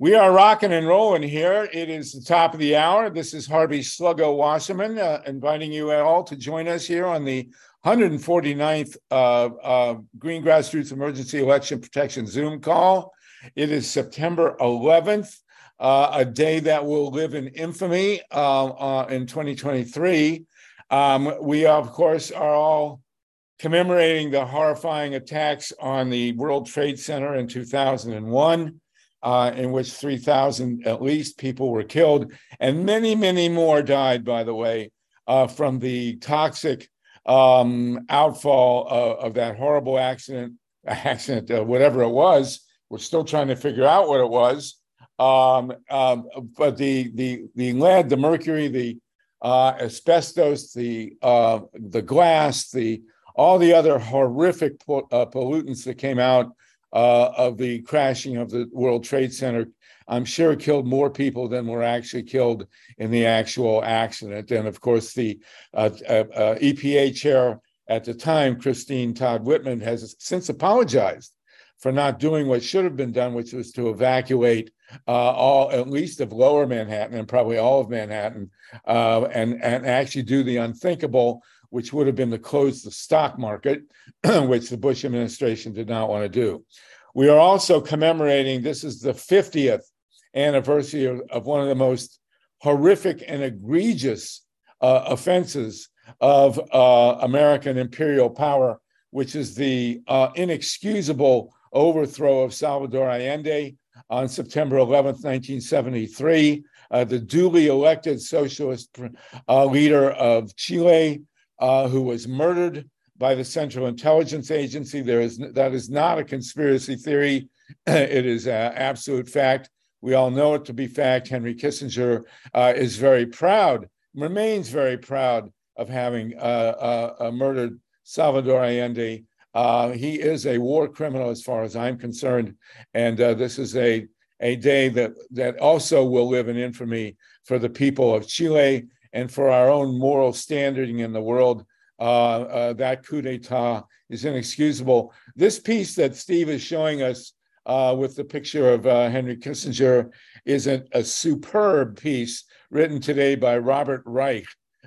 We are rocking and rolling here. It is the top of the hour. This is Harvey Sluggo Wasserman uh, inviting you all to join us here on the 149th uh, uh, Green Grassroots Emergency Election Protection Zoom call. It is September 11th, uh, a day that will live in infamy uh, uh, in 2023. Um, we, of course, are all commemorating the horrifying attacks on the World Trade Center in 2001 uh, in which 3,000 at least people were killed, and many, many more died, by the way, uh, from the toxic um, outfall of, of, that horrible accident, accident, uh, whatever it was. We're still trying to figure out what it was. Um, um, but the the the lead, the mercury, the uh, asbestos, the uh, the glass, the all the other horrific uh, pollutants that came out uh, of the crashing of the World Trade Center, I'm sure killed more people than were actually killed in the actual accident. And of course, the uh, uh, uh EPA chair at the time, Christine Todd Whitman, has since apologized for not doing what should have been done, which was to evacuate uh, all, at least of lower Manhattan and probably all of Manhattan, uh, and, and actually do the unthinkable, which would have been to close the stock market, which the Bush administration did not want to do. We are also commemorating, this is the 50th anniversary of, of one of the most horrific and egregious uh, offenses of uh, American imperial power, which is the uh, inexcusable overthrow of Salvador Allende on September 11th, 1973. Uh, the duly elected socialist uh, leader of Chile, uh, who was murdered by the Central Intelligence Agency. There is that is not a conspiracy theory; it is uh, absolute fact. We all know it to be fact. Henry Kissinger uh, is very proud, remains very proud of having uh, uh murdered Salvador Allende. He is a war criminal, as far as I'm concerned, and this is a a day that that also will live in infamy for the people of Chile and for our own moral standing in the world uh, uh, that coup d'etat is inexcusable. This piece that Steve is showing us uh, with the picture of uh, Henry Kissinger is a, a, superb piece written today by Robert Reich.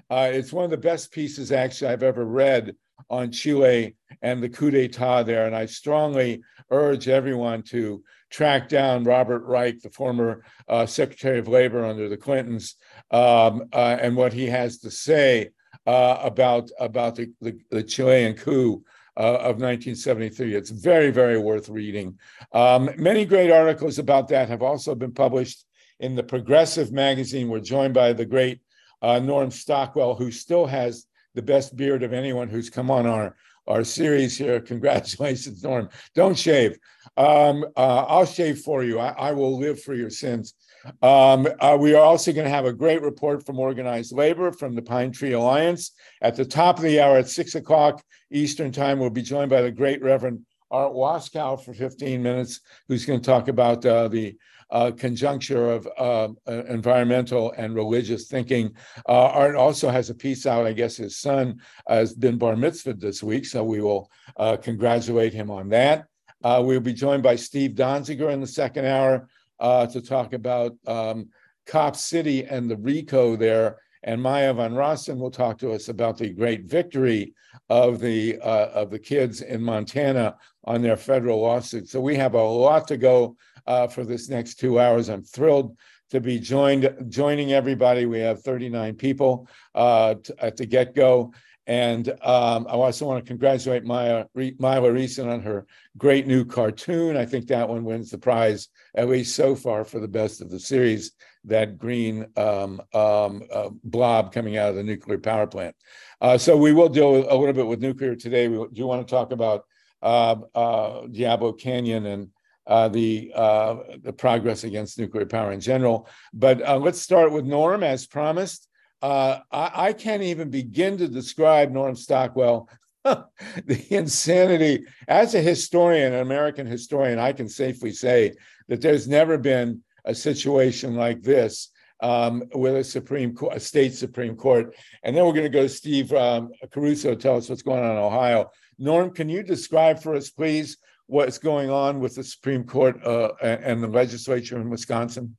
Uh, it's one of the best pieces actually I've ever read on Chile and the coup d'etat there, and I strongly urge everyone to track down Robert Reich, the former uh, Secretary of Labor under the Clintons, um, and what he has to say uh, about about the, the, the Chilean coup uh, of 1973. It's very, very worth reading. Um, many great articles about that have also been published in the Progressive magazine. We're joined by the great uh, Norm Stockwell, who still has the best beard of anyone who's come on our our series here. Congratulations, Norm. Don't shave. Um, uh, I'll shave for you. I, I, will live for your sins. Um, uh, we are also going to have a great report from organized labor from the Pine Tree Alliance. At the top of the hour at six o'clock Eastern Time, we'll be joined by the great Reverend Art Waskow for 15 minutes, who's going to talk about uh, the uh, conjuncture of uh, uh, environmental and religious thinking. Uh, Art also has a piece out. I guess his son has been bar mitzvahed this week, so we will uh, congratulate him on that. we'll be joined by Steve Donziger in the second hour to talk about um, Cop City and the RICO there. And Maya van Rossen will talk to us about the great victory of the uh, of the kids in Montana on their federal lawsuit. So we have a lot to go uh, for this next two hours. I'm thrilled to be joined joining everybody. We have 39 people uh, t- at the get go. And um, I also want to congratulate Maya, Myla Reson on her great new cartoon. I think that one wins the prize, at least so far, for the best of the series. That green um, um, uh, blob coming out of the nuclear power plant. Uh, so we will deal a little bit with nuclear today. We do want to talk about uh, uh Diablo Canyon and uh, the uh, the progress against nuclear power in general. But uh, let's start with Norm, as promised. Uh, I, I, can't even begin to describe Norm Stockwell, the insanity. As a historian, an American historian, I can safely say that there's never been a situation like this um, with a Supreme Court, a state Supreme Court. And then we're going to go to Steve um, Caruso, tell us what's going on in Ohio. Norm, can you describe for us, please, what's going on with the Supreme Court uh, and the legislature in Wisconsin?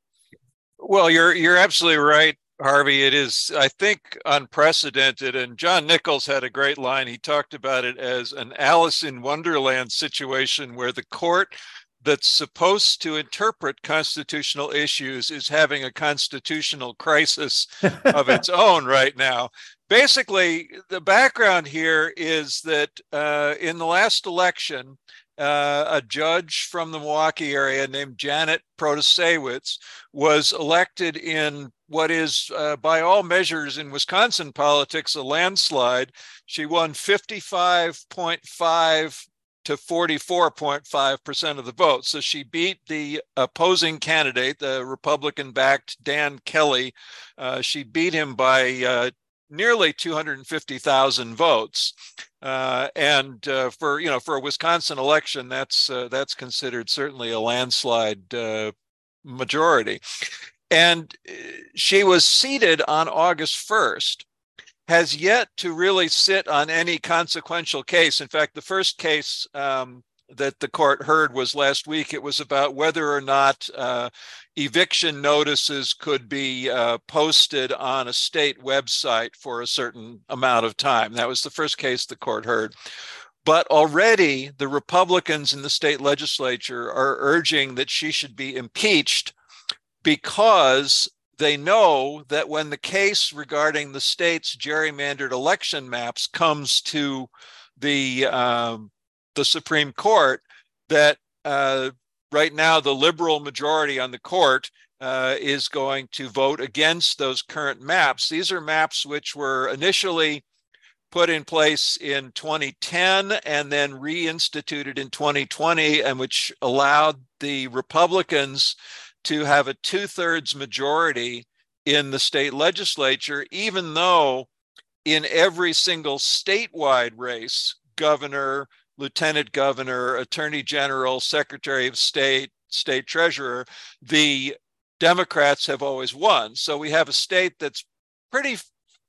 Well, you're you're absolutely right, Harvey. It is, I think, unprecedented. And John Nichols had a great line. He talked about it as an Alice in Wonderland situation where the court that's supposed to interpret constitutional issues is having a constitutional crisis of its own right now. Basically, the background here is that uh, in the last election, uh, a judge from the Milwaukee area named Janet Protasiewicz was elected in what is, uh, by all measures in Wisconsin politics, a landslide. She won 55.5 to 44.5% of the vote. So she beat the opposing candidate, the Republican backed Dan Kelly. Uh, she beat him by uh, nearly 250,000 votes. Uh, and uh, for you know for a Wisconsin election, that's uh, that's considered certainly a landslide uh, majority. And she was seated on August 1st has yet to really sit on any consequential case. In fact, the first case um, that the court heard was last week. It was about whether or not uh, eviction notices could be uh, posted on a state website for a certain amount of time. That was the first case the court heard. But already the Republicans in the state legislature are urging that she should be impeached because they know that when the case regarding the state's gerrymandered election maps comes to the um, the Supreme Court, that uh, right now the liberal majority on the court uh, is going to vote against those current maps. These are maps which were initially put in place in 2010 and then reinstituted in 2020, and which allowed the Republicans to have a two thirds majority in the state legislature, even though in every single statewide race, governor, lieutenant governor, attorney general, secretary of state, state treasurer, the Democrats have always won. So we have a state that's pretty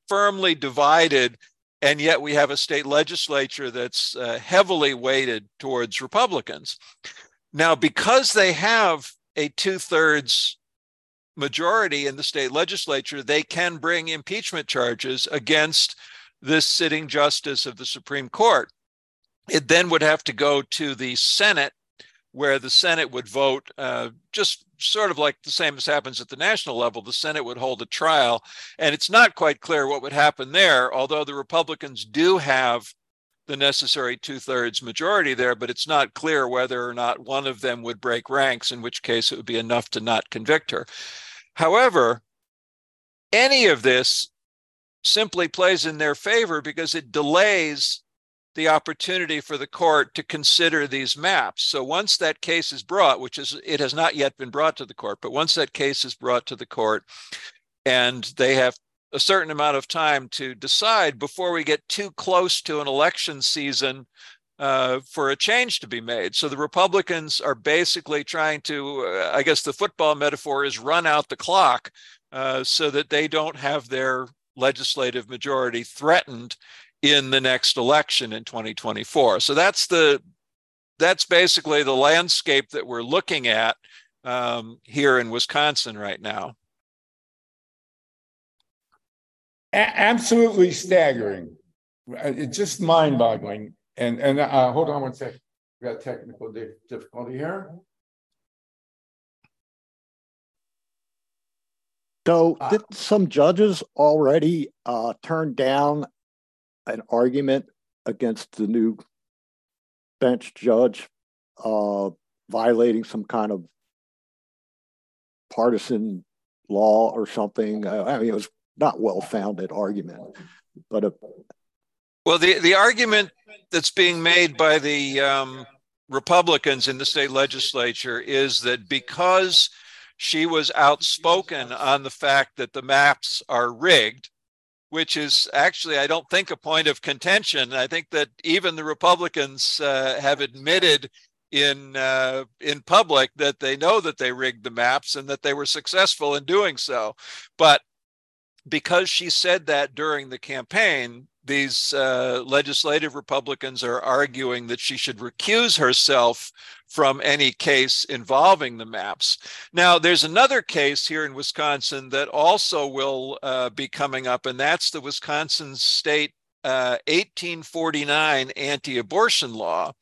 firmly divided, and yet we have a state legislature that's uh, heavily weighted towards Republicans. Now, because they have a two thirds majority in the state legislature, they can bring impeachment charges against this sitting justice of the Supreme Court. It then would have to go to the Senate, where the Senate would vote, uh, just sort of like the same as happens at the national level. The Senate would hold a trial, and it's not quite clear what would happen there, although the Republicans do have the necessary two thirds majority there, but it's not clear whether or not one of them would break ranks, in which case it would be enough to not convict her. However, any of this simply plays in their favor because it delays the opportunity for the court to consider these maps. So once that case is brought, which is it has not yet been brought to the court, but once that case is brought to the court and they have a certain amount of time to decide before we get too close to an election season uh, for a change to be made. So the Republicans are basically trying to, uh, I guess the football metaphor is run out the clock uh, so that they don't have their legislative majority threatened in the next election in 2024. So that's the that's basically the landscape that we're looking at um, here in Wisconsin right now absolutely staggering. Uh, it's just mind boggling. And, and uh, hold on one second. We got technical difficulty here. So, uh, did some judges already uh, turn down an argument against the new bench judge uh, violating some kind of partisan law or something? I mean, it was not well founded argument. But a, well, the the argument that's being made by the um, Republicans in the state legislature is that because she was outspoken on the fact that the maps are rigged, which is actually, I don't think, a point of contention. I think that even the Republicans uh, have admitted in uh, in public that they know that they rigged the maps and that they were successful in doing so. But because she said that during the campaign, these uh, legislative Republicans are arguing that she should recuse herself from any case involving the maps. Now, there's another case here in Wisconsin that also will uh, be coming up, and that's the Wisconsin state uh, 1849 anti abortion law.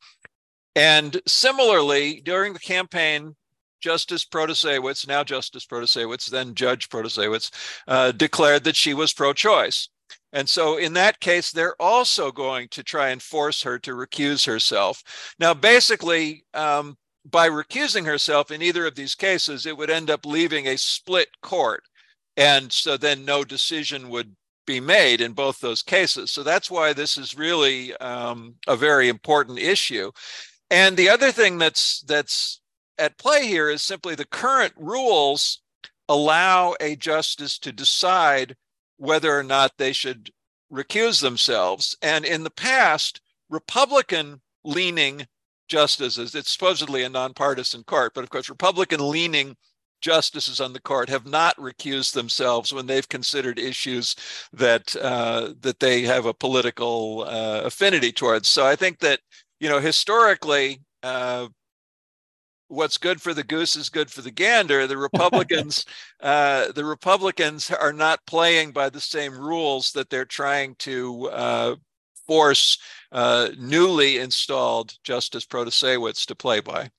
And similarly, during the campaign, Justice Protasiewicz, now Justice Protasiewicz, then Judge Protasiewicz, uh, declared that she was pro choice. And so in that case, they're also going to try and force her to recuse herself. Now, basically, um, by recusing herself in either of these cases, it would end up leaving a split court. And so then no decision would be made in both those cases. So that's why this is really um, a very important issue. And the other thing that's that's at play here is simply the current rules allow a justice to decide whether or not they should recuse themselves. And in the past, Republican leaning justices, it's supposedly a nonpartisan court, but of course, Republican leaning justices on the court have not recused themselves when they've considered issues that uh, that they have a political uh, affinity towards. So I think that you know historically uh, what's good for the goose is good for the gander. The Republicans, uh, the Republicans are not playing by the same rules that they're trying to uh, force uh, newly installed Justice Protasiewicz to play by.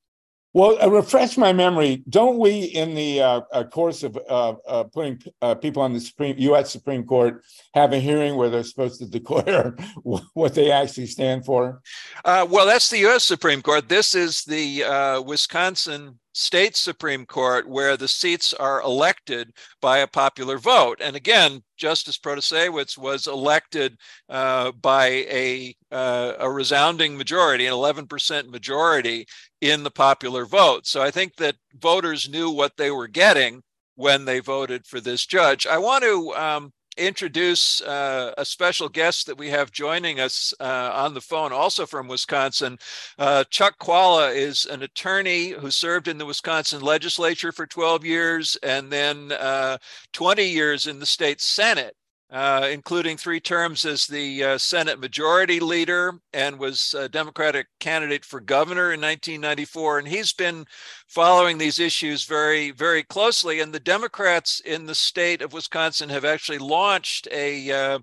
Well, uh, refresh my memory. Don't we, in the uh, uh, course of uh, uh, putting uh, people on the Supreme U.S. Supreme Court, have a hearing where they're supposed to declare what they actually stand for? well, that's the U.S. Supreme Court. This is the Wisconsin state Supreme Court where the seats are elected by a popular vote. And again, Justice Protasiewicz was elected uh, by a, uh, a resounding majority, an 11% majority in the popular vote. So I think that voters knew what they were getting when they voted for this judge. I want to um, introduce uh, a special guest that we have joining us uh, on the phone, also from Wisconsin. Uh, Chuck Chvala is an attorney who served in the Wisconsin legislature for 12 years and then uh, 20 years in the state Senate uh, including three terms as the uh, Senate Majority Leader and was a Democratic candidate for governor in 1994. And he's been following these issues very, very closely. And the Democrats in the state of Wisconsin have actually launched a, uh,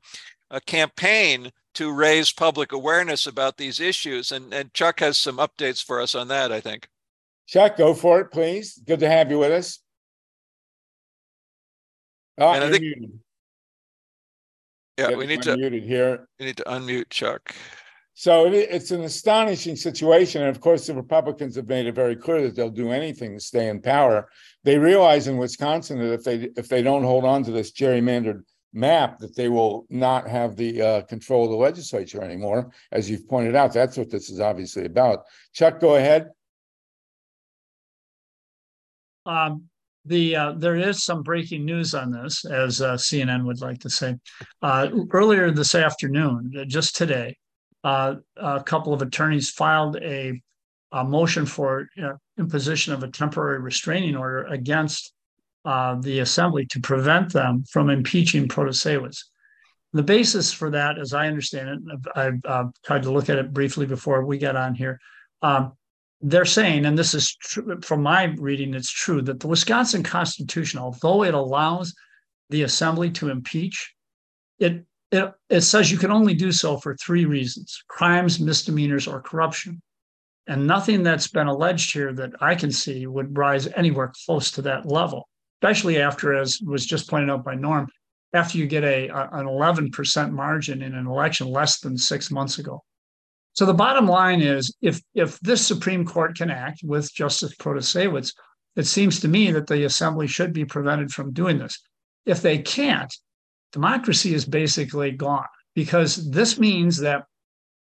a campaign to raise public awareness about these issues. And, and Chuck has some updates for us on that, I think. Chuck, go for it, please. Good to have you with us. Oh, and I think, muted. Yeah, we need to unmuted here. We need to unmute Chuck. So it, it's an astonishing situation, and of course, the Republicans have made it very clear that they'll do anything to stay in power. They realize in Wisconsin that if they if they don't hold on to this gerrymandered map, that they will not have the uh, control of the legislature anymore. As you've pointed out, that's what this is obviously about. Chuck, go ahead. Um, the uh, there is some breaking news on this, as uh, CNN would like to say. Uh, earlier this afternoon, uh, just today, uh, a couple of attorneys filed a, a motion for imposition of a temporary restraining order against uh, the assembly to prevent them from impeaching Protasiewicz. The basis for that, as I understand it, I've, I've tried to look at it briefly before we get on here. Um, they're saying, and this is true, from my reading, it's true that the Wisconsin Constitution, although it allows the assembly to impeach, it, it, it says you can only do so for three reasons crimes, misdemeanors, or corruption. And nothing that's been alleged here that I can see would rise anywhere close to that level, especially after, as was just pointed out by Norm, after you get a, a an 11% margin in an election less than six months ago. So the bottom line is if if this Supreme Court can act with Justice Protasiewicz, it seems to me that the assembly should be prevented from doing this. If they can't, democracy is basically gone because this means that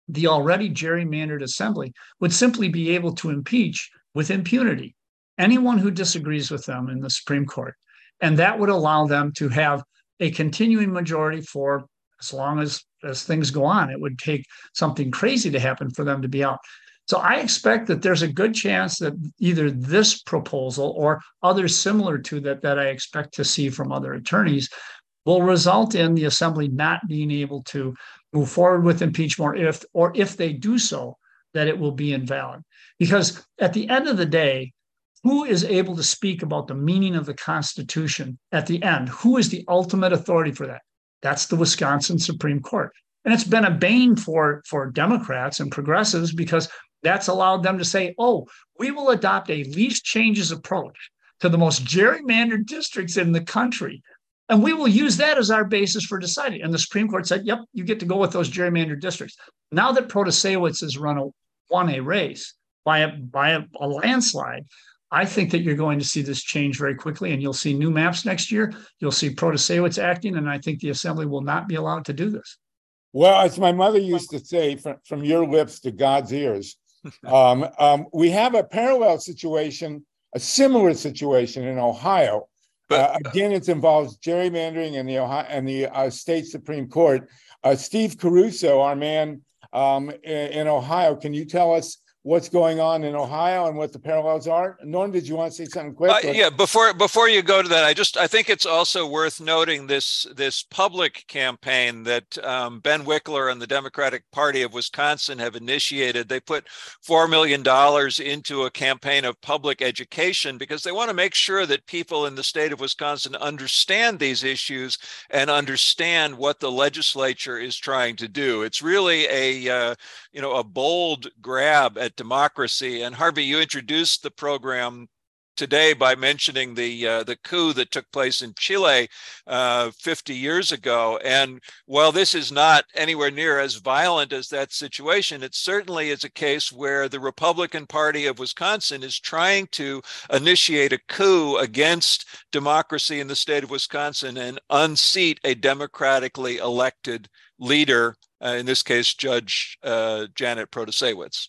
the already gerrymandered assembly would simply be able to impeach with impunity anyone who disagrees with them in the Supreme Court. And that would allow them to have a continuing majority for as long as as things go on. It would take something crazy to happen for them to be out. So I expect that there's a good chance that either this proposal or others similar to that that I expect to see from other attorneys will result in the assembly not being able to move forward with impeachment, if or if they do so, that it will be invalid. Because at the end of the day, who is able to speak about the meaning of the Constitution at the end? Who is the ultimate authority for that? That's the Wisconsin Supreme Court. And it's been a bane for, for Democrats and progressives because that's allowed them to say, oh, we will adopt a least changes approach to the most gerrymandered districts in the country. And we will use that as our basis for deciding. And the Supreme Court said, yep, you get to go with those gerrymandered districts. Now that Protasiewicz has run a, won a race by a, by a, a landslide, I think that you're going to see this change very quickly, and you'll see new maps next year. You'll see Protasiewicz acting, and I think the assembly will not be allowed to do this. Well, as my mother used to say, from, from your lips to God's ears, um, um, we have a parallel situation, a similar situation in Ohio. But, uh, again, it involves gerrymandering and the Ohio and the uh, state supreme court. Uh, Steve Caruso, our man um, in, in Ohio, can you tell us what's going on in Ohio and what the parallels are. Norm, did you want to say something quick? Uh, yeah, before before you go to that, I just I think it's also worth noting this this public campaign that um, Ben Wickler and the Democratic Party of Wisconsin have initiated. They put four million dollars into a campaign of public education because they want to make sure that people in the state of Wisconsin understand these issues and understand what the legislature is trying to do. It's really a uh, you know a bold grab at democracy. And Harvey, you introduced the program today by mentioning the uh, the coup that took place in Chile uh, 50 years ago. And while this is not anywhere near as violent as that situation, it certainly is a case where the Republican Party of Wisconsin is trying to initiate a coup against democracy in the state of Wisconsin and unseat a democratically elected leader. Uh, in this case, Judge uh, Janet Protasiewicz.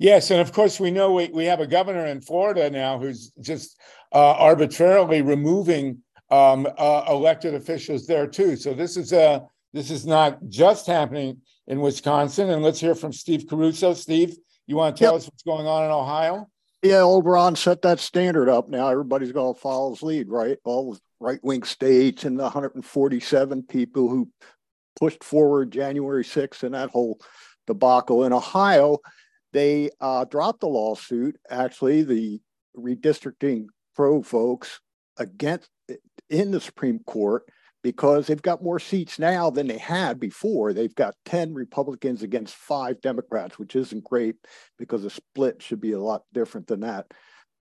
Yes, and of course we know we, we have a governor in Florida now who's just uh, arbitrarily removing um, uh, elected officials there too. So this is a uh, this is not just happening in Wisconsin. And let's hear from Steve Caruso. Steve, you want to tell yep. us what's going on in Ohio? Yeah, old Ron set that standard up. Now everybody's going to follow his lead, right? All right wing states and the 147 people who pushed forward January 6th and that whole debacle in Ohio they uh, dropped the lawsuit. Actually, the redistricting pro folks against in the Supreme Court because they've got more seats now than they had before. They've got 10 Republicans against five Democrats, which isn't great because the split should be a lot different than that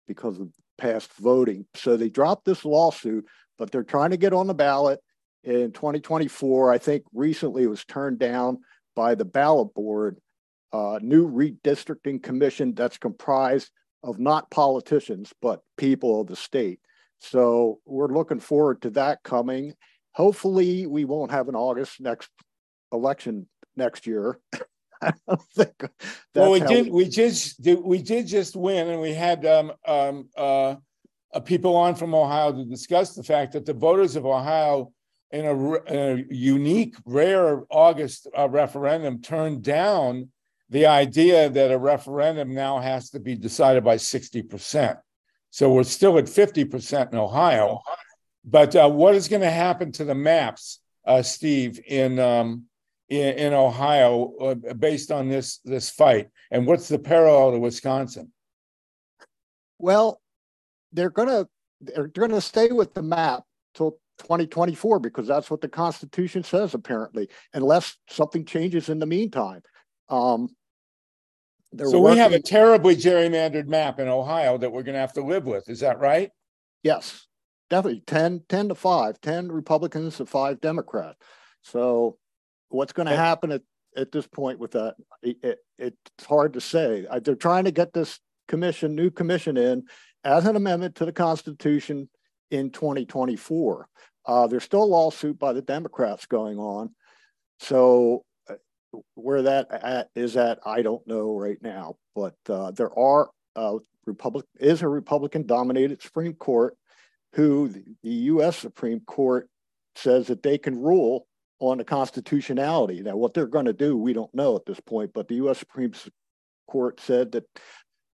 because of past voting. So they dropped this lawsuit, but they're trying to get on the ballot in 2024. I think recently it was turned down by the ballot board uh, new redistricting commission that's comprised of not politicians, but people of the state. So we're looking forward to that coming. Hopefully, we won't have an August next election next year. I don't think. well, we did. We just we did just win, and we had um, um, uh, uh, people on from Ohio to discuss the fact that the voters of Ohio, in a, in a unique, rare August uh, referendum, turned down the idea that a referendum now has to be decided by 60%. So we're still at 50% in Ohio. But uh, what is going to happen to the maps, uh, Steve, in, um, in, in Ohio uh, based on this this fight? And what's the parallel to Wisconsin? Well, they're going to they're going to stay with the map till 2024 because that's what the Constitution says, apparently, unless something changes in the meantime. Um, so we have a terribly gerrymandered map in Ohio that we're going to have to live with. Is that right? Yes, definitely 10, 10 to 5, 10 Republicans to 5 Democrats. So what's going to happen at, at this point with that? It, it, it's hard to say. They're trying to get this commission, new commission in as an amendment to the Constitution in 2024. Uh, there's still a lawsuit by the Democrats going on. So where that at, is at, I don't know right now. But uh, there are uh, Republic is a Republican dominated Supreme Court who the, the U.S. Supreme Court says that they can rule on the constitutionality. Now, what they're going to do, we don't know at this point. But the U.S. Supreme Court said that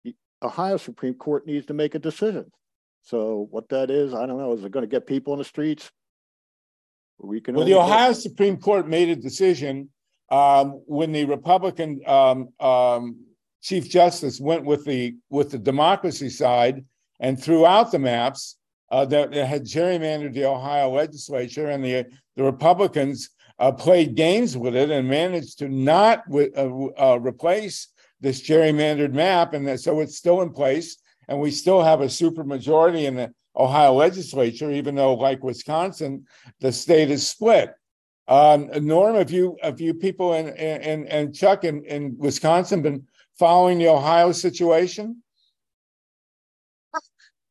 the Ohio Supreme Court needs to make a decision. So what that is, I don't know. Is it going to get people in the streets? We can. Well, the Ohio Supreme Court made a decision um, when the Republican um, um, Chief Justice went with the with the democracy side and threw out the maps uh, that, that, had gerrymandered the Ohio legislature, and the the Republicans uh, played games with it and managed to not uh, uh, replace this gerrymandered map, and so it's still in place, and we still have a supermajority in the Ohio legislature, even though, like Wisconsin, the state is split. Um, Norm, have you have you people in and and Chuck in, in Wisconsin been following the Ohio situation?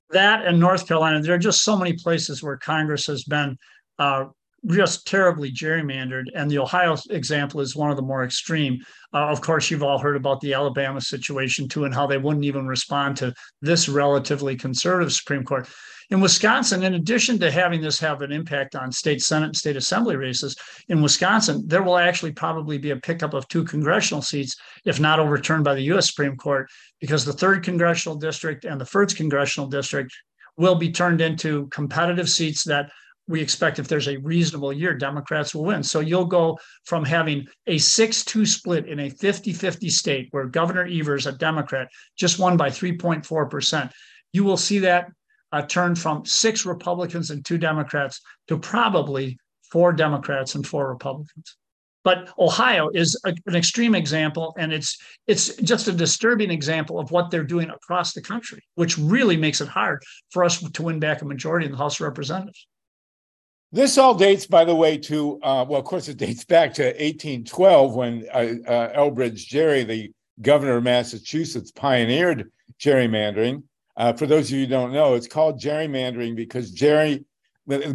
That and North Carolina, there are just so many places where Congress has been uh, just terribly gerrymandered. And the Ohio example is one of the more extreme. Uh, of course, you've all heard about the Alabama situation too, and how they wouldn't even respond to this relatively conservative Supreme Court. In Wisconsin, in addition to having this have an impact on state Senate and state assembly races, in Wisconsin, there will actually probably be a pickup of two congressional seats, if not overturned by the US Supreme Court, because the third congressional district and the first congressional district will be turned into competitive seats that we expect if there's a reasonable year, Democrats will win. So you'll go from having a 6 2 split in a 50 50 state where Governor Evers, a Democrat, just won by 3.4%. You will see that uh, turn from six Republicans and two Democrats to probably four Democrats and four Republicans. But Ohio is a, an extreme example, and it's it's just a disturbing example of what they're doing across the country, which really makes it hard for us to win back a majority in the House of Representatives. This all dates, by the way, to uh, well, of course, it dates back to 1812 when uh, uh, Elbridge Gerry, the governor of Massachusetts, pioneered gerrymandering. Uh, for those of you who don't know, it's called gerrymandering because Gerry,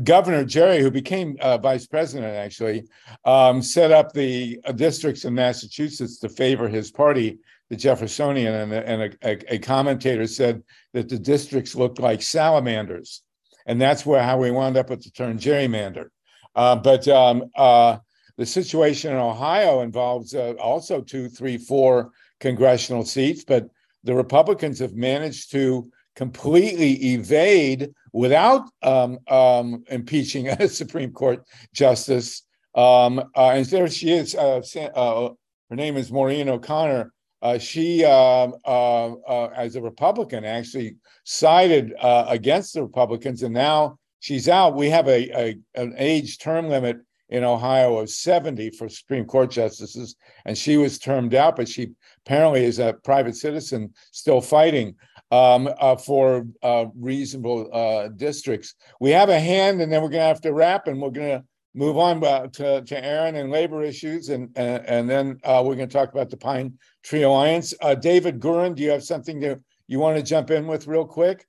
Governor Gerry, who became uh, vice president actually, um, set up the uh, districts in Massachusetts to favor his party, the Jeffersonian, and, and a, a, a, commentator said that the districts looked like salamanders, and that's where how we wound up with the term gerrymander. Uh, but um, uh, the situation in Ohio involves uh, also two, three, four congressional seats, but the Republicans have managed to completely evade without um, um, impeaching a Supreme Court justice. Um, uh, and there she is. Uh, uh, her name is Maureen O'Connor. Uh, she, um, uh, uh, as a Republican, actually sided against the Republicans, and now she's out. We have a, a an age term limit in Ohio of 70 for Supreme Court justices, and she was termed out, but she apparently is a private citizen still fighting um, uh, for uh, reasonable uh, districts. We have a hand, and then we're going to have to wrap, and we're going to move on uh, to, to Aaron and labor issues, and and, and then uh, we're going to talk about the Pine Tree Alliance. Uh, David Gurin, do you have something to you want to jump in with real quick?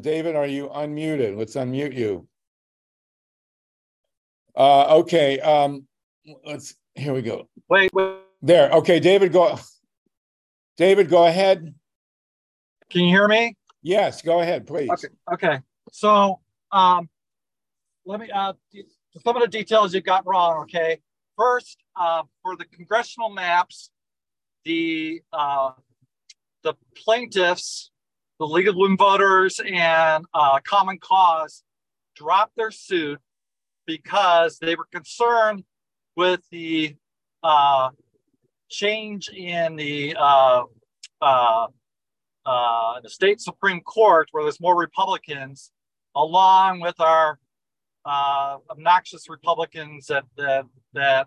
David, are you unmuted? Let's unmute you. Uh, okay. Um, let's. Here we go. Wait, wait. There. Okay, David, go. David, go ahead. Can you hear me? Yes, go ahead, please. Okay. Okay. So, um, let me uh, some of the details you got wrong. Okay. First, uh, for the congressional maps, the uh, the plaintiffs, the League of Women Voters, and uh, Common Cause dropped their suit because they were concerned with the uh, change in the uh, uh, uh, the state Supreme Court, where there's more Republicans, along with our uh, obnoxious Republicans that that, that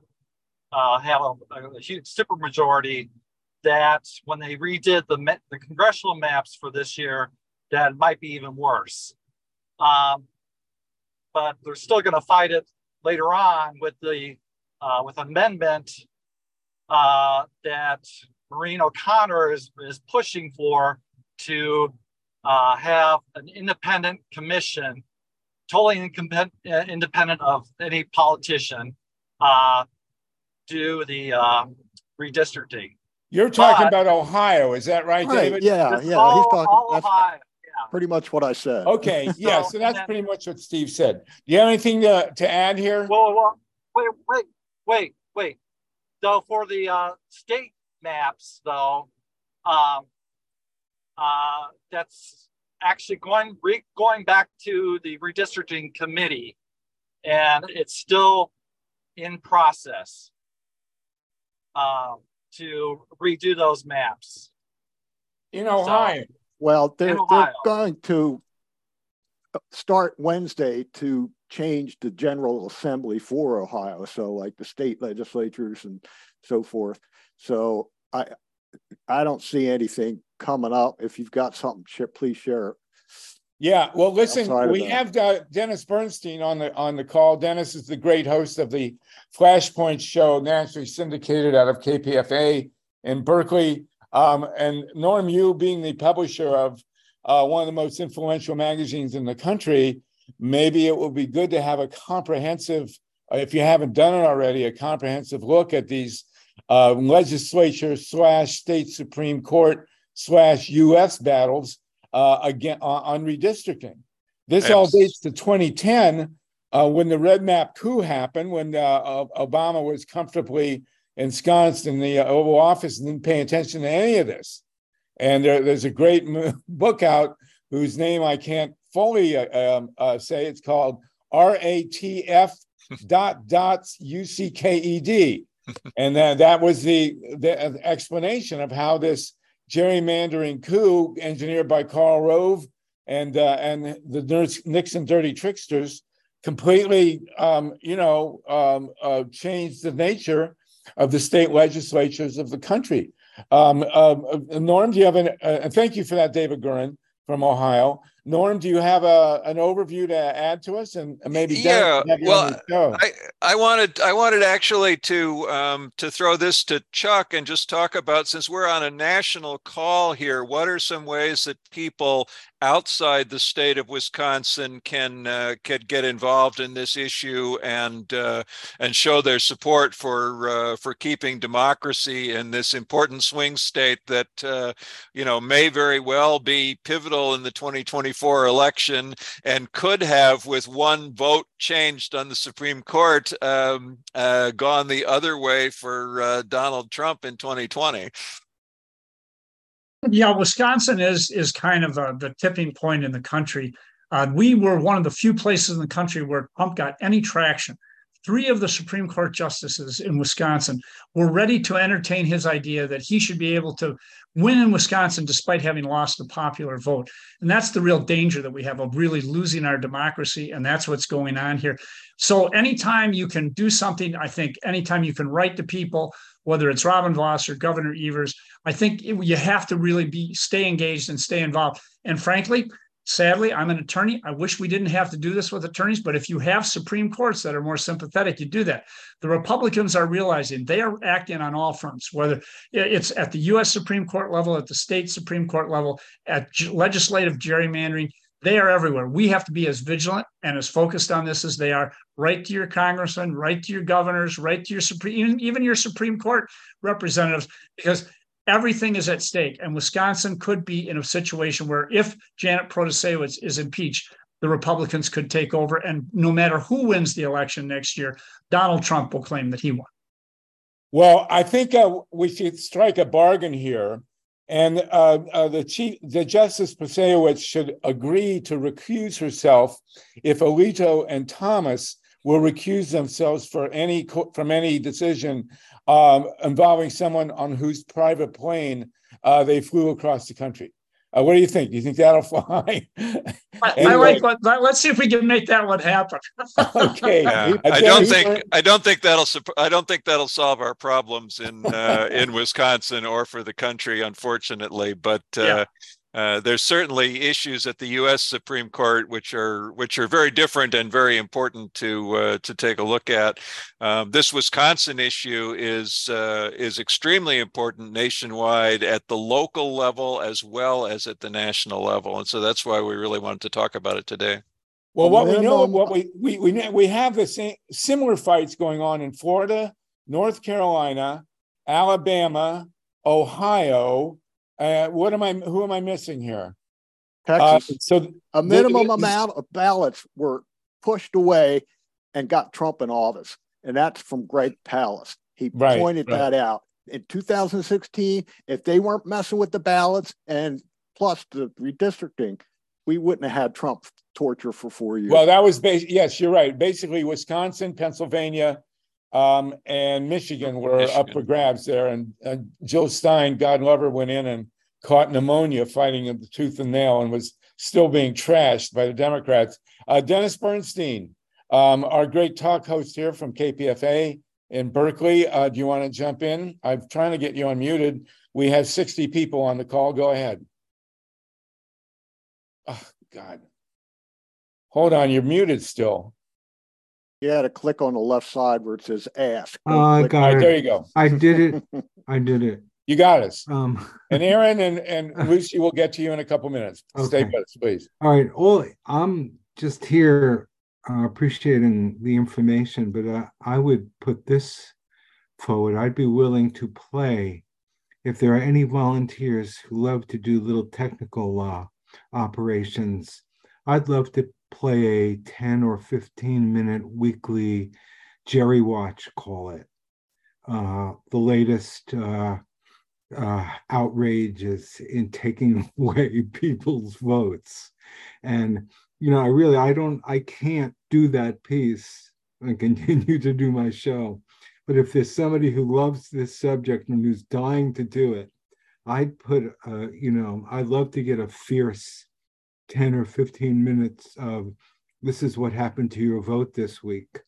uh, have a, a huge supermajority, that when they redid the the congressional maps for this year, that might be even worse. Um, but they're still going to fight it later on with the uh, with amendment uh, that Maureen O'Connor is, is pushing for to uh, have an independent commission, totally independent of any politician, uh, do the uh, redistricting. You're talking but, about Ohio, is that right, right David? Yeah, yeah. All, he's talking. That's Ohio. Yeah. Pretty much what I said. Okay, yeah. so, so that's then, pretty much what Steve said. Do you have anything to, to add here? Well, well, wait, wait, wait, wait. So for the uh, state maps, though, um, uh, that's actually going re- going back to the redistricting committee, and it's still in process uh, to redo those maps. In Ohio. So, well, they're, they're going to start Wednesday to change the General Assembly for Ohio. So, like the state legislatures and so forth. So, I I don't see anything coming up. If you've got something, please share it. Yeah, well, listen, we have uh, Dennis Bernstein on the on the call. Dennis is the great host of the Flashpoints show, nationally syndicated out of KPFA in Berkeley. Um, and Norm you being the publisher of uh, one of the most influential magazines in the country, maybe it will be good to have a comprehensive, if you haven't done it already, a comprehensive look at these uh, legislature slash state Supreme Court slash U.S. battles uh, again on, on, redistricting. This yes. all dates to 2010 uh, when the red map coup happened, when uh, Obama was comfortably ensconced in the Oval Office and didn't pay attention to any of this. And there, there's a great book out whose name I can't fully uh, um, uh, say. It's called RATF dot dots UCKED. and then that was the, the explanation of how this gerrymandering coup engineered by Karl Rove and uh, and the Nixon dirty tricksters completely, um, you know, um, uh, changed the nature of the state legislatures of the country. Um, uh, Norm, do you have an? Uh, thank you for that, David Gurin from Ohio. Norm, do you have a an overview to add to us, and maybe yeah? Well, I I wanted I wanted actually to um, to throw this to Chuck and just talk about since we're on a national call here. What are some ways that people outside the state of Wisconsin can uh, can get involved in this issue and uh, and show their support for uh, for keeping democracy in this important swing state that uh, you know may very well be pivotal in the 2024 election and could have with one vote changed on the Supreme Court um, uh, gone the other way for uh, Donald Trump in 2020. Yeah, Wisconsin is is kind of uh, the tipping point in the country. Uh, we were one of the few places in the country where Trump got any traction. Three of the Supreme Court justices in Wisconsin were ready to entertain his idea that he should be able to win in Wisconsin despite having lost the popular vote. And that's the real danger that we have of really losing our democracy. And that's what's going on here. So, anytime you can do something, I think, anytime you can write to people, whether it's Robin Vos or Governor Evers, I think it, you have to really be stay engaged and stay involved. And frankly, sadly, I'm an attorney. I wish we didn't have to do this with attorneys, but if you have Supreme Courts that are more sympathetic, you do that. The Republicans are realizing they are acting on all fronts, whether it's at the US Supreme Court level, at the state Supreme Court level, at legislative gerrymandering. They are everywhere. We have to be as vigilant and as focused on this as they are. Write to your congressmen, write to your governors, write to your supreme, even your Supreme Court representatives, because everything is at stake. And Wisconsin could be in a situation where if Janet Protasiewicz is impeached, the Republicans could take over. And no matter who wins the election next year, Donald Trump will claim that he won. Well, I think uh, we should strike a bargain here and uh, uh, the chief, the Justice Protasiewicz should agree to recuse herself if Alito and Thomas will recuse themselves for any from any decision um, involving someone on whose private plane uh, they flew across the country. Uh, what do you think? Do you think that'll fly? anyway. I like. Let, let's see if we can make that one happen. okay. Yeah. I don't think. I don't think that'll. I don't think that'll solve our problems in uh, in Wisconsin or for the country, unfortunately. But uh, yeah. Uh, there's certainly issues at the U.S. Supreme Court which are which are very different and very important to uh, to take a look at. Um, this Wisconsin issue is uh, is extremely important nationwide at the local level as well as at the national level, and so that's why we really wanted to talk about it today. Well, what we know, what we we we we have the same similar fights going on in Florida, North Carolina, Alabama, Ohio uh, what am I? Who am I missing here? Texas. Uh, so a minimum amount of ballots were pushed away and got Trump in office, and that's from Greg Palast. He right, pointed right. that out in 2016. If they weren't messing with the ballots and plus the redistricting, we wouldn't have had Trump torture for four years. Well, that was bas- yes, you're right. Basically, Wisconsin, Pennsylvania, um, and Michigan were up for grabs there. And uh, Jill Stein, God love her, went in and caught pneumonia fighting the tooth and nail and was still being trashed by the Democrats. Uh, Dennis Bernstein, um, our great talk host here from KPFA in Berkeley. Uh, do you want to jump in? I'm trying to get you unmuted. We have 60 people on the call. Go ahead. Oh, God. Hold on, you're muted still. You had to click on the left side where it says ask. Oh, I Click- All got right, there you go. I did it. I did it. You got us. Um, And Aaron and, and Lucy will get to you in a couple minutes. Stay Okay. with us, please. all right. All I'm just here uh, appreciating the information, but uh, I would put this forward. I'd be willing to play if there are any volunteers who love to do little technical uh, operations. I'd love to play a 10 or 15 minute weekly Gerry Watch, call it. Uh, the latest uh, uh, outrages in taking away people's votes. And, you know, I really, I don't, I can't do that piece and continue to do my show. But if there's somebody who loves this subject and who's dying to do it, I'd put, uh, you know, I'd love to get a fierce 10 or 15 minutes of this is what happened to your vote this week.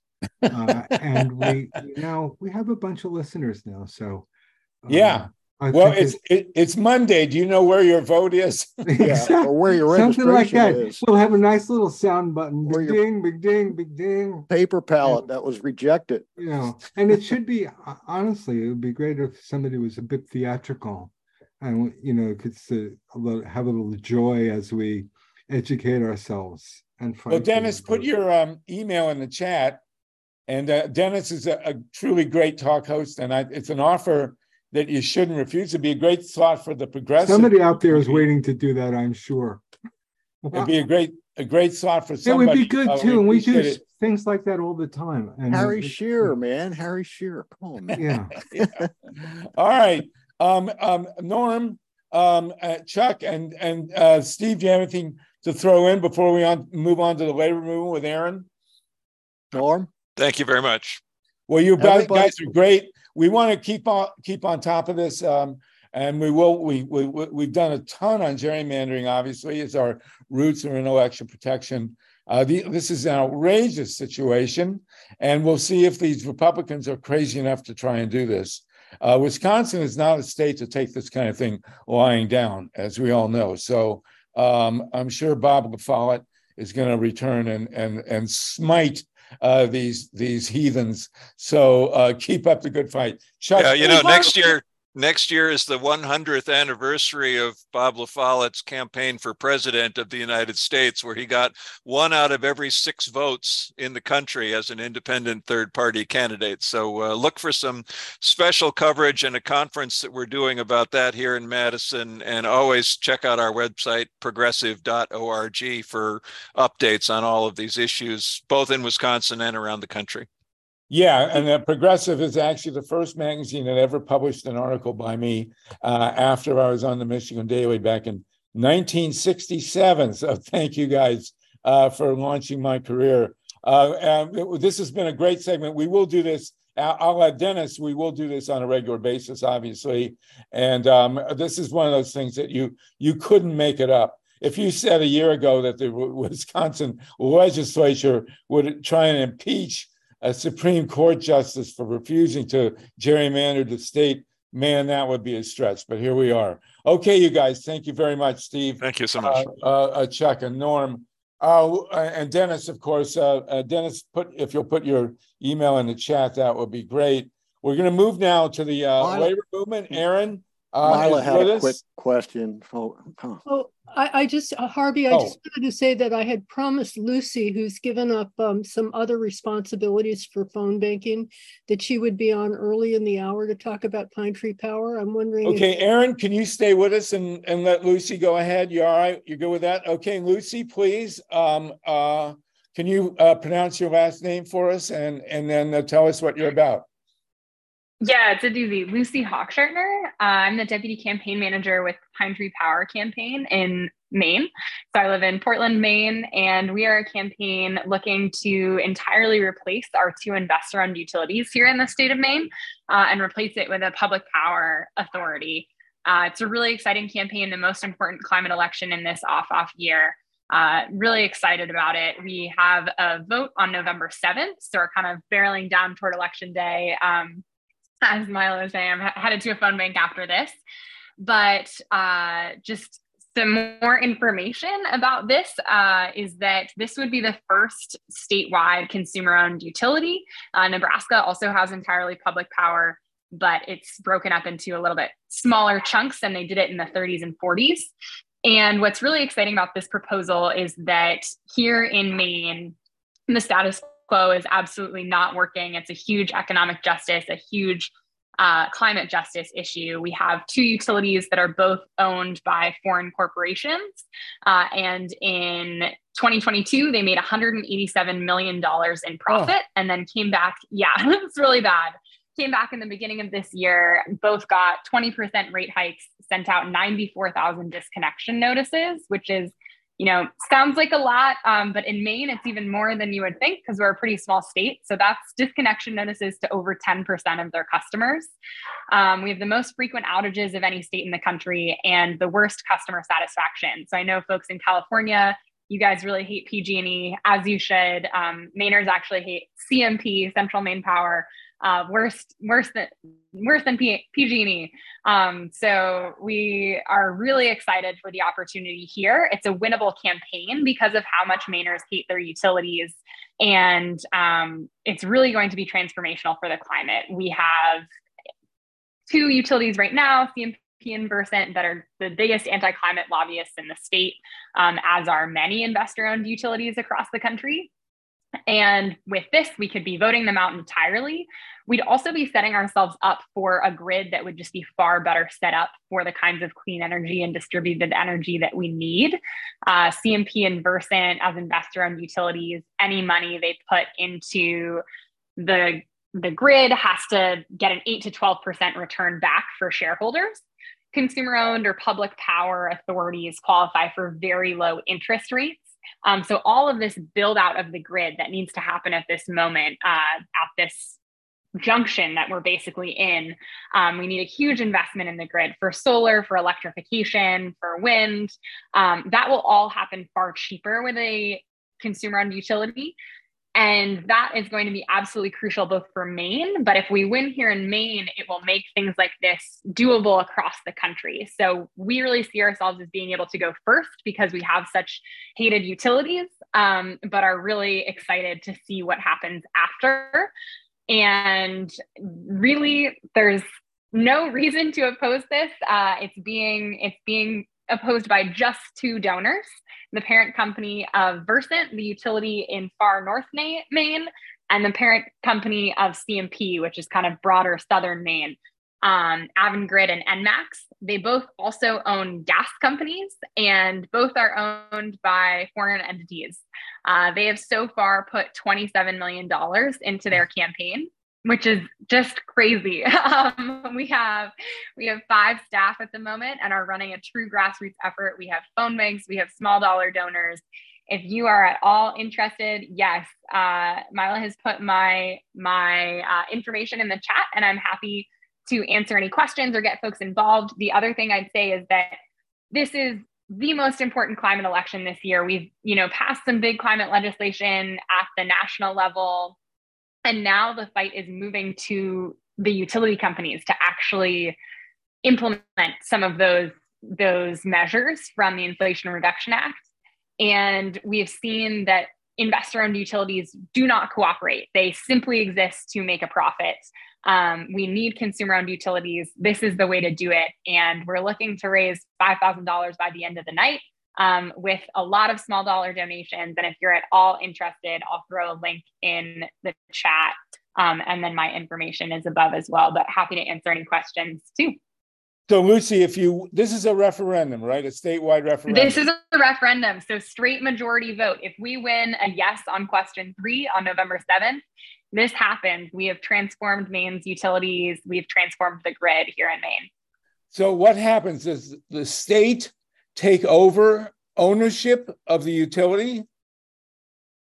Uh, and we now we have a bunch of listeners now. So, uh, Yeah. I Well, it's it, it's Monday. Do you know where your vote is? Yeah, or where your Something like that. We'll have a nice little sound button. Big ding, big ding, big ding. Paper ballot that was rejected. You know, and it should be uh, honestly, it would be great if somebody was a bit theatrical, and you know, could have a little joy as we educate ourselves and fight. Well, Dennis, the put your um, email in the chat. And uh, Dennis is a, a truly great talk host, and I, it's an offer that you shouldn't refuse. It'd be a great slot for the progressive. somebody out there is waiting to do that. I'm sure. It'd be a great a great slot for somebody. It would be good uh, too, and we do appreciate s- things like that all the time. And Harry it- Shearer, man. Harry Shearer. Come on, man. Yeah. Yeah. All right, um, um, Norm, um, uh, Chuck, and and uh, Steve. Do you have anything to throw in before we on move on to the labor movement with Aaron? Norm? Thank you very much. Well, you guys Everybody- guys are great. We want to keep on keep on top of this, um, and we will. We we we- we've done a ton on gerrymandering. Obviously, as our roots are in election protection. Uh, the, this is an outrageous situation, and we'll see if these Republicans are crazy enough to try and do this. Uh, Wisconsin is not a state to take this kind of thing lying down, as we all know. So um, I'm sure Bob LaFollette is going to return and and and smite uh, these these heathens. So uh, keep up the good fight. Chuck, Yeah, you know, next year, next year is the 100th anniversary of Bob LaFollette's campaign for president of the United States, where he got one out of every six votes in the country as an independent third party candidate. So uh, look for some special coverage and a conference that we're doing about that here in Madison. And always check out our website, progressive.org, for updates on all of these issues, both in Wisconsin and around the country. Yeah, and uh, Progressive is actually the first magazine that ever published an article by me uh, after I was on the Michigan Daily back in 1967. So thank you guys uh, for launching my career. Uh, this has been a great segment. We will do this. I'll, let Dennis. We will do this on a regular basis, obviously. And um, this is one of those things that you you couldn't make it up. If you said a year ago that the Wisconsin legislature would try and impeach a Supreme Court justice for refusing to gerrymander the state, man, that would be a stretch. But here we are. Okay, you guys, thank you very much, Steve, Thank you so uh, much. uh, uh, Chuck, and Norm. Uh, and Dennis, of course. Uh, uh, Dennis, put if you'll put your email in the chat, that would be great. We're going to move now to the uh, labor movement. Aaron, uh, Myla is had a us? quick question. Oh, huh. Oh, I, I just, uh, Harvey, I Oh. just wanted to say that I had promised Lucy, who's given up um, some other responsibilities for phone banking, that she would be on early in the hour to talk about Pine Tree Power. I'm wondering. if- Okay, Aaron, can you stay with us and, and let Lucy go ahead? You all right? You good with that? Okay, Lucy, please. Um, uh, can you uh, pronounce your last name for us and, and then uh, tell us what you're about? Yeah, it's a doozy. Lucy Hochschartner. Uh, I'm the deputy campaign manager with Pine Tree Power campaign in Maine. So I live in Portland, Maine, and we are a campaign looking to entirely replace our two investor owned utilities here in the state of Maine uh, and replace it with a public power authority. Uh, it's a really exciting campaign, the most important climate election in this off off year. Uh, really excited about it. We have a vote on November 7th, so we're kind of barreling down toward election day. Um, as Myla was saying, I'm headed to a phone bank after this. But uh, just some more information about this uh, is that this would be the first statewide consumer owned utility. Uh, Nebraska also has entirely public power, but it's broken up into a little bit smaller chunks than they did it in the 30s and 40s. And what's really exciting about this proposal is that here in Maine, the status quo is absolutely not working. It's a huge economic justice, a huge uh, climate justice issue. We have two utilities that are both owned by foreign corporations. Uh, and in 2022, they made $187 million in profit oh. and then came back. Yeah, it's really bad. Came back in the beginning of this year, both got 20% rate hikes, sent out 94,000 disconnection notices, which is you know, sounds like a lot, um, but in Maine, it's even more than you would think because we're a pretty small state. So that's disconnection notices to over 10% of their customers. Um, we have the most frequent outages of any state in the country and the worst customer satisfaction. So I know folks in California, you guys really hate PG&E, as you should. Um, Mainers actually hate CMP, Central Maine Power uh, worse worse than worse than P- PG&E. Um, so we are really excited for the opportunity here. It's a winnable campaign because of how much Mainers hate their utilities, and um, it's really going to be transformational for the climate. We have two utilities right now, CMP and Versant, that are the biggest anti-climate lobbyists in the state, um, as are many investor-owned utilities across the country. And with this, we could be voting them out entirely. We'd also be setting ourselves up for a grid that would just be far better set up for the kinds of clean energy and distributed energy that we need. Uh, CMP and Versant, as investor owned utilities, any money they put into the, the grid has to get an 8 to 12% return back for shareholders. Consumer owned or public power authorities qualify for very low interest rates um, so all of this build out of the grid that needs to happen at this moment, uh, at this junction that we're basically in, um, we need a huge investment in the grid for solar, for electrification, for wind. Um, that will all happen far cheaper with a consumer owned utility. And that is going to be absolutely crucial both for Maine, but if we win here in Maine, it will make things like this doable across the country. So we really see ourselves as being able to go first because we have such hated utilities, um, but are really excited to see what happens after. And really, there's no reason to oppose this. Uh, it's being it's being opposed by just two donors the parent company of Versant, the utility in far north Maine, and the parent company of CMP, which is kind of broader southern Maine, um, Avangrid and Enmax. They both also own gas companies and both are owned by foreign entities. Uh, they have so far put $27 million into their campaign which is just crazy. Um, we have we have five staff at the moment and are running a true grassroots effort. We have phone banks, we have small dollar donors. If you are at all interested, yes, uh, Myla has put my my uh, information in the chat, and I'm happy to answer any questions or get folks involved. The other thing I'd say is that this is the most important climate election this year. We've you know passed some big climate legislation at the national level and now the fight is moving to the utility companies to actually implement some of those those measures from the Inflation Reduction Act. And we have seen that investor owned utilities do not cooperate. They simply exist to make a profit. Um, we need consumer owned utilities. This is the way to do it. And we're looking to raise $5,000 by the end of the night um, with a lot of small dollar donations. And if you're at all interested, I'll throw a link in the chat. Um, and then my information is above as well, but happy to answer any questions too. So, Lucy, if you this is a referendum, right? A statewide referendum. This is a referendum. So, straight majority vote. If we win a yes on question three on November 7th, this happened. We have transformed Maine's utilities. We've transformed the grid here in Maine. So what happens? is the state take over ownership of the utility?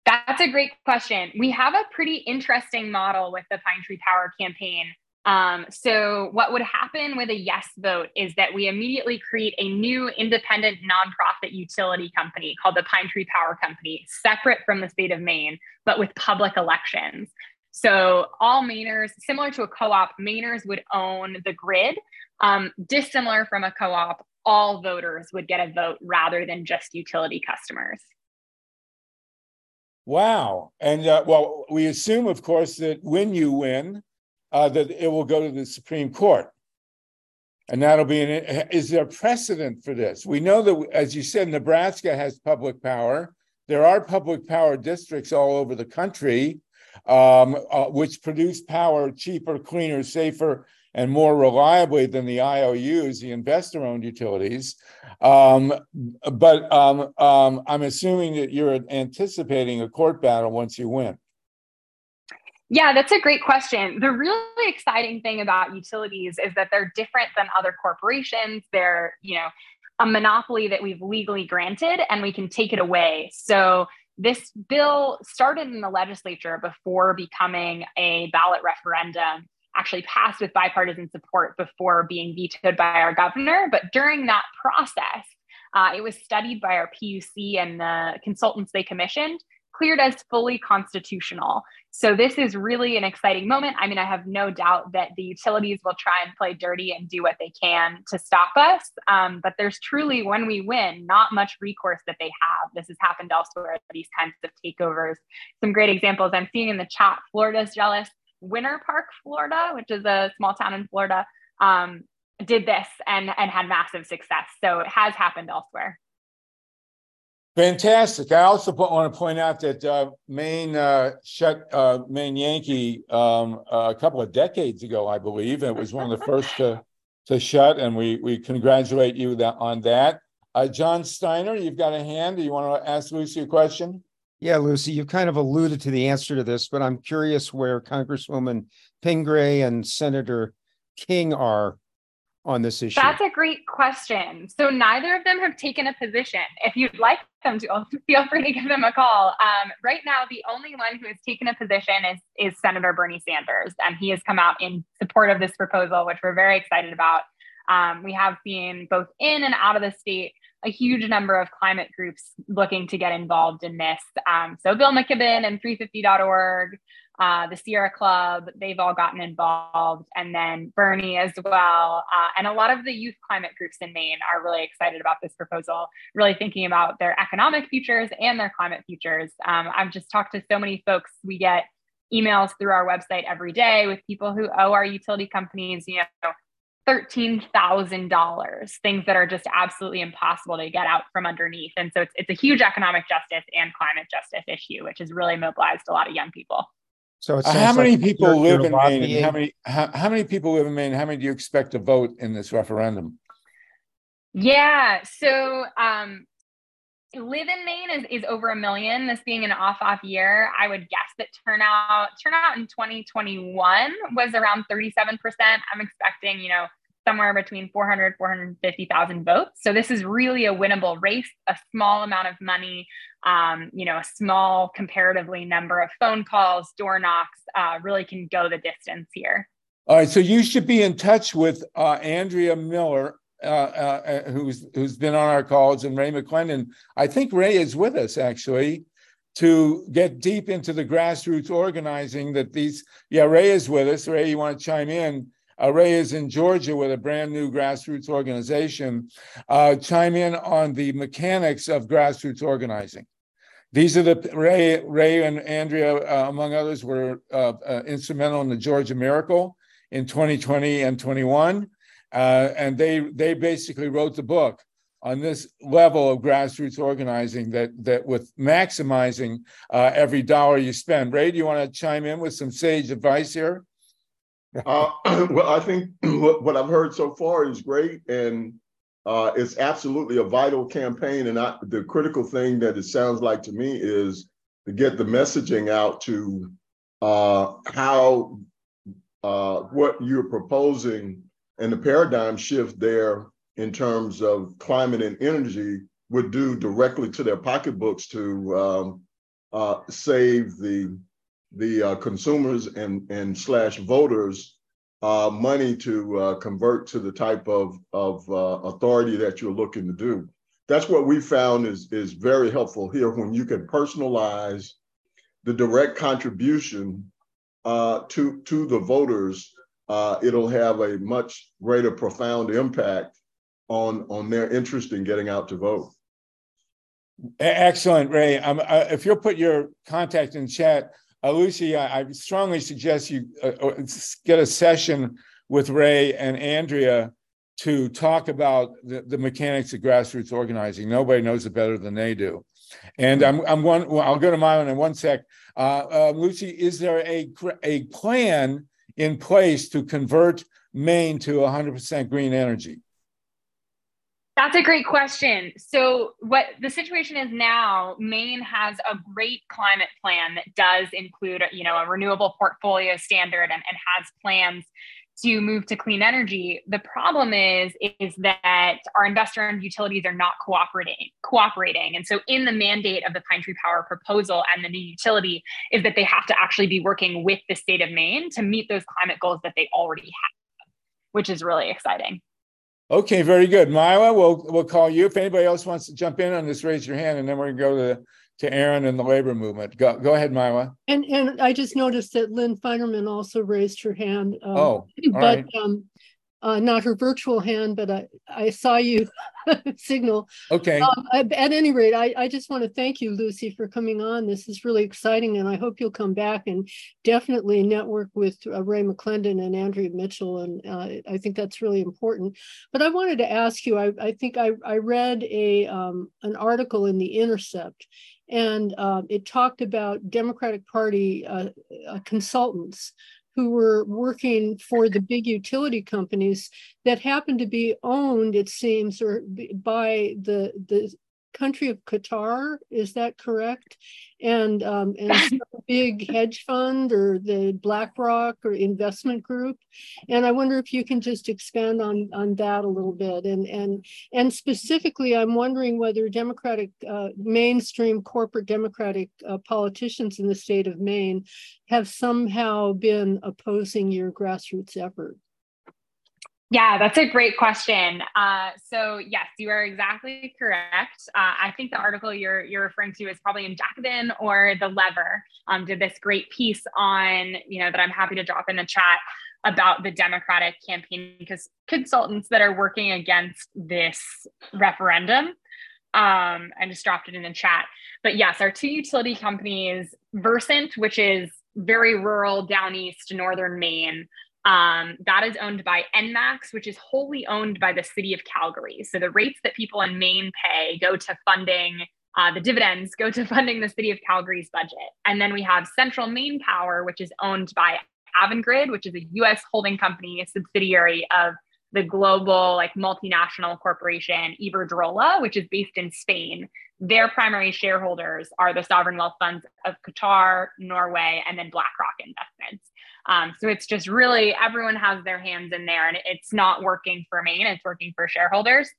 That's a great question. We have a pretty interesting model with the Pine Tree Power campaign. Um, so, what would happen with a yes vote is that we immediately create a new independent nonprofit utility company called the Pine Tree Power Company, separate from the state of Maine, but with public elections. So, all Mainers, similar to a co op, Mainers would own the grid. Um, dissimilar from a co op, all voters would get a vote rather than just utility customers. Wow. And uh, well, we assume, of course, that when you win, uh, that it will go to the Supreme Court. And that'll be an, is there precedent for this? We know that, as you said, Nebraska has public power. There are public power districts all over the country um, uh, which produce power cheaper, cleaner, safer, and more reliably than the IOUs, the investor owned utilities. Um, but um, um, I'm assuming that you're anticipating a court battle once you win. Yeah, that's a great question. The really exciting thing about utilities is that they're different than other corporations. They're, you know, a monopoly that we've legally granted and we can take it away. So this bill started in the legislature before becoming a ballot referendum, actually passed with bipartisan support before being vetoed by our governor. But during that process, uh, it was studied by our PUC and the consultants they commissioned cleared as fully constitutional. So this is really an exciting moment. I mean, I have no doubt that the utilities will try and play dirty and do what they can to stop us. Um, but there's truly, when we win, not much recourse that they have. This has happened elsewhere, these kinds of takeovers. Some great examples I'm seeing in the chat. Florida's jealous. Winter Park, Florida, which is a small town in Florida, um, did this and, and had massive success. So it has happened elsewhere. Fantastic. I also want to point out that uh, Maine uh, shut uh, Maine Yankee um, a couple of decades ago, I believe. It was one of the first to to shut, and we we congratulate you that, on that. Uh, John Steiner, you've got a hand. Do you want to ask Lucy a question? Yeah, Lucy, you've kind of alluded to the answer to this, but I'm curious where Congresswoman Pingree and Senator King are on this issue? That's a great question. So neither of them have taken a position. If you'd like them to, feel free to give them a call. Um, right now, the only one who has taken a position is is Senator Bernie Sanders, and he has come out in support of this proposal, which we're very excited about. Um, we have seen both in and out of the state a huge number of climate groups looking to get involved in this. Um, so Bill McKibben and 350.org, uh, the Sierra Club, they've all gotten involved, and then Bernie as well. Uh, and a lot of the youth climate groups in Maine are really excited about this proposal, really thinking about their economic futures and their climate futures. Um, I've just talked to so many folks. We get emails through our website every day with people who owe our utility companies, you know, $13,000, things that are just absolutely impossible to get out from underneath. And so it's, it's a huge economic justice and climate justice issue, which has really mobilized a lot of young people. So uh, how many like people live in Maine? How many how, how many people live in Maine? How many do you expect to vote in this referendum? Yeah, so um, live in Maine is, is over a million. This being an off off year, I would guess that turnout turnout in 2021 was around 37%. I'm expecting, you know, somewhere between 400 450,000 votes. So this is really a winnable race, a small amount of money, um, you know, a small comparatively number of phone calls, door knocks, uh, really can go the distance here. All right, so you should be in touch with uh, Andrea Miller, uh, uh, uh who's who's been on our calls, and Ray McClendon. I think Ray is with us actually to get deep into the grassroots organizing that these. Yeah, Ray is with us. Ray, you want to chime in? Uh, Ray is in Georgia with a brand new grassroots organization. Uh, chime in on the mechanics of grassroots organizing. These are the Ray, Ray and Andrea, among others, were instrumental in the Georgia Miracle in 2020 and 21, uh, and they they basically wrote the book on this level of grassroots organizing that that with maximizing every dollar you spend. Ray, do you want to chime in with some sage advice here? Uh, well, I think what, what, I've heard so far is great, and uh, it's absolutely a vital campaign. And I, the critical thing that it sounds like to me is to get the messaging out to uh, how uh, what you're proposing and the paradigm shift there in terms of climate and energy would do directly to their pocketbooks to um, uh, save the the uh, consumers and and slash voters uh, money to uh, convert to the type of of uh, authority that you're looking to do. That's what we found is is very helpful here when you can personalize the direct contribution uh, to to the voters. It'll have a much greater, profound impact on on their interest in getting out to vote. Excellent, Ray. Um, uh, if you'll put your contact in chat, uh, Lucy, I, I, strongly suggest you uh, uh, get a session with Ray and Andrea to talk about the, the, mechanics of grassroots organizing. Nobody knows it better than they do. And I'm, I'm one. Well, I'll go to Myron in one sec. Uh, uh, Lucy, is there a a plan in place to convert Maine to 100% green energy? That's a great question. So, what the situation is now, Maine has a great climate plan that does include, you know, a renewable portfolio standard and, and has plans to move to clean energy. The problem is, is that our investor and utilities are not cooperating, cooperating. And so in the mandate of the Pine Tree Power proposal and the new utility is that they have to actually be working with the state of Maine to meet those climate goals that they already have, which is really exciting. Okay, very good. Myla, we'll we'll call you. If anybody else wants to jump in on this, raise your hand, and then we're gonna go to to Aaron and the labor movement. Go go ahead, Myla. And and I just noticed that Lynn Feinerman also raised her hand. Um, oh, but right. um, uh, not her virtual hand, but I, I saw you signal. Okay. Um, I, at any rate, I, I just want to thank you, Lucy, for coming on. This is really exciting, and I hope you'll come back and definitely network with uh, Ray McClendon and Andrea Mitchell. And uh, I think that's really important. But I wanted to ask you. I, I think I, I read a um, an article in the Intercept, and uh, it talked about Democratic Party uh, uh, consultants who were working for the big utility companies that happened to be owned, it seems, or by the the country of Qatar. Is that correct? And um, and big hedge fund or the BlackRock or investment group. And I wonder if you can just expand on on that a little bit. And and and specifically, I'm wondering whether Democratic uh, mainstream corporate Democratic uh, politicians in the state of Maine have somehow been opposing your grassroots effort. Yeah, that's a great question. Uh, so yes, you are exactly correct. Uh, I think the article you're you're referring to is probably in Jacobin or The Lever. Um, did this great piece on you know that I'm happy to drop in the chat about the Democratic campaign because consultants that are working against this referendum. Um, I just dropped it in the chat. But yes, our two utility companies, Versant, which is very rural down east northern Maine, um, that is owned by ENMAX, which is wholly owned by the city of Calgary. So the rates that people in Maine pay go to funding uh, the dividends go to funding the city of Calgary's budget. And then we have Central Maine Power, which is owned by Avangrid, which is a US holding company, a subsidiary of the global like multinational corporation Iberdrola, which is based in Spain. Their primary shareholders are the sovereign wealth funds of Qatar, Norway, and then BlackRock Investments. Um, so it's just really everyone has their hands in there and it's not working for Maine, it's working for shareholders.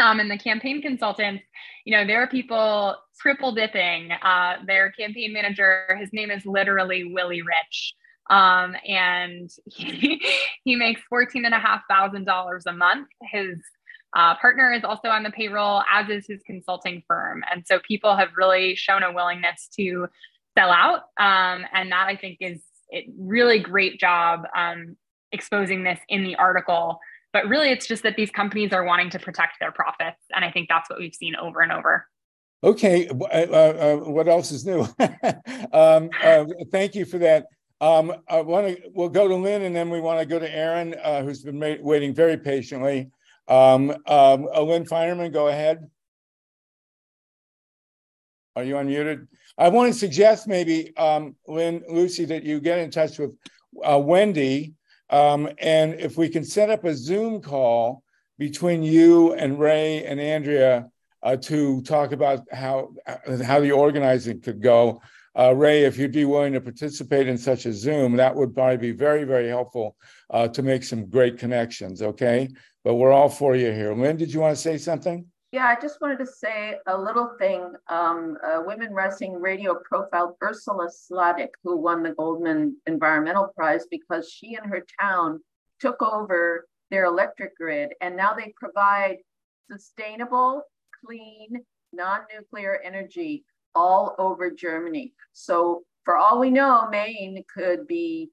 Um, and the campaign consultants, you know, there are people triple dipping. Uh, their campaign manager, his name is literally Willie Rich. Um, and he, he makes fourteen and a half thousand dollars a month. His uh, partner is also on the payroll, as is his consulting firm. And so people have really shown a willingness to sell out. Um, and that I think is it really great job um, exposing this in the article. But really, it's just that these companies are wanting to protect their profits. And I think that's what we've seen over and over. Okay. Uh, uh, what else is new? um, uh, thank you for that. Um, I want to. We'll go to Lynn, and then we want to go to Aaron, uh, who's been ma- waiting very patiently. Um, um, uh, Lynn Feinerman, go ahead. Are you unmuted? I want to suggest maybe, um, Lynn, Lucy, that you get in touch with uh, Wendy, um, and if we can set up a Zoom call between you and Ray and Andrea uh, to talk about how how the organizing could go. uh, Ray, if you'd be willing to participate in such a Zoom, that would probably be very, very helpful uh, to make some great connections. Okay. But we're all for you here. Lynn, did you want to say something? Yeah, I just wanted to say a little thing. Um, Women Rising Radio profiled Ursula Sladek, who won the Goldman Environmental Prize because she and her town took over their electric grid and now they provide sustainable, clean, non nuclear energy all over Germany. So, for all we know, Maine could be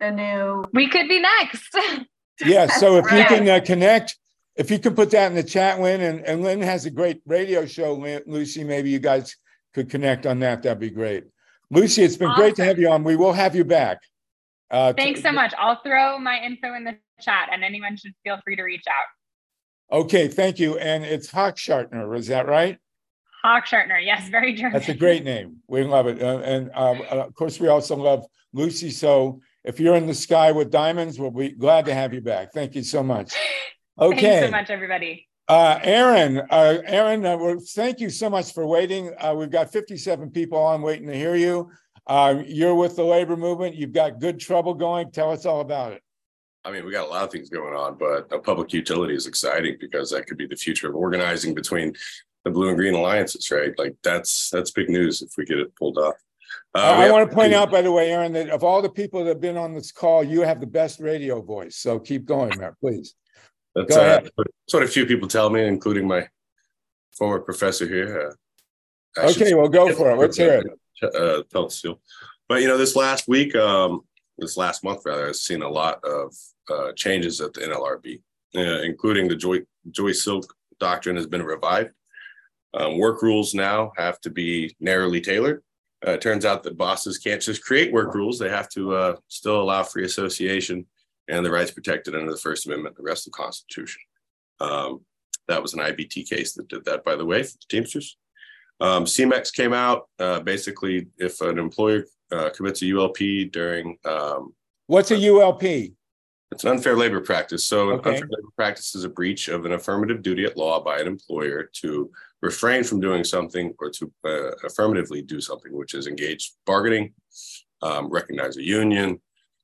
the new. We could be next. yeah. So, if right. you can uh, connect, if you can put that in the chat, Lynn, and, and Lynn has a great radio show, Lynn, Lucy, maybe you guys could connect on that. That'd be great. Lucy, it's been awesome. great to have you on. We will have you back. Uh, Thanks so much. I'll throw my info in the chat and anyone should feel free to reach out. Okay, thank you. And it's Hochschartner, is that right? Hochschartner, yes, very German. That's a great name. We love it. Uh, and um, uh, of course, we also love Lucy. So if you're in the sky with diamonds, we'll be glad to have you back. Thank you so much. Okay. Thanks so much, everybody. Uh, Aaron, uh, Aaron, uh, well, thank you so much for waiting. Uh, we've got 57 people on waiting to hear you. Uh, you're with the labor movement. You've got good trouble going. Tell us all about it. I mean, we got a lot of things going on, but a public utility is exciting because that could be the future of organizing between the blue and green alliances, right? Like that's that's big news if we get it pulled off. Uh, I want to point out, by the way, Aaron, that of all the people that have been on this call, you have the best radio voice. So keep going there, please. That's, uh, that's what a few people tell me, including my former professor here. Uh, okay, well, go for it. Let's hear it. Uh, But you know, this last week, um, this last month rather, I've seen a lot of uh, changes at the NLRB, uh, including the Joy, Joy Silk doctrine has been revived. Um, work rules now have to be narrowly tailored. Uh, it turns out that bosses can't just create work rules; they have to uh, still allow free association and the rights protected under the First Amendment, the rest of the Constitution. Um, that was an IBT case that did that, by the way, for the Teamsters. Um, CEMEX came out uh, basically if an employer uh, commits a ULP during. Um, What's a ULP? It's an unfair labor practice. So, okay. unfair labor practice is a breach of an affirmative duty at law by an employer to refrain from doing something or to uh, affirmatively do something, which is engage bargaining, um, recognize a union.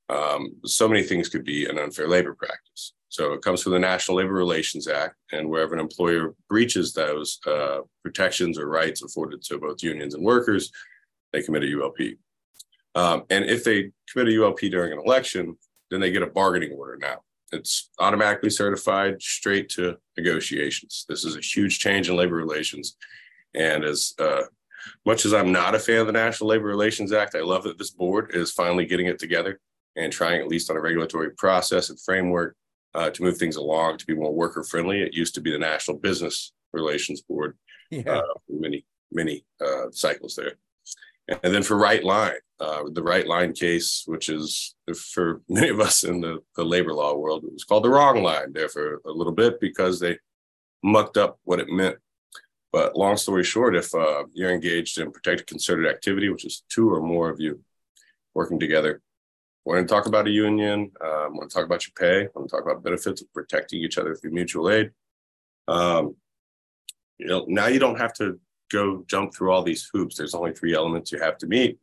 Um, so many things could be an unfair labor practice. So it comes from the National Labor Relations Act, and wherever an employer breaches those uh, protections or rights afforded to both unions and workers, they commit a ULP. Um, and if they commit a ULP during an election, then they get a bargaining order now. It's automatically certified straight to negotiations. This is a huge change in labor relations. And as uh, much as I'm not a fan of the National Labor Relations Act, I love that this board is finally getting it together and trying, at least on a regulatory process and framework, uh, to move things along to be more worker friendly. It used to be the National Business Relations Board, yeah. uh, many, many uh, cycles there. And then for Wright Line, uh, the Wright Line case, which is for many of us in the, the labor law world, it was called the wrong line there for a little bit because they mucked up what it meant. But long story short, if uh, you're engaged in protected concerted activity, which is two or more of you working together, we're going to talk about a union. Um, we're going to talk about your pay. We're going to talk about benefits of protecting each other through mutual aid. Um, you know, now you don't have to go jump through all these hoops. There's only three elements you have to meet.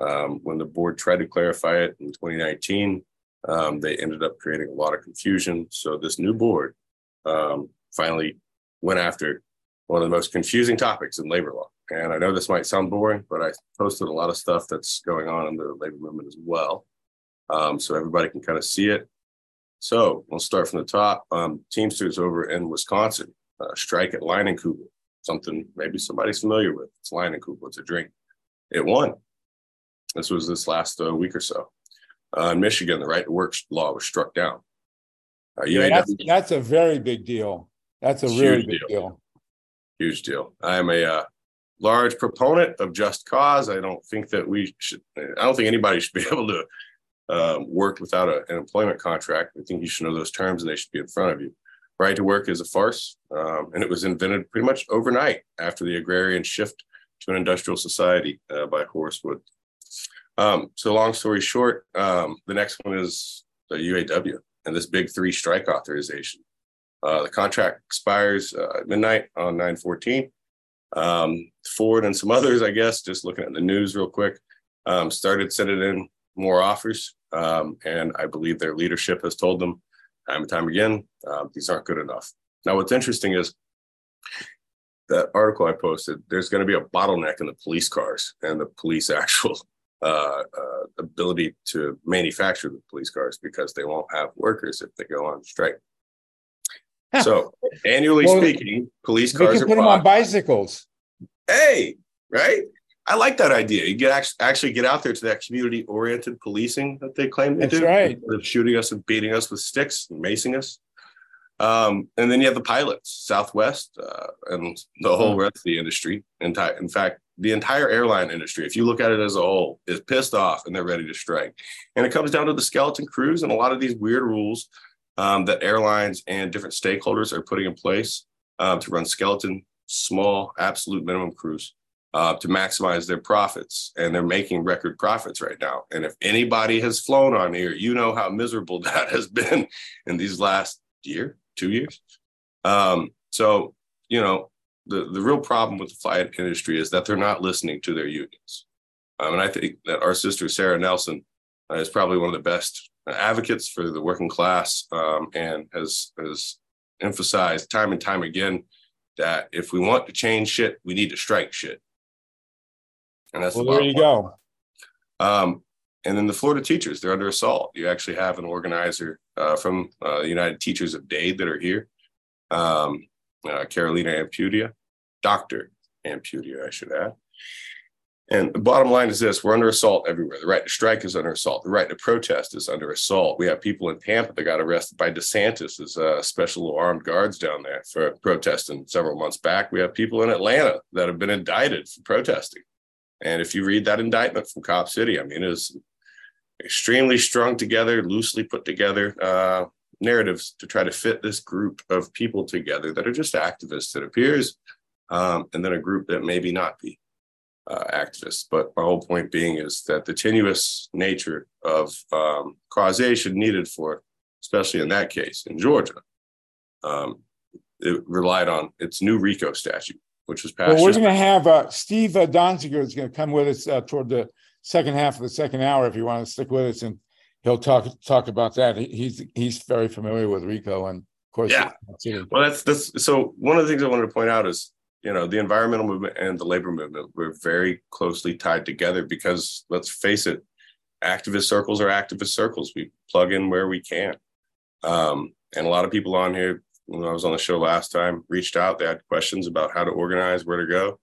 Um, when the board tried to clarify it in 2019, um, they ended up creating a lot of confusion. So this new board um, finally went after one of the most confusing topics in labor law. And I know this might sound boring, but I posted a lot of stuff that's going on in the labor movement as well. Um, so everybody can kind of see it. So we'll start from the top. Um, Teamsters over in Wisconsin uh, strike at Leinenkugel something maybe somebody's familiar with. It's Leinenkugel, it's a drink. It won. This was this last uh, week or so. Uh, in Michigan, the right to work law was struck down. Uh, yeah, that's, that's, a very big deal. That's a really big deal. deal. Huge deal. I'm a uh, large proponent of just cause. I don't think that we should, I don't think anybody should be able to um, work without a, an employment contract. I think you should know those terms and they should be in front of you right to work is a farce, um, and it was invented pretty much overnight after the agrarian shift to an industrial society uh, by Horace Wood. Um, so, long story short, um, the next one is the UAW and this big three strike authorization. Uh, the contract expires uh, at midnight on 914. Um, Ford and some others, I guess, just looking at the news real quick, um, started sending in more offers. Um, and I believe their leadership has told them time and time again, uh, these aren't good enough. Now, what's interesting is that article I posted, there's going to be a bottleneck in the police cars and the police actual uh, uh, ability to manufacture the police cars because they won't have workers if they go on strike. So, annually well, speaking, police cars can put them on bicycles. Hey, right? I like that idea. You get actually get out there to that community oriented policing that they claim they That's do. right. Of shooting us and beating us with sticks and macing us. Um, and then you have the pilots, Southwest, uh, and the whole hmm. rest of the industry. In, in fact, the entire airline industry, if you look at it as a whole, is pissed off and they're ready to strike. And it comes down to the skeleton crews and a lot of these weird rules um, that airlines and different stakeholders are putting in place uh, to run skeleton, small, absolute minimum crews uh, to maximize their profits. And they're making record profits right now. And if anybody has flown on here, you know how miserable that has been in these last year, two years. Um, so, you know, the, the real problem with the flight industry is that they're not listening to their unions. Um, and I think that our sister, Sarah Nelson, uh, is probably one of the best advocates for the working class um, and has, has emphasized time and time again that if we want to change shit, we need to strike shit. And that's well, the there you go. Um, and then the Florida teachers, they're under assault. You actually have an organizer uh, from uh, United Teachers of Dade that are here, um, uh, Carolina Ampudia, Dr. Ampudia, I should add. And the bottom line is this we're under assault everywhere. The right to strike is under assault. The right to protest is under assault. We have people in Tampa that got arrested by DeSantis as uh, special armed guards down there for protesting several months back. We have people in Atlanta that have been indicted for protesting. And if you read that indictment from Cop City, I mean, it is extremely strung together, loosely put together uh, narratives to try to fit this group of people together that are just activists, it appears, um, and then a group that maybe not be uh, activists. But my whole point being is that the tenuous nature of um, causation needed for, especially in that case in Georgia, um, it relied on its new RICO statute which was passed. Well, we're going to have uh, Steve uh, Donziger is going to come with us uh, toward the second half of the second hour. If you want to stick with us, and he'll talk talk about that. He, he's he's very familiar with RICO, and of course, yeah. Well, that's that's so. One of the things I wanted to point out is you know the environmental movement and the labor movement were very closely tied together because let's face it, activist circles are activist circles. We plug in where we can. Um, and a lot of people on here when I was on the show last time, reached out. They had questions about how to organize, where to go.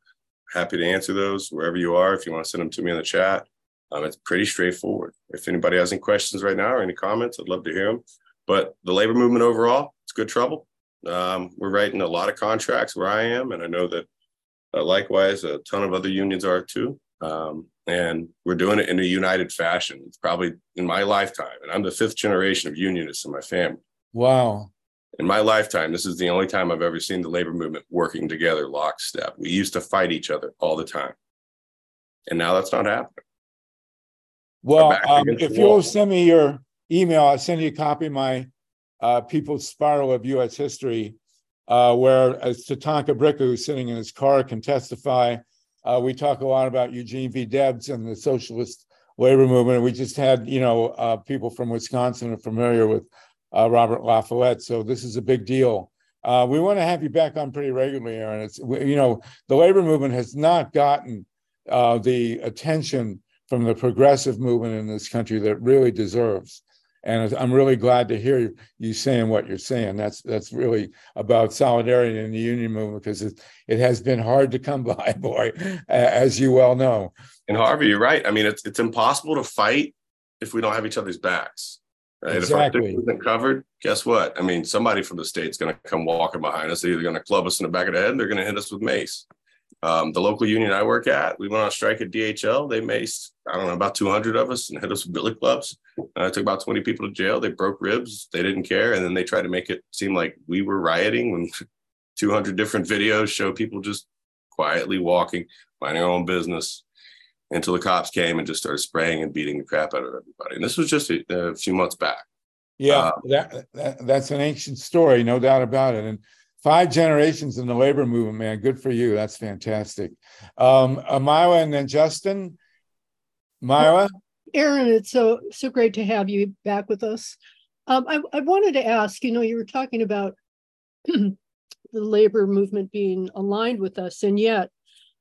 Happy to answer those wherever you are. If you want to send them to me in the chat, um, it's pretty straightforward. If anybody has any questions right now or any comments, I'd love to hear them. But the labor movement overall, it's good trouble. Um, we're writing a lot of contracts where I am, and I know that uh, likewise a ton of other unions are too. Um, and we're doing it in a united fashion. It's probably in my lifetime, and I'm the fifth generation of unionists in my family. Wow in my lifetime, this is the only time I've ever seen the labor movement working together lockstep. We used to fight each other all the time. And now that's not happening. Well, um, if you'll send me your email, I'll send you a copy of my uh, People's Spiral of U.S. History, uh, where as Tatanka Bricca, who's sitting in his car, can testify. Uh, we talk a lot about Eugene V. Debs and the socialist labor movement. We just had, you know, uh, people from Wisconsin are familiar with uh, Robert La Follette. So this is a big deal. Uh, we want to have you back on pretty regularly, Aaron. It's you know the labor movement has not gotten uh, the attention from the progressive movement in this country that really deserves. And I'm really glad to hear you saying what you're saying. That's that's really about solidarity in the union movement because it, it has been hard to come by, boy, as you well know. And Harvey, you're right. I mean, it's it's impossible to fight if we don't have each other's backs. Right? Exactly. If our isn't covered, guess what? I mean, somebody from the state's going to come walking behind us. They're either going to club us in the back of the head, and they're going to hit us with mace. Um, the local union I work at, we went on strike at DHL. They maced, I don't know, about 200 of us and hit us with billy clubs. Uh, took about 20 people to jail. They broke ribs. They didn't care. And then they tried to make it seem like we were rioting when 200 different videos show people just quietly walking, minding their own business until the cops came and just started spraying and beating the crap out of everybody. And this was just a, a few months back. Yeah, uh, that, that, that's an ancient story, no doubt about it. And Five generations in the labor movement, man. Good for you. That's fantastic. Um, Myra and then Justin. Myra? Aaron, it's so so great to have you back with us. Um, I, I wanted to ask, you know, you were talking about the labor movement being aligned with us, and yet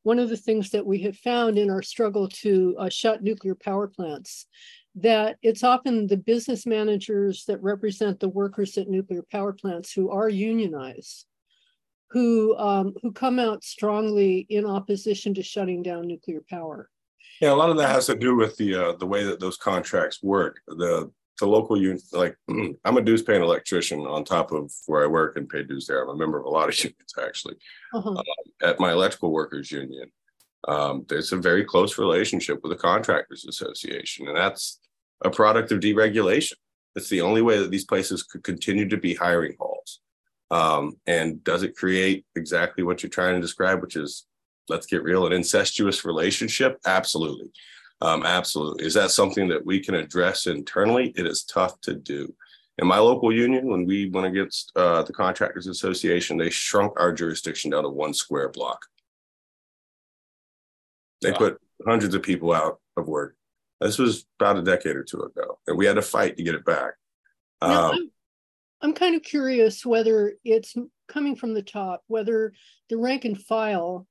one of the things that we have found in our struggle to uh, shut nuclear power plants that it's often the business managers that represent the workers at nuclear power plants who are unionized who um, who come out strongly in opposition to shutting down nuclear power. Yeah a lot of that has to do with the uh, the way that those contracts work the the local union like i'm a dues paying electrician on top of where i work and pay dues there i'm a member of a lot of unions actually uh-huh. um, at my electrical workers union um, there's a very close relationship with the contractors association and that's a product of deregulation. It's the only way that these places could continue to be hiring halls. Um, and does it create exactly what you're trying to describe, which is let's get real, an incestuous relationship? Absolutely. Um, absolutely. Is that something that we can address internally? It is tough to do. In my local union, when we went against uh, the Contractors Association, they shrunk our jurisdiction down to one square block. They wow. put hundreds of people out of work. This was about a decade or two ago, and we had to fight to get it back. Now, um, I'm, I'm kind of curious whether it's coming from the top, whether the rank and file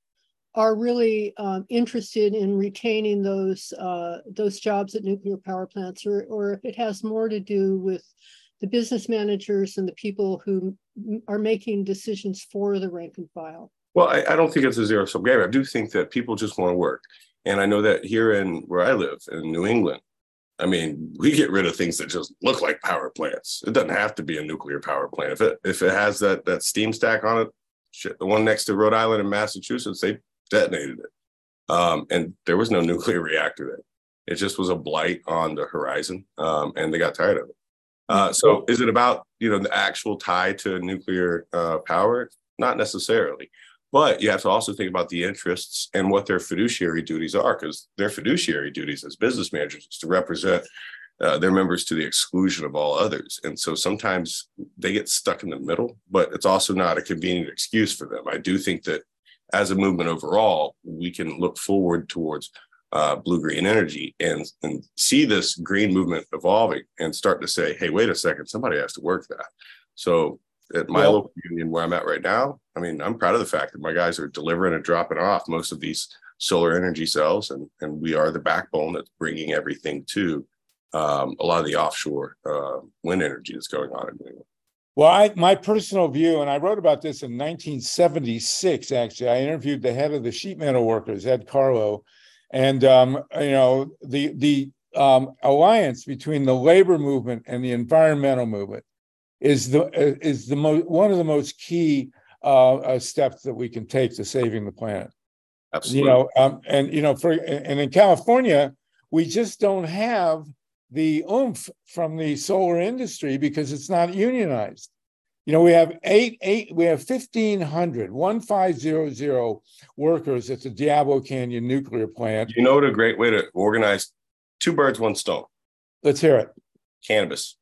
are really um, interested in retaining those uh, those jobs at nuclear power plants, or or if it has more to do with the business managers and the people who are making decisions for the rank and file. Well, I, I don't think it's a zero sum game. I do think that people just want to work. And I know that here in where I live in New England, I mean, we get rid of things that just look like power plants. It doesn't have to be a nuclear power plant. If it if it has that that steam stack on it, shit, the one next to Rhode Island and Massachusetts, they detonated it, um, and there was no nuclear reactor there. It just was a blight on the horizon, um, and they got tired of it. Uh, so, is it about you know the actual tie to nuclear uh, power? Not necessarily. But you have to also think about the interests and what their fiduciary duties are, because their fiduciary duties as business managers is to represent uh, their members to the exclusion of all others. And so sometimes they get stuck in the middle, but it's also not a convenient excuse for them. I do think that as a movement overall, we can look forward towards uh, blue green energy and, and see this green movement evolving and start to say, hey, wait a second, somebody has to work that. So at my well, local union where I'm at right now, I mean, I'm proud of the fact that my guys are delivering and dropping off most of these solar energy cells, and and we are the backbone that's bringing everything to um, a lot of the offshore uh, wind energy that's going on in New England. Well, I, my personal view, and I wrote about this in 1976. Actually, I interviewed the head of the sheet metal workers, Ed Carlough, and um, you know the the um, alliance between the labor movement and the environmental movement is the is the most one of the most key uh, uh, steps that we can take to saving the planet. Absolutely. You know, um, and you know, for and in California, we just don't have the oomph from the solar industry because it's not unionized. You know, we have eight, eight, we have 1,500, 1500 workers at the Diablo Canyon nuclear plant. You know what a great way to organize two birds, one stone? Let's hear it. Cannabis.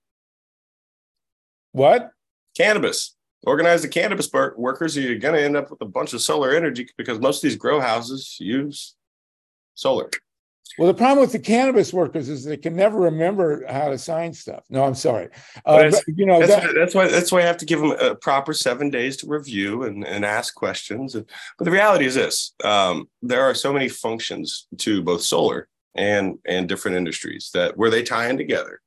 What? Cannabis. Organize the cannabis workers. You're going to end up with a bunch of solar energy because most of these grow houses use solar. Well, the problem with the cannabis workers is they can never remember how to sign stuff. No, I'm sorry. Uh, but, you know that's, that, that's, why that's why I have to give them a proper seven days to review and, and ask questions. But the reality is this: um, there are so many functions to both solar and and different industries that where they tie in together,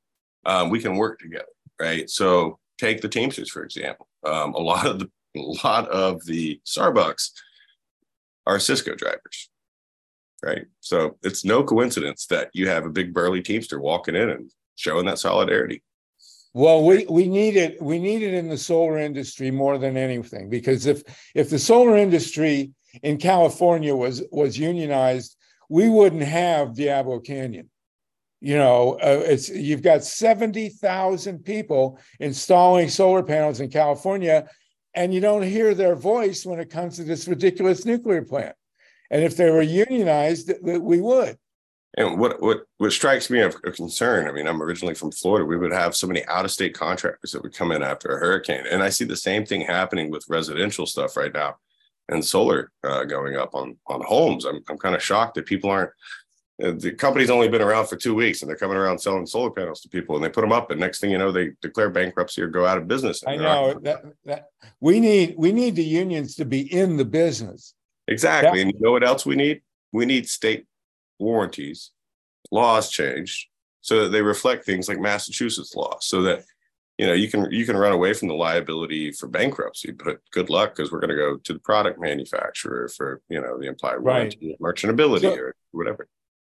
um, we can work together, right? So take the Teamsters for example. Um, a lot of the a lot of the Starbucks are Sysco drivers, right? So it's no coincidence that you have a big burly Teamster walking in and showing that solidarity. Well, we, we need it. We need it in the solar industry more than anything because if if the solar industry in California was was unionized, we wouldn't have Diablo Canyon. You know, uh, it's you've got 70,000 people installing solar panels in California, and you don't hear their voice when it comes to this ridiculous nuclear plant. And if they were unionized, we would. And what what what strikes me of a concern, I mean, I'm originally from Florida. We would have so many out of state contractors that would come in after a hurricane, and I see the same thing happening with residential stuff right now, and solar uh, going up on on homes. I'm I'm kind of shocked that people aren't. Uh, the company's only been around for two weeks, and they're coming around selling solar panels to people, and they put them up, and next thing you know, they declare bankruptcy or go out of business. I know that, that we need we need the unions to be in the business. Exactly, and you know what else we need? We need state warranties, laws changed so that they reflect things like Massachusetts law, so that you know you can you can run away from the liability for bankruptcy, but good luck because we're going to go to the product manufacturer for you know the implied warranty, right. merchantability, so, or whatever.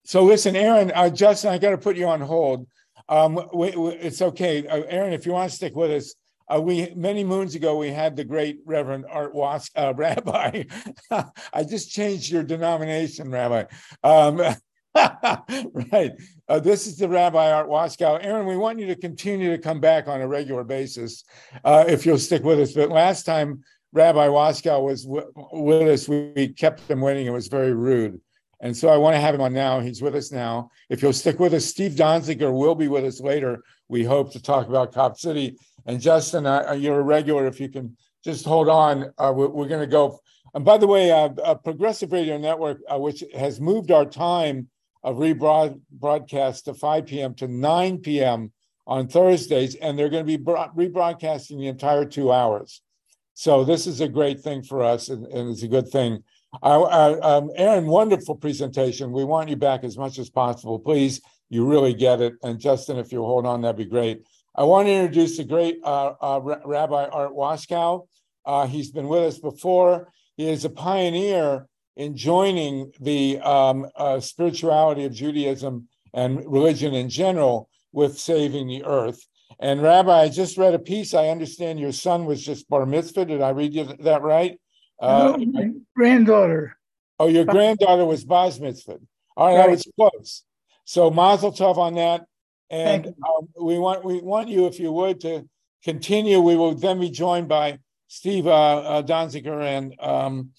So listen, Aaron, uh, Justin, I got to put you on hold. Um, we, we, it's okay, uh, Aaron. If you want to stick with us, uh, we many moons ago we had the great Reverend Art Was, uh, Rabbi. I just changed your denomination, Rabbi. Um, right. Uh, this is the Rabbi Art Waskow. Aaron, we want you to continue to come back on a regular basis uh, if you'll stick with us. But last time Rabbi Waskow was w- with us, we, we kept him waiting. It was very rude. And so I want to have him on now. He's with us now. If you'll stick with us, Steve Donziger will be with us later. We hope to talk about Cop City. And Justin, uh, you're a regular. If you can just hold on, uh, we're, we're going to go. And by the way, uh, Progressive Radio Network, uh, which has moved our time of rebroadcast to 5 p.m. to 9 p.m. on Thursdays, and they're going to be rebroadcasting the entire two hours. So this is a great thing for us, and, and it's a good thing. um, Aaron, wonderful presentation. We want you back as much as possible, please. You really get it. And Justin, if you hold on, that'd be great. I want to introduce the great uh, uh, Rabbi Art Waskow. Uh, he's been with us before. He is a pioneer in joining the um, uh, spirituality of Judaism and religion in general with saving the earth. And Rabbi, I just read a piece. I understand your son was just bar mitzvah. Did I read you that right? Uh, no, my granddaughter. Oh, your granddaughter was bar mitzvah. All right, right. I was close. So Mazel Tov on that. And um, we want we want you, if you would, to continue. We will then be joined by Steve uh, uh, Donziger and um,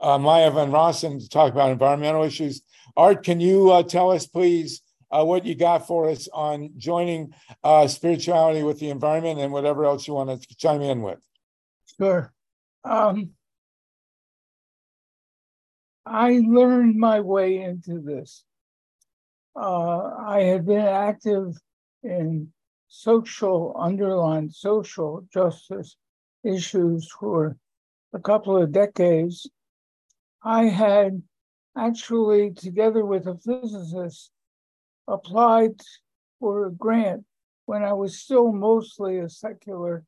uh, Maya Van Rossen to talk about environmental issues. Art, can you uh, tell us, please, uh, what you got for us on joining uh, spirituality with the environment and whatever else you want to chime in with? Sure. Um, I learned my way into this. Uh, I had been active in social, underlying social justice issues for a couple of decades. I had actually, together with a physicist, applied for a grant when I was still mostly a secular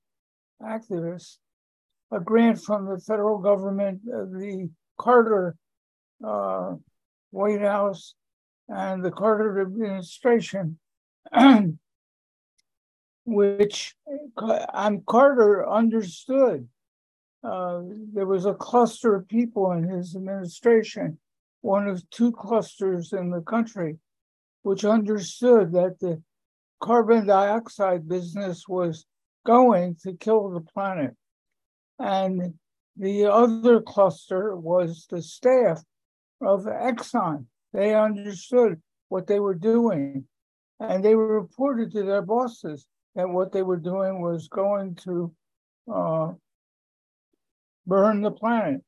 activist, a grant from the federal government, the Carter uh, White House, and the Carter administration, which I'm Carter understood uh, there was a cluster of people in his administration, one of two clusters in the country, which understood that the carbon dioxide business was going to kill the planet. And the other cluster was the staff of Exxon. They understood what they were doing. And they reported to their bosses that what they were doing was going to uh, burn the planet.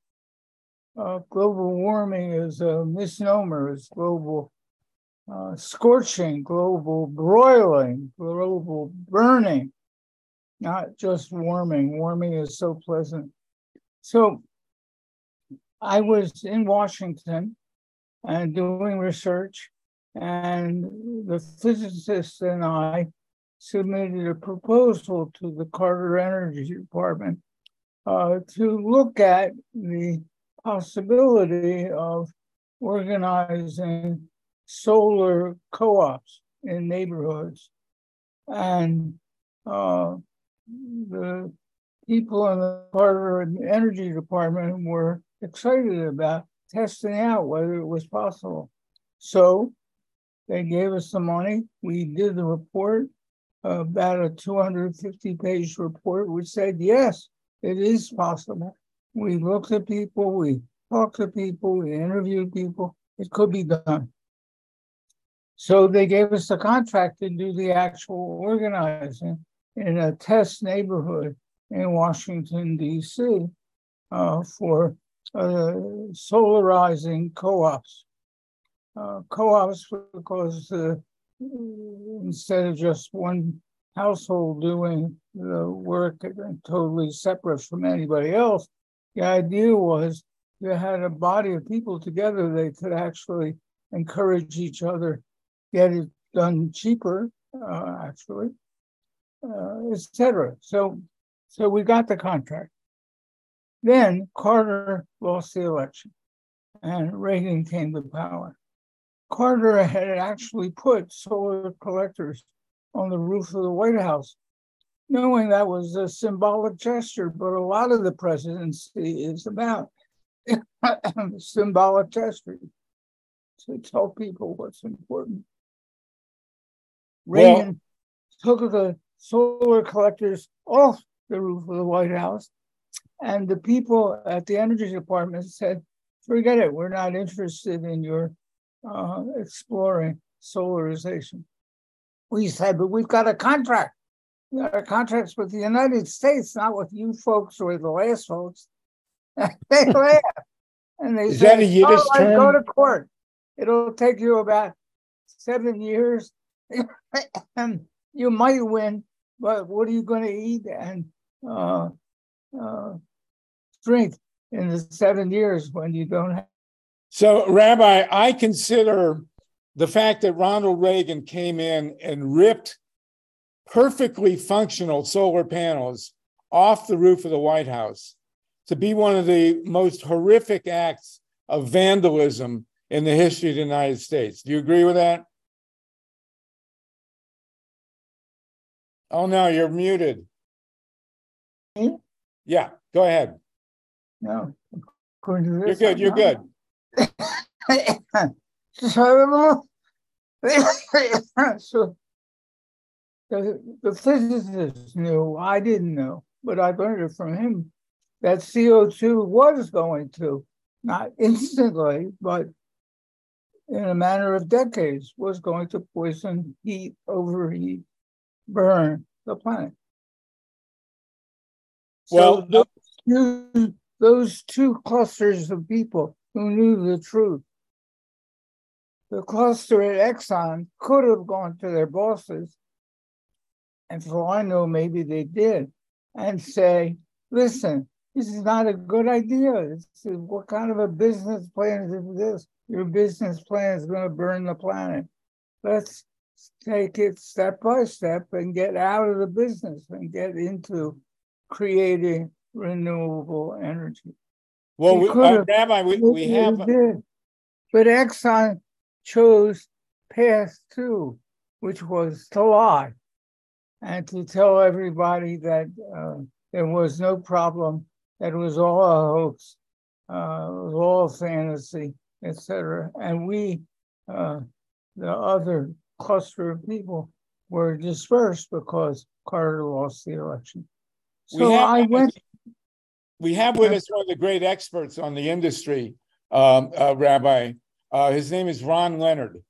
Uh, global warming is a misnomer. It's global uh, scorching, global broiling, global burning, not just warming. Warming is so pleasant. So I was in Washington and doing research, and the physicist and I submitted a proposal to the Carter Energy Department uh, to look at the possibility of organizing solar co-ops in neighborhoods. And uh, the people in the Carter Energy Department were excited about testing out whether it was possible. So they gave us the money. We did the report, about a 250 page report, which said, yes, it is possible. We looked at people, we talked to people, we interviewed people. It could be done. So they gave us the contract to do the actual organizing in a test neighborhood in Washington, D.C. Uh, for solarizing co-ops. Uh, co-ops because uh, instead of just one household doing the work totally separate from anybody else, the idea was you had a body of people together they could actually encourage each other, get it done cheaper, uh, actually, uh, etc. So, so we got the contract. Then Carter lost the election and Reagan came to power. Carter had actually put solar collectors on the roof of the White House, knowing that was a symbolic gesture, but a lot of the presidency is about symbolic gesture to tell people what's important. Reagan well, took the solar collectors off the roof of the White House and the people at the energy department said, forget it, we're not interested in your uh, exploring solarization. We said, but we've got a contract. We got a contract with the United States, not with you folks or the last folks. they laugh. And they Is that a Yiddish oh, term? Go to court. It'll take you about seven years. and you might win, but what are you going to eat? And uh, uh, drink in the seven years when you don't have. So, Rabbi, I consider the fact that Ronald Reagan came in and ripped perfectly functional solar panels off the roof of the White House to be one of the most horrific acts of vandalism in the history of the United States. Do you agree with that? Oh, no, you're muted. Me? Yeah, go ahead. No. You're good. You're good. so, so the, the physicist knew, I didn't know, but I learned it from him that CO2 was going to, not instantly, but in a matter of decades, was going to poison, heat, overheat, burn the planet. Well, so those, two, those two clusters of people who knew the truth, the cluster at Exxon could have gone to their bosses, and for all I know, maybe they did, and say, listen, this is not a good idea. This is, what kind of a business plan is this? Your business plan is going to burn the planet. Let's take it step by step and get out of the business and get into creating renewable energy. Well, we, uh, Rabbi, we, we have. Did. But Exxon chose path two, which was to lie and to tell everybody that uh, there was no problem, that it was all a hoax, uh, it was all fantasy, etc. And we, uh, the other cluster of people, were dispersed because Carter lost the election. So have, I went. We have with us one of the great experts on the industry, um, uh, Rabbi. Uh, his name is Ron Leonard,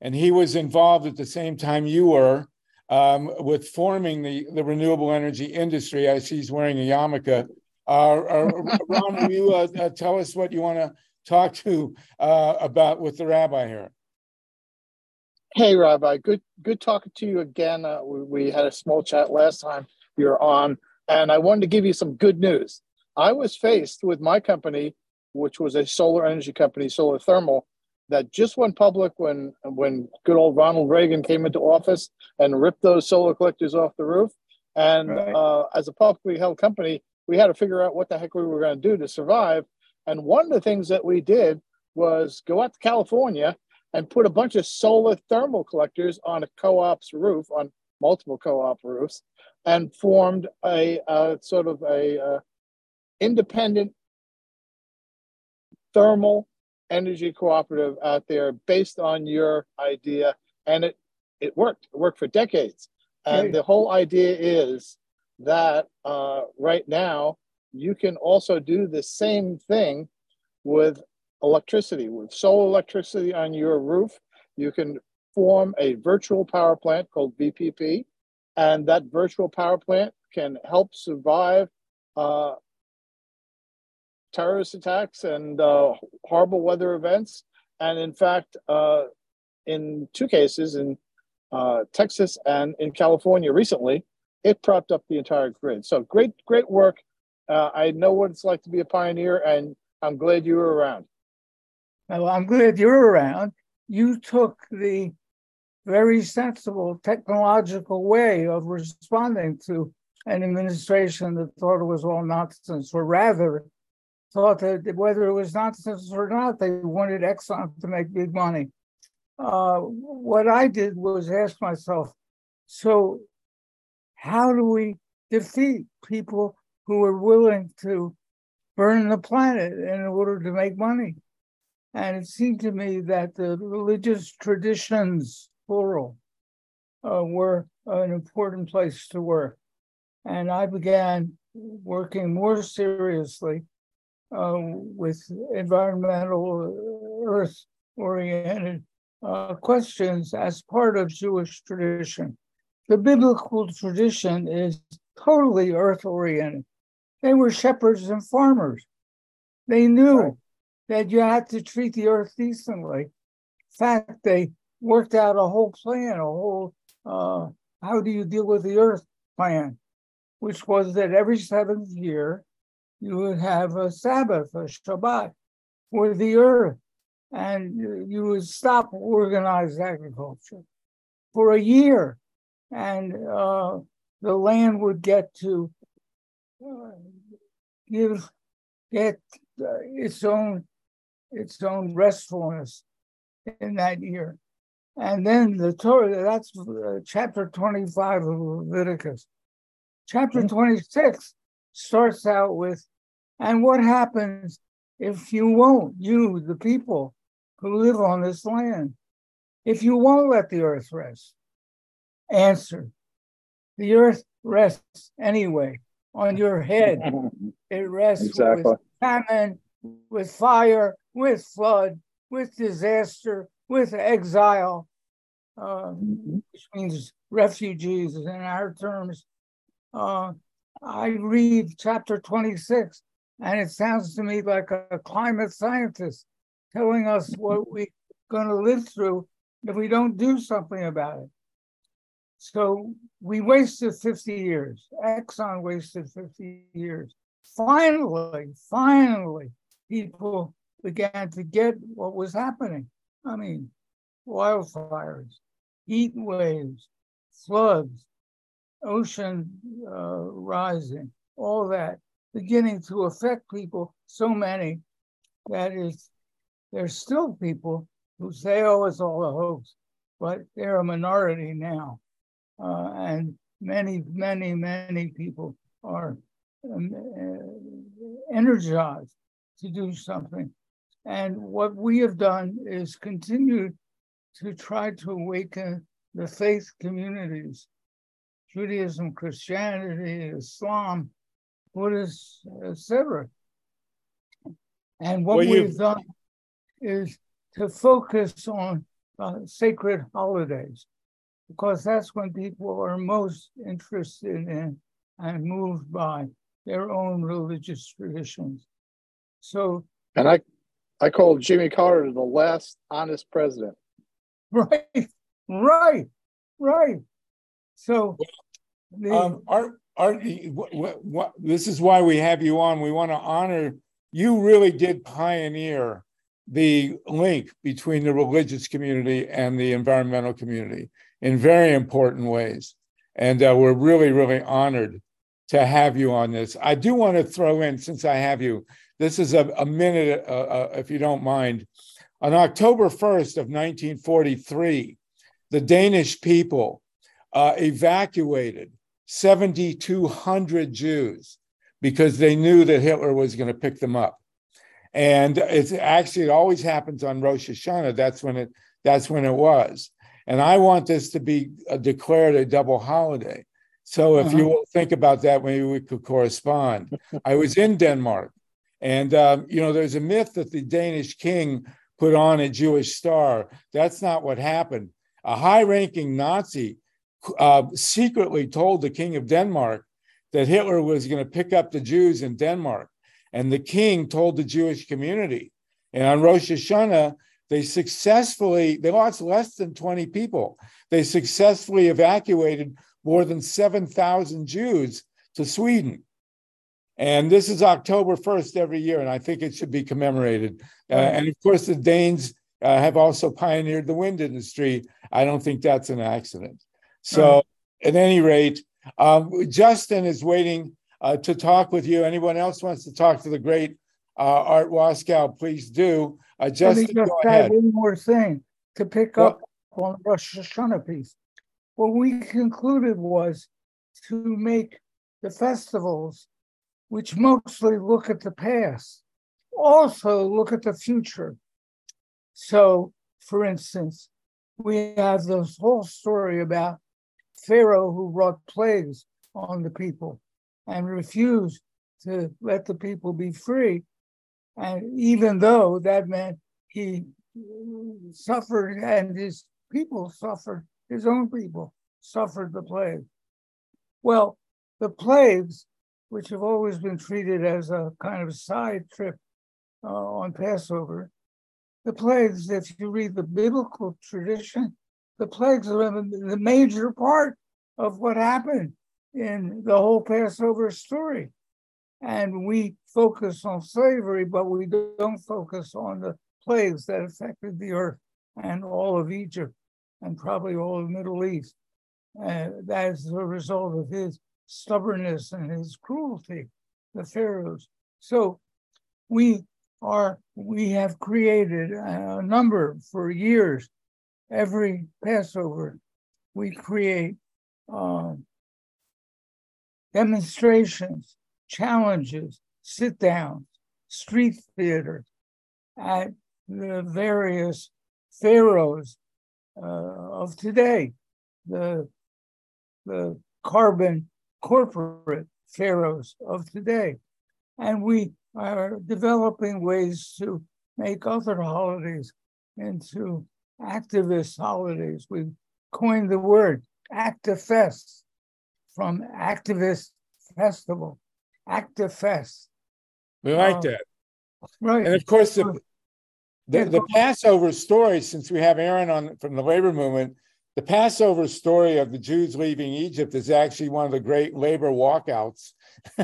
and he was involved at the same time you were um, with forming the, the renewable energy industry. I see he's wearing a yarmulke. Uh, uh Ron, will you uh, uh, tell us what you want to talk to about with the rabbi here? Hey, Rabbi. Good, good talking to you again. we, we had a small chat last time you were on. And I wanted to give you some good news. I was faced with my company, which was a solar energy company, Solar Thermal, that just went public when when good old Ronald Reagan came into office and ripped those solar collectors off the roof. And right. uh, as a publicly held company, we had to figure out what the heck we were going to do to survive. And one of the things that we did was go out to California and put a bunch of solar thermal collectors on a co-op's roof, on multiple co-op roofs, and formed a, a sort of a, a independent thermal energy cooperative out there based on your idea. And it it worked. It worked for decades. And the whole idea is that uh, right now you can also do the same thing with electricity with solar electricity on your roof. You can form a virtual power plant called VPP, and that virtual power plant can help survive uh, terrorist attacks and uh, horrible weather events. And in fact, uh, in two cases, in uh, Texas and in California recently, it propped up the entire grid. So great, great work. Uh, I know what it's like to be a pioneer, and I'm glad you were around. Well, I'm glad you're around. You took the very sensible technological way of responding to an administration that thought it was all nonsense, or rather thought that whether it was nonsense or not, they wanted Exxon to make big money. Uh, what I did was ask myself, so how do we defeat people who are willing to burn the planet in order to make money? And it seemed to me that the religious traditions, plural, uh, were an important place to work. And I began working more seriously uh, with environmental, earth oriented uh, questions as part of Jewish tradition. The biblical tradition is totally earth oriented. They were shepherds and farmers. They knew right that you had to treat the earth decently. In fact, they worked out a whole plan, a whole uh, how do you deal with the earth plan, which was that every seventh year you would have a Sabbath, a Shabbat for the earth, and you would stop organized agriculture for a year, and uh, the land would get to uh, give get uh, its own its own restfulness in that year. And then the Torah, that's uh, chapter 25 of Leviticus. Chapter mm-hmm. 26 starts out with, and what happens if you won't, you, the people who live on this land, if you won't let the earth rest? Answer the earth rests anyway on your head. It rests exactly. with famine, with fire, with flood, with disaster, with exile, uh, which means refugees in our terms. Uh, I read chapter 26, and it sounds to me like a climate scientist telling us what we're going to live through if we don't do something about it. So we wasted 50 years. Exxon wasted 50 years. Finally, finally, people began to get what was happening. I mean, wildfires, heat waves, floods, ocean uh, rising, all that beginning to affect people so many that is there's still people who say, oh, it's all a hoax, but they're a minority now. Uh, and many, many, many people are um, uh, energized to do something and what we have done is continue to try to awaken the faith communities Judaism, Christianity, Islam, Buddhist, etc. And what well, we've done is to focus on uh, sacred holidays because that's when people are most interested in and moved by their own religious traditions. So, and I I called Jimmy Carter the last honest president. Right, right, right. So, the, um, Art, Art, what, what, what, this is why we have you on. We want to honor you. Really did pioneer the link between the religious community and the environmental community in very important ways, and uh, we're really, really honored to have you on this. I do want to throw in, since I have you, this is a, a minute, uh, uh, if you don't mind. On October 1st of 1943, the Danish people uh, evacuated 7,200 Jews because they knew that Hitler was going to pick them up. And it's actually it always happens on Rosh Hashanah. That's when it that's when it was. And I want this to be uh, declared a double holiday. So if uh-huh. you will think about that, maybe we could correspond. I was in Denmark and, um, you know, there's a myth that the Danish king put on a Jewish star. That's not what happened. a high ranking Nazi uh, secretly told the king of Denmark that Hitler was going to pick up the Jews in Denmark. And the king told the Jewish community. And on Rosh Hashanah, they successfully, they lost less than 20 people. They successfully evacuated more than 7,000 Jews to Sweden. And this is October 1st every year, and I think it should be commemorated. Uh, and of course, the Danes uh, have also pioneered the wind industry. I don't think that's an accident. So, at any rate, um, Justin is waiting uh, to talk with you. Anyone else wants to talk to the great uh, Art Waskow, please do. Uh, Justin, Let me just go add one more thing to pick up on the Rosh Hashanah piece. What we concluded was to make the festivals, which mostly look at the past, also look at the future. So, for instance, we have this whole story about Pharaoh who brought plagues on the people and refused to let the people be free. And even though that meant he suffered and his people suffered, his own people suffered the plague. Well, the plagues, which have always been treated as a kind of side trip uh, on Passover, the plagues, if you read the biblical tradition, the plagues are the major part of what happened in the whole Passover story. And we focus on slavery, but we don't focus on the plagues that affected the earth and all of Egypt and probably all of the Middle East. Uh, that's a result of his stubbornness and his cruelty, the pharaohs. So we are we have created a number for years. Every Passover, we create um, demonstrations, challenges, sit downs, street theater at the various pharaohs uh, of today, the, the carbon corporate pharaohs of today. And we are developing ways to make other holidays into activist holidays. We coined the word Actifest from Activist Festival, Actifest. We like Uh, that. Right. And of course, the, the, the Passover story, since we have Aaron on from the labor movement, the Passover story of the Jews leaving Egypt is actually one of the great labor walkouts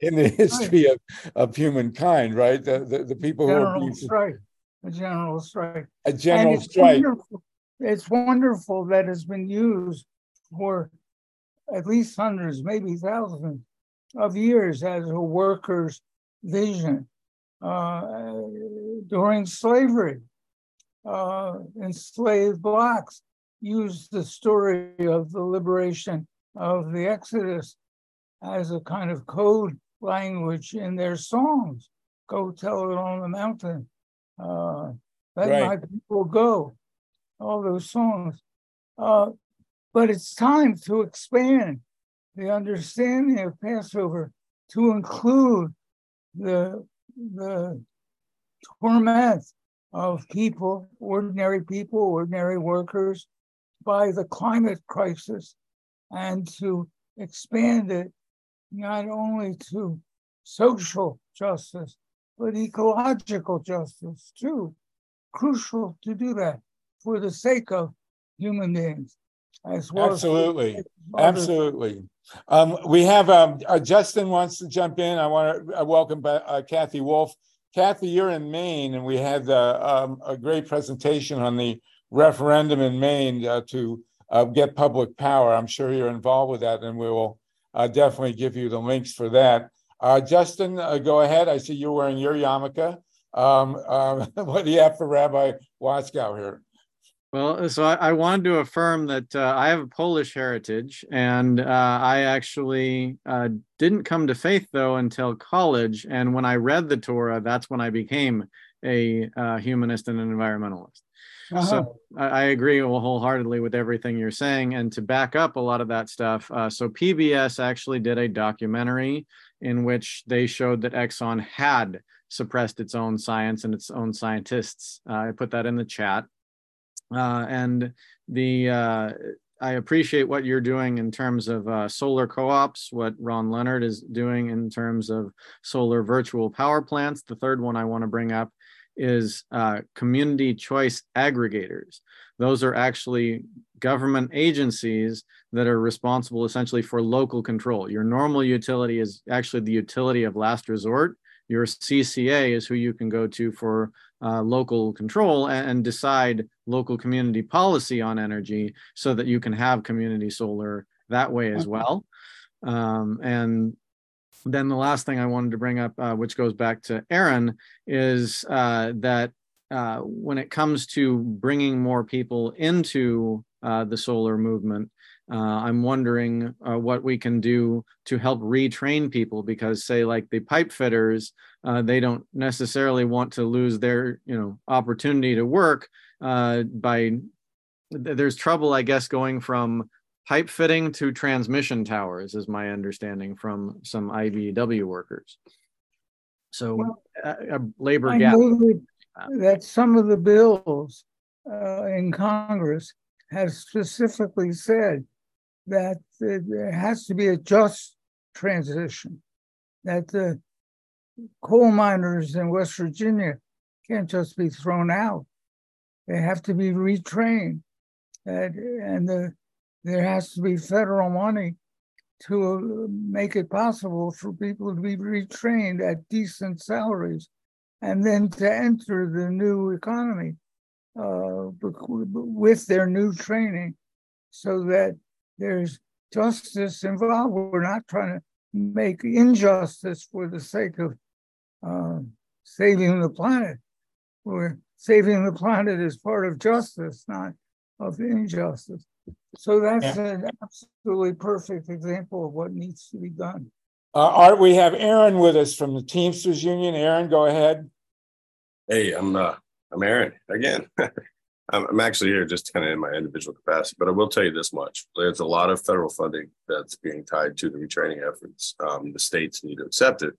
in the history of, of humankind, right? The, the, the people who are general being strike, a general strike. a general it's strike. wonderful- It's wonderful that it's been used for at least hundreds, maybe thousands of years as a worker's vision uh, during slavery. Uh, enslaved blacks used the story of the liberation of the Exodus as a kind of code language in their songs. Go tell it on the mountain. Uh, let Right. my people go. All those songs. Uh, but it's time to expand the understanding of Passover to include the the torment of people, ordinary people, ordinary workers, by the climate crisis, and to expand it not only to social justice, but ecological justice too. Crucial to do that for the sake of human beings, as well as Absolutely. others. Absolutely. Um, we have um, uh, Justin wants to jump in. I want to uh, welcome uh, Kathy Wolf. Kathy, you're in Maine, and we had uh, um, a great presentation on the referendum in Maine uh, to uh, get public power. I'm sure you're involved with that, and we will uh, definitely give you the links for that. Uh, Justin, uh, go ahead. I see you're wearing your yarmulke. Um, uh, what do you have for Rabbi Waskow here? Well, so I, I wanted to affirm that I have a Polish heritage, and I actually didn't come to faith though until college. And when I read the Torah, that's when I became a humanist and an environmentalist. Uh-huh. So I, I agree wholeheartedly with everything you're saying. And to back up a lot of that stuff, uh, so PBS actually did a documentary in which they showed that Exxon had suppressed its own science and its own scientists. Uh, I put that in the chat. Uh, and the uh, I appreciate what you're doing in terms of uh, solar co-ops, what Ron Leonard is doing in terms of solar virtual power plants. The third one I want to bring up is uh, community choice aggregators. Those are actually government agencies that are responsible essentially for local control. Your normal utility is actually the utility of last resort. Your CCA is who you can go to for uh, local control and, and, decide local community policy on energy so that you can have community solar that way as well. Um, and then the last thing I wanted to bring up, uh, which goes back to Aaron, is uh, that uh, when it comes to bringing more people into uh, the solar movement, uh, I'm wondering uh, what we can do to help retrain people because, say, like the pipe fitters, they don't necessarily want to lose their, you know, opportunity to work by. There's trouble, I guess, going from pipe fitting to transmission towers, is my understanding from some IBEW workers. So well, a, a, labor I gap. That some of the bills uh, in Congress have specifically said that there has to be a just transition, that the coal miners in West Virginia can't just be thrown out. They have to be retrained. And, and the there has to be federal money to make it possible for people to be retrained at decent salaries and then to enter the new economy uh, with their new training so that there's justice involved. We're not trying to make injustice for the sake of uh, saving the planet. We're saving the planet as part of justice, not of injustice. So that's yeah. an absolutely perfect example of what needs to be done. Uh, Art, we have Aaron with us from the Teamsters Union. Aaron, go ahead. Hey, I'm uh, I'm Aaron again. I'm, I'm actually here just kind of in my individual capacity, but I will tell you this much: there's a lot of federal funding that's being tied to the retraining efforts. Um, the states need to accept it.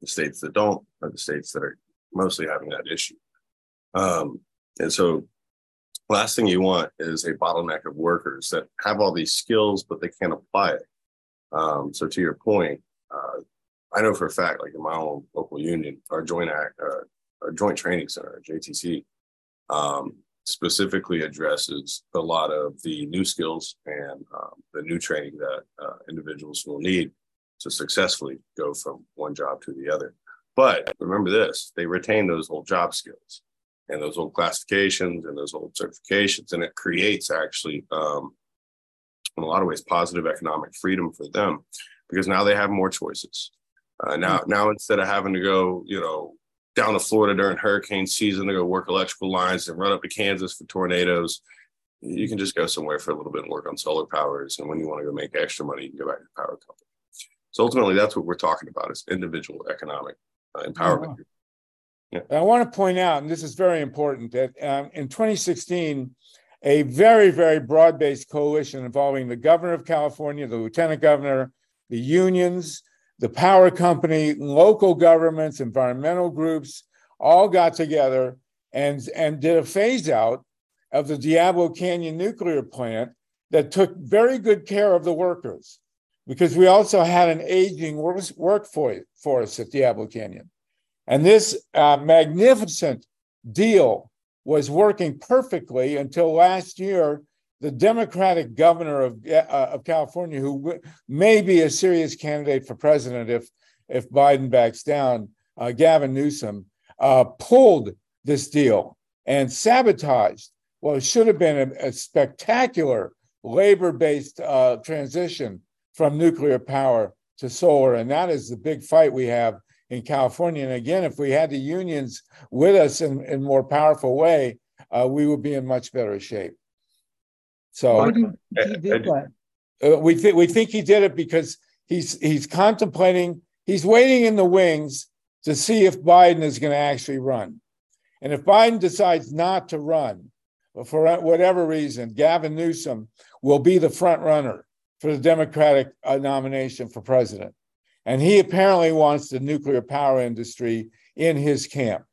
The states that don't are the states that are mostly having that issue. Um, and so last thing you want is a bottleneck of workers that have all these skills but they can't apply it. Um, so to your point uh, i know for a fact like in my own local union our joint act uh, our joint training center jtc um, specifically addresses a lot of the new skills and um, the new training that uh, individuals will need to successfully go from one job to the other. But remember this they retain those old job skills and those old classifications and those old certifications. And it creates actually, um, in a lot of ways, positive economic freedom for them because now they have more choices. Uh, now, mm-hmm. now instead of having to go, you know, down to Florida during hurricane season to go work electrical lines and run up to Kansas for tornadoes, you can just go somewhere for a little bit and work on solar powers. And when you want to go make extra money, you can go back to the power company. So ultimately, that's what we're talking about: is individual economic uh, empowerment. Oh, yeah. I want to point out, and this is very important, that um, in 2016, a very, very broad based coalition involving the governor of California, the lieutenant governor, the unions, the power company, local governments, environmental groups all got together and, and did a phase out of the Diablo Canyon nuclear plant that took very good care of the workers because we also had an aging workforce at Diablo Canyon. And this uh, magnificent deal was working perfectly until last year. The Democratic governor of, uh, of California, who w- may be a serious candidate for president if, if Biden backs down, uh, Gavin Newsom, uh, pulled this deal and sabotaged what should have been a, a spectacular labor based uh, transition from nuclear power to solar. And that is the big fight we have in California. And again, if we had the unions with us in, in more powerful way, uh, we would be in much better shape. So uh, we think we think he did it because he's he's contemplating, he's waiting in the wings to see if Biden is going to actually run. And if Biden decides not to run, for whatever reason, Gavin Newsom will be the front runner for the Democratic uh, nomination for president. And he apparently wants the nuclear power industry in his camp.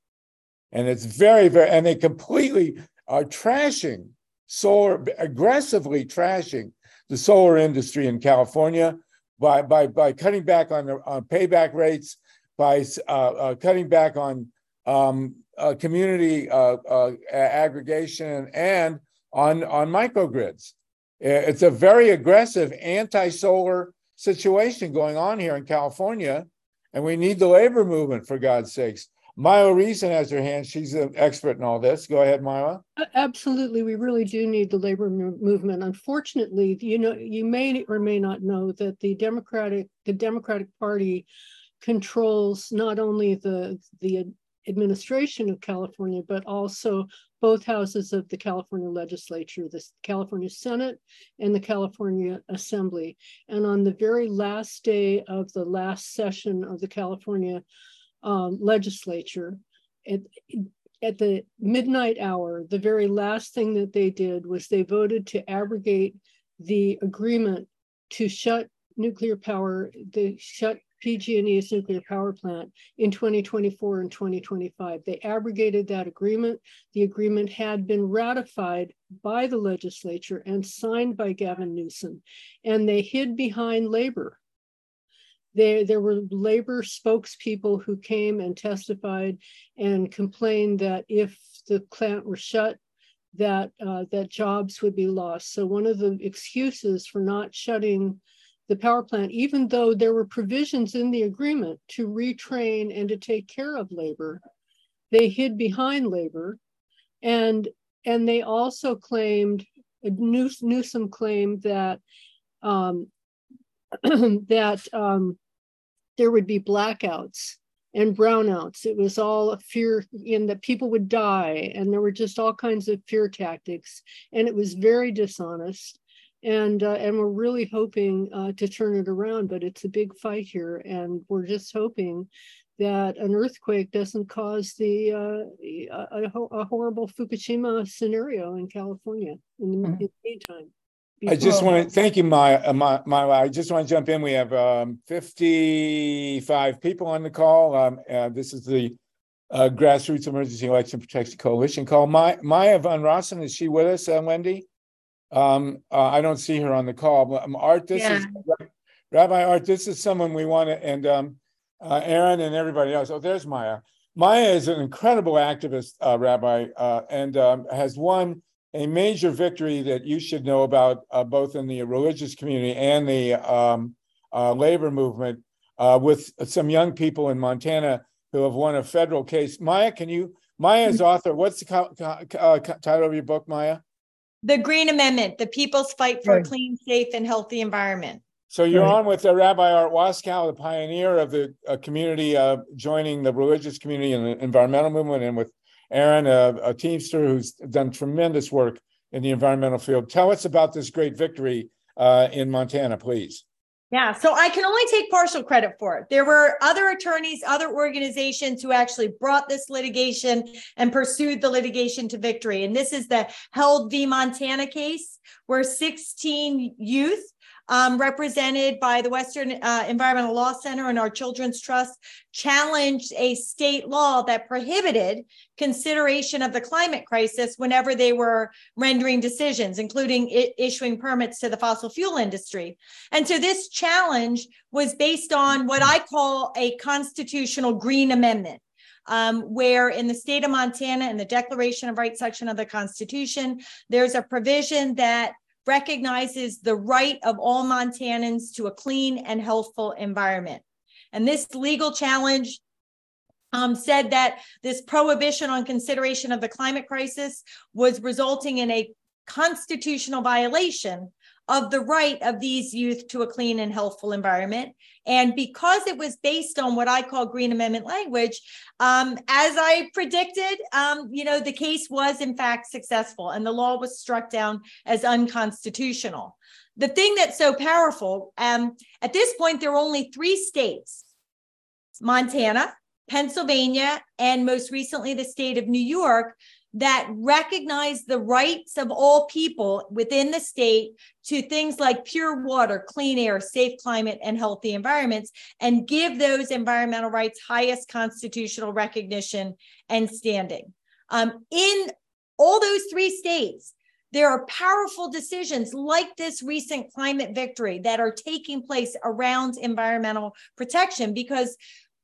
And it's very, very, and they completely are trashing solar, aggressively trashing the solar industry in California by by by cutting back on, on payback rates, by uh, uh, cutting back on um, uh, community uh, uh, aggregation and on on microgrids. It's a very aggressive anti-solar situation going on here in California, and we need the labor movement for God's sakes. Myla Reson has her hand. She's an expert in all this. Go ahead, Maya. Absolutely, we really do need the labor movement. Unfortunately, you know, you may or may not know that the Democratic the Democratic Party controls not only the the administration of California, but also both houses of the California legislature, the California Senate and the California Assembly. And on the very last day of the last session of the California um, legislature, at, at the midnight hour, the very last thing that they did was they voted to abrogate the agreement to shut nuclear power, the shut PG&E's nuclear power plant in 2024 and 2025. They abrogated that agreement. The agreement had been ratified by the legislature and signed by Gavin Newsom, and they hid behind labor. There, there were labor spokespeople who came and testified and complained that if the plant were shut, that uh, that jobs would be lost. So one of the excuses for not shutting the power plant, even though there were provisions in the agreement to retrain and to take care of labor, they hid behind labor. And, and they also claimed, Newsom claimed that, um, that um, there would be blackouts and brownouts. It was all a fear in that people would die, and there were just all kinds of fear tactics, and it was very dishonest and uh, and we're really hoping uh, to turn it around but it's a big fight here and we're just hoping that an earthquake doesn't cause the uh, a, a, horrible fukushima scenario in california in the, mm-hmm. in the meantime I just want to thank you, Maya. Uh, my, my, I just want to jump in. We have um, 55 people on the call. Um, uh, this is the uh, Grassroots Emergency Election Protection Coalition call. My, Maya van Rossum, is she with us, uh, Wendy? Um, uh, I don't see her on the call, but um, Art, this yeah. is Rabbi Art. This is someone we want to, and um, uh, Aaron and everybody else. Oh, there's Maya. Maya is an incredible activist, uh, Rabbi, uh, and um, has won a major victory that you should know about, uh, both in the religious community and the um, uh, labor movement, with some young people in Montana who have won a federal case. Maya, can you? Maya's mm-hmm. author. What's the co- co- title of your book, Maya? The Green Amendment, the people's fight for right. a clean, safe, and healthy environment. So you're right. on with uh, Rabbi Art Waskow, the pioneer of the uh, community, uh, joining the religious community and the environmental movement, and with Aaron, uh, a Teamster who's done tremendous work in the environmental field. Tell us about this great victory uh, in Montana, please. Yeah, so I can only take partial credit for it. There were other attorneys, other organizations who actually brought this litigation and pursued the litigation to victory. And this is the Held v. Montana case, where 16 youth um, represented by the Western uh, Environmental Law Center and our Children's Trust, challenged a state law that prohibited consideration of the climate crisis whenever they were rendering decisions, including I- issuing permits to the fossil fuel industry. And so this challenge was based on what I call a constitutional green amendment. Um, where in the state of Montana, in the Declaration of Rights section of the Constitution, there's a provision that recognizes the right of all Montanans to a clean and healthful environment. And this legal challenge um, said that this prohibition on consideration of the climate crisis was resulting in a constitutional violation of the right of these youth to a clean and healthful environment. And because it was based on what I call Green Amendment language, um, as I predicted, um, you know, the case was in fact successful and the law was struck down as unconstitutional. The thing that's so powerful, um, at this point, there are only three states Montana, Pennsylvania, and most recently the state of New York that recognize the rights of all people within the state to things like pure water, clean air, safe climate, and healthy environments, and give those environmental rights highest constitutional recognition and standing. Um, in all those three states, there are powerful decisions like this recent climate victory that are taking place around environmental protection because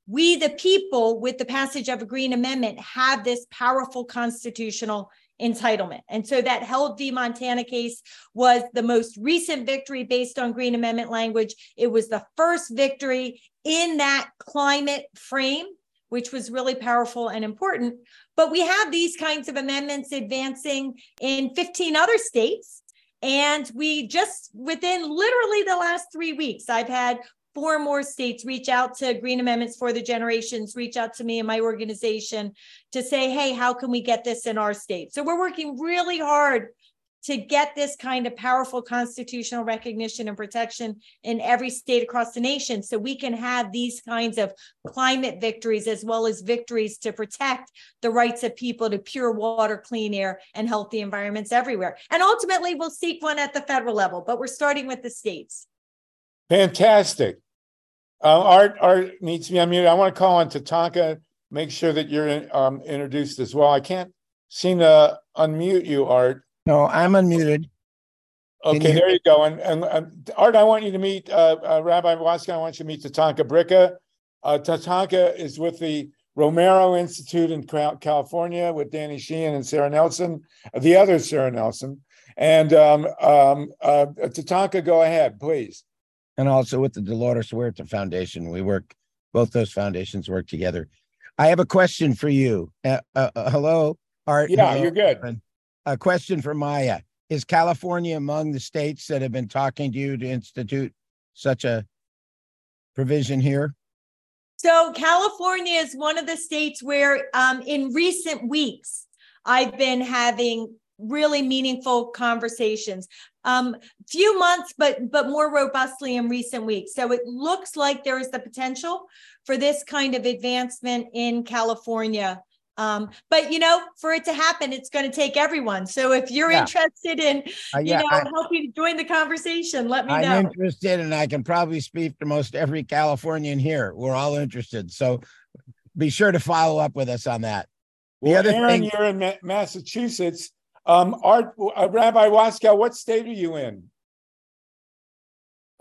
we, the people, with the passage of a Green Amendment, have this powerful constitutional entitlement. And so that Held v. Montana case was the most recent victory based on Green Amendment language. It was the first victory in that climate frame, which was really powerful and important. But we have these kinds of amendments advancing in 15 other states. And we just within literally the last three weeks, I've had four more states reach out to Green Amendments for the Generations, reach out to me and my organization to say, hey, how can we get this in our state? So we're working really hard to get this kind of powerful constitutional recognition and protection in every state across the nation so we can have these kinds of climate victories as well as victories to protect the rights of people to pure water, clean air, and healthy environments everywhere. And ultimately, we'll seek one at the federal level, but we're starting with the states. Fantastic. Uh, Art, Art needs to be unmuted. I want to call on Tatanka, make sure that you're um, introduced as well. I can't seem to unmute you, Art. No, I'm unmuted. Okay, there you go. And, and, Art, I want you to meet uh, uh, Rabbi Waskow. I want you to meet Tatanka Bricca. Uh, Tatanka is with the Romero Institute in California with Danny Sheehan and Sarah Nelson, the other Sarah Nelson. And um, um, uh, Tatanka, go ahead, please and also with the Dolores Huerta Foundation. We work, both those foundations work together. I have a question for you. Uh, uh, uh hello, Art. Yeah, hello, you're good. A question for Maya. Is California among the states that have been talking to you to institute such a provision here? So, California is one of the states where, um, in recent weeks, I've been having really meaningful conversations um few months but but more robustly in recent weeks so it looks like there is the potential for this kind of advancement in california um, but you know, for it to happen, it's going to take everyone. So if you're yeah. interested in, uh, yeah, you know, I, helping join the conversation, let me I'm know. I'm interested, and I can probably speak to most every Californian here. We're all interested. So be sure to follow up with us on that. The well, other Aaron, thing, you're in Massachusetts. Um, Art, uh, Rabbi Waskow, what state are you in?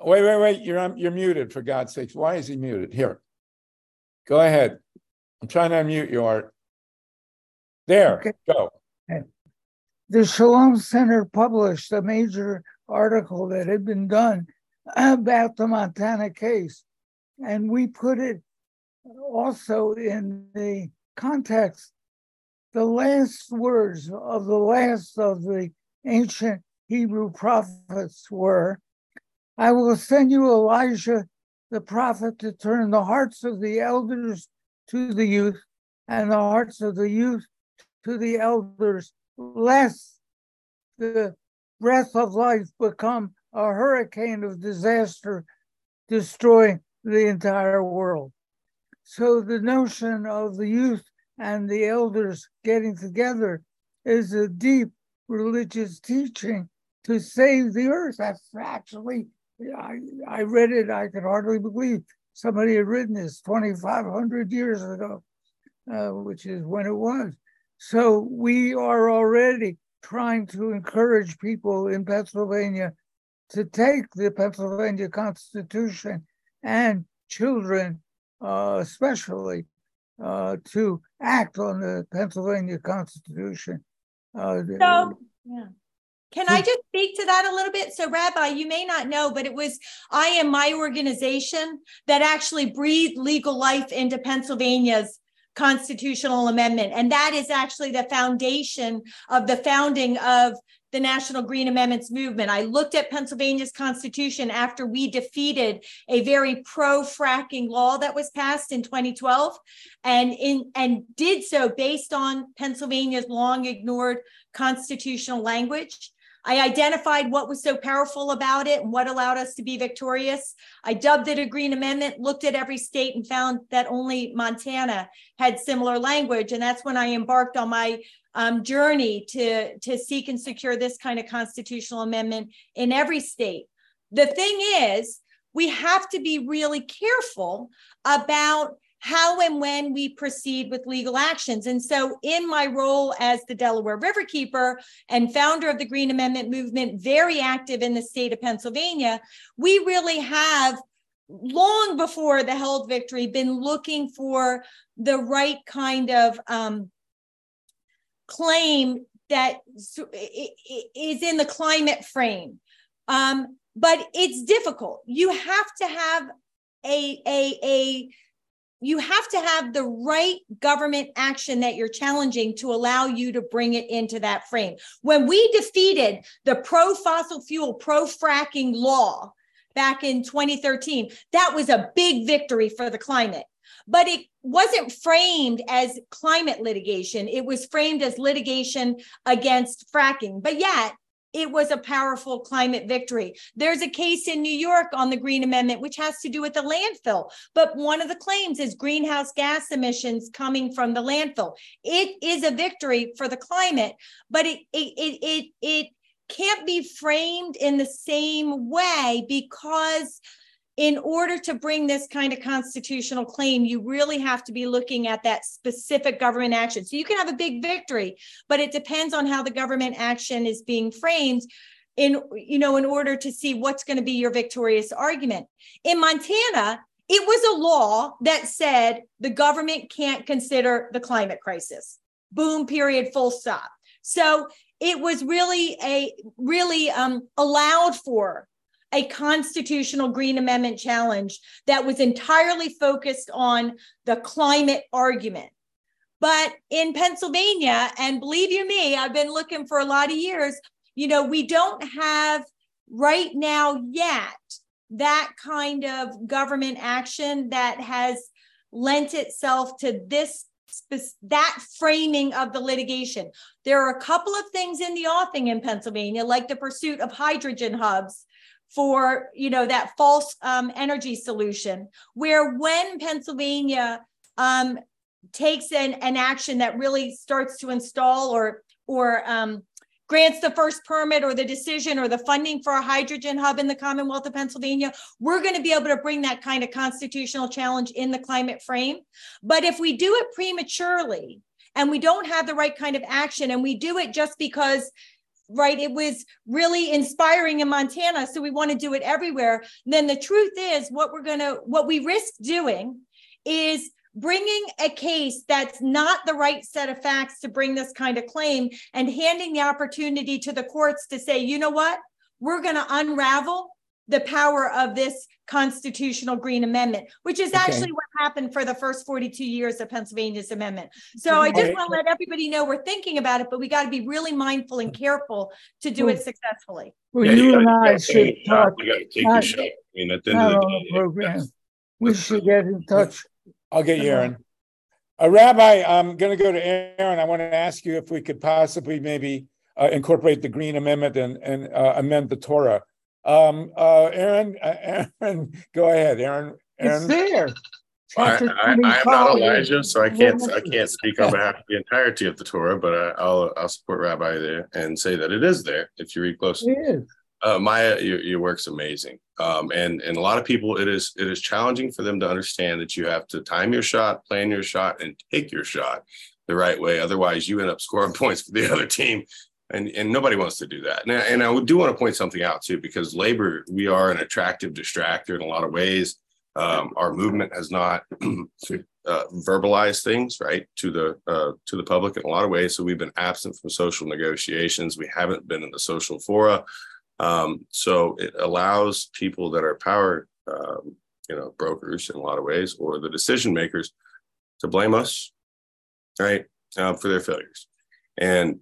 Wait, wait, wait. You're um, you're muted for God's sakes. Why is he muted? Here, go ahead. I'm trying to unmute you, Art. There, okay. go. The Shalom Center published a major article that had been done about the Montana case, and we put it also in the context the last words of the last of the ancient Hebrew prophets were I will send you Elijah the prophet to turn the hearts of the elders to the youth and the hearts of the youth to the elders, lest the breath of life become a hurricane of disaster, destroying the entire world. So the notion of the youth and the elders getting together is a deep religious teaching to save the earth. That's actually, I, I read it, I could hardly believe somebody had written this 2,500 years ago, uh, which is when it was. So we are already trying to encourage people in Pennsylvania to take the Pennsylvania Constitution and children, uh, especially, uh, to act on the Pennsylvania Constitution. Uh, so, yeah. Can I just speak to that a little bit? So, Rabbi, you may not know, but it was I am my organization that actually breathed legal life into Pennsylvania's constitutional amendment. And that is actually the foundation of the founding of the National Green Amendments movement. I looked at Pennsylvania's constitution after we defeated a very pro fracking law that was passed in 2012 and in and did so based on Pennsylvania's long ignored constitutional language. I identified what was so powerful about it and what allowed us to be victorious. I dubbed it a Green Amendment, looked at every state and found that only Montana had similar language. And that's when I embarked on my um, journey to, to seek and secure this kind of constitutional amendment in every state. The thing is, we have to be really careful about how and when we proceed with legal actions. And so, in my role as the Delaware Riverkeeper and founder of the Green Amendment movement, very active in the state of Pennsylvania, we really have long before the held victory been looking for the right kind of um, claim that is in the climate frame. Um, but it's difficult. You have to have a, a, a you have to have the right government action that you're challenging to allow you to bring it into that frame. When we defeated the pro fossil fuel, pro fracking law back in 2013, that was a big victory for the climate. But it wasn't framed as climate litigation, it was framed as litigation against fracking. But yet, it was a powerful climate victory. There's a case in New York on the Green Amendment, which has to do with the landfill. But one of the claims is greenhouse gas emissions coming from the landfill. It is a victory for the climate, but it, it, it, it, it can't be framed in the same way because in order to bring this kind of constitutional claim, you really have to be looking at that specific government action. So you can have a big victory, but it depends on how the government action is being framed in you know in order to see what's going to be your victorious argument. In Montana, it was a law that said the government can't consider the climate crisis. Boom period full stop. So it was really a really um, allowed for a constitutional Green Amendment challenge that was entirely focused on the climate argument. But in Pennsylvania, and believe you me, I've been looking for a lot of years, you know, we don't have right now yet that kind of government action that has lent itself to this that framing of the litigation. There are a couple of things in the offing in Pennsylvania, like the pursuit of hydrogen hubs for you know that false um, energy solution where when pennsylvania um, takes an, an action that really starts to install or or um, grants the first permit or the decision or the funding for a hydrogen hub in the commonwealth of pennsylvania we're going to be able to bring that kind of constitutional challenge in the climate frame. But if we do it prematurely and we don't have the right kind of action and we do it just because right? It was really inspiring in Montana. So we want to do it everywhere. And then the truth is, what we're going to, what we risk doing is bringing a case that's not the right set of facts to bring this kind of claim and handing the opportunity to the courts to say, you know what? We're going to unravel the power of this constitutional green amendment, which is okay. actually what happened for the first 42 years of Pennsylvania's amendment. So I just want to let everybody know we're thinking about it, but we got to be really mindful and careful to do it successfully. Well, yeah, you, and I should talk. You got to take not, shot. I mean, at the end of the day, program. We should get in touch. I'll get you, Aaron. Uh, Rabbi, I'm going to go to Aaron. I want to ask you if we could possibly maybe uh, incorporate the Green Amendment and, and uh, amend the Torah. Um, uh, Aaron, uh, Aaron, go ahead, Aaron. Aaron. It's there. I, I, I, am not Elijah, so I can't I can't speak on behalf of the entirety of the Torah, but I, will I'll support Rabbi there and say that it is there if you read closely. It is. Uh, Maya, your, your work's amazing, um, and and a lot of people it is it is challenging for them to understand that you have to time your shot, plan your shot, and take your shot the right way. Otherwise, you end up scoring points for the other team and and nobody wants to do that. And, and I do want to point something out too, because labor we are an attractive distractor in a lot of ways. Um, our movement has not uh, verbalized things right to the uh, to the public in a lot of ways. So we've been absent from social negotiations. We haven't been in the social fora. Um, so it allows people that are power, um, you know, brokers in a lot of ways, or the decision makers, to blame us, right, uh, for their failures. And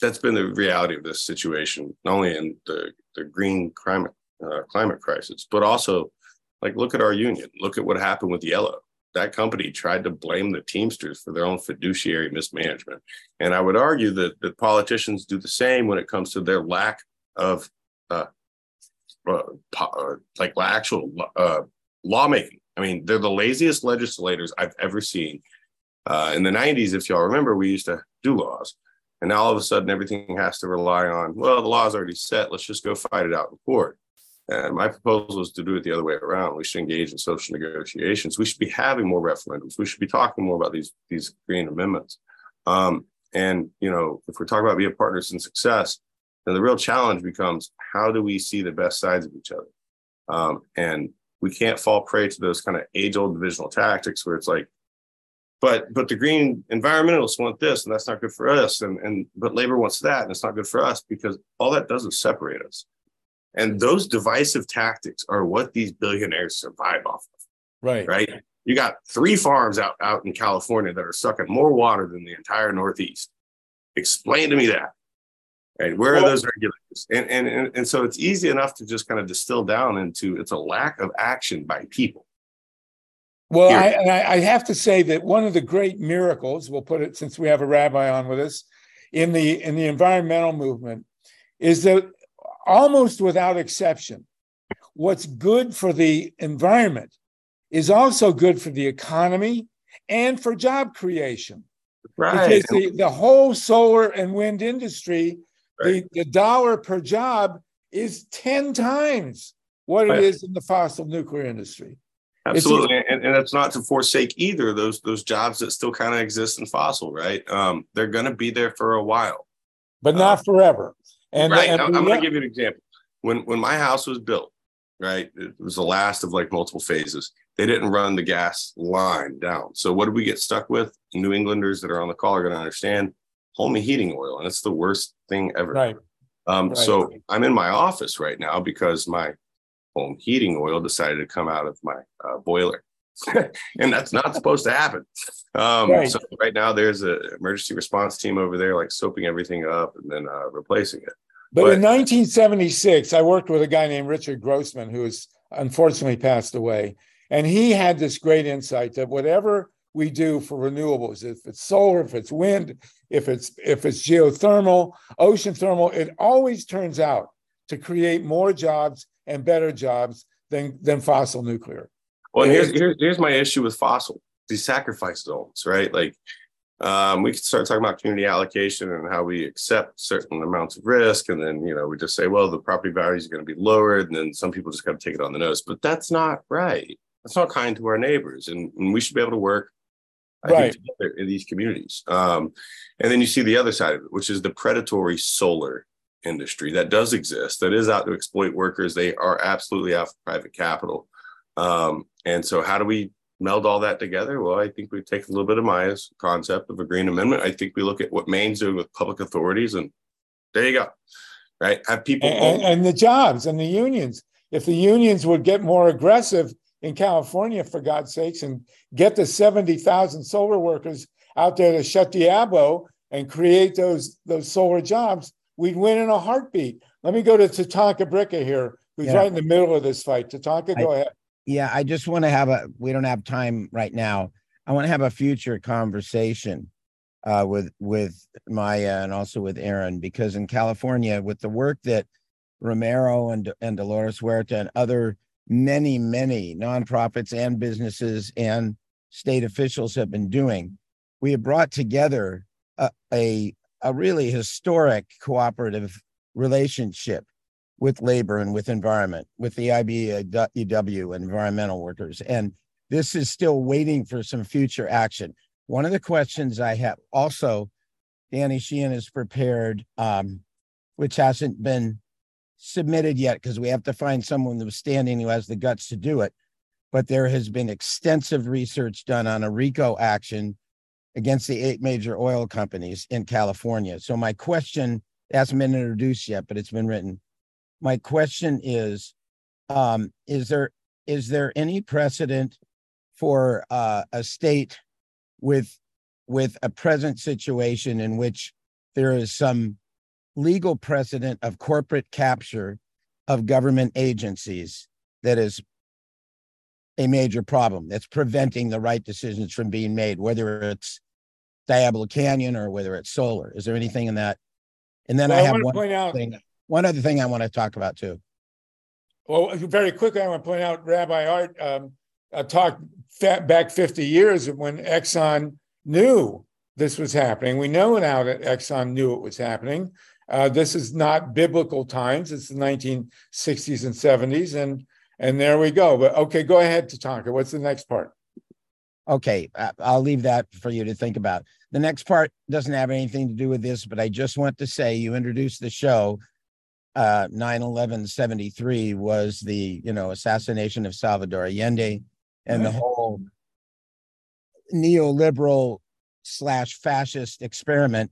that's been the reality of this situation, not only in the, the green climate uh, climate crisis, but also like look at our union. Look at what happened with Yellow. That company tried to blame the Teamsters for their own fiduciary mismanagement, and I would argue that that politicians do the same when it comes to their lack of uh, uh, uh like actual uh, lawmaking. I mean, they're the laziest legislators I've ever seen. Uh, in the 90s, if y'all remember, we used to do laws. And now all of a sudden, everything has to rely on, well, the law's already set. Let's just go fight it out in court. And my proposal is to do it the other way around. We should engage in social negotiations. We should be having more referendums. We should be talking more about these these green amendments. Um, and you know, if we're talking about being partners in success, then the real challenge becomes how do we see the best sides of each other? Um, and we can't fall prey to those kind of age-old divisional tactics where it's like, but but the green environmentalists want this and that's not good for us, and and but labor wants that and it's not good for us because all that does is separate us. And those divisive tactics are what these billionaires survive off of. Right. Right. You got three farms out, out in California that are sucking more water than the entire Northeast. Explain to me that. Right. Where well, are those regulators? And, and, and, and so it's easy enough to just kind of distill down into it's a lack of action by people. Well, I, and I, I have to say that one of the great miracles, we'll put it since we have a rabbi on with us, in the in the environmental movement, is that almost without exception, what's good for the environment is also good for the economy and for job creation. Right. Because the, the whole solar and wind industry, right. the, the dollar per job is 10 times what right. it is in the fossil nuclear industry. Absolutely, and, and it's not to forsake either those those jobs that still kind of exist in fossil, right? Um, they're going to be there for a while, but not um, forever. And right, and I'm, I'm going to give you an example. When when my house was built, right, it was the last of like multiple phases. They didn't run the gas line down. So what did we get stuck with? New Englanders that are on the call are going to understand homey heating oil, and it's the worst thing ever. Right. Um, right. So I'm in my office right now because my home heating oil decided to come out of my uh, boiler. and that's not supposed to happen. Um, right. So right now there's an emergency response team over there, like soaping everything up and then uh, replacing it. But, but in 1976, I worked with a guy named Richard Grossman, who has unfortunately passed away. And he had this great insight that whatever we do for renewables, if it's solar, if it's wind, if it's if it's geothermal, ocean thermal, it always turns out to create more jobs and better jobs than than fossil nuclear. Well, here's, here's here's my issue with fossil these sacrifice zones, right? Like um, we could start talking about community allocation and how we accept certain amounts of risk. And then, you know, we just say, well, the property values are going to be lowered. And then some people just got to take it on the nose. But that's not right. That's not kind to our neighbors. And, and we should be able to work right. together in these communities. Um, and then you see the other side of it, which is the predatory solar industry that does exist, that is out to exploit workers. They are absolutely out for private capital. Um, and so, how do we meld all that together? Well, I think we take a little bit of Maya's concept of a green amendment. I think we look at what Maine's doing with public authorities, and there you go. Right? Have people and, and the jobs and the unions. If the unions would get more aggressive in California, for God's sakes, and get the 70,000 solar workers out there to shut Diablo and create those, those solar jobs, we'd win in a heartbeat. Let me go to Tatanka Bricca here, who's yeah. right in the middle of this fight. Tatanka, go I, ahead. Yeah, I just want to have a. We don't have time right now. I want to have a future conversation uh, with with Maya and also with Aaron because in California, with the work that Romero and and Dolores Huerta and other many many nonprofits and businesses and state officials have been doing, we have brought together a, a, a really historic cooperative relationship with labor and with environment, with the IBEW environmental workers. And this is still waiting for some future action. One of the questions I have also, Danny Sheehan has prepared, um, which hasn't been submitted yet because we have to find someone who's standing who has the guts to do it. But there has been extensive research done on a RICO action against the eight major oil companies in California. So my question hasn't been introduced yet, but it's been written my question is um, is there is there any precedent for uh, a state with with a present situation in which there is some legal precedent of corporate capture of government agencies that is a major problem that's preventing the right decisions from being made whether it's diablo canyon or whether it's solar is there anything in that and then well, i have I one out thing one other thing I want to talk about too. Well, very quickly, I want to point out Rabbi Art um, uh, talked back 50 years when Exxon knew this was happening. We know now that Exxon knew it was happening. Uh, this is not biblical times. It's the 1960s and 70s, and and there we go. But okay, go ahead, Tatanka. What's the next part? Okay, I'll leave that for you to think about. The next part doesn't have anything to do with this, but I just want to say you introduced the show. Uh, 9 73 was the you know assassination of Salvador Allende and the whole neoliberal slash fascist experiment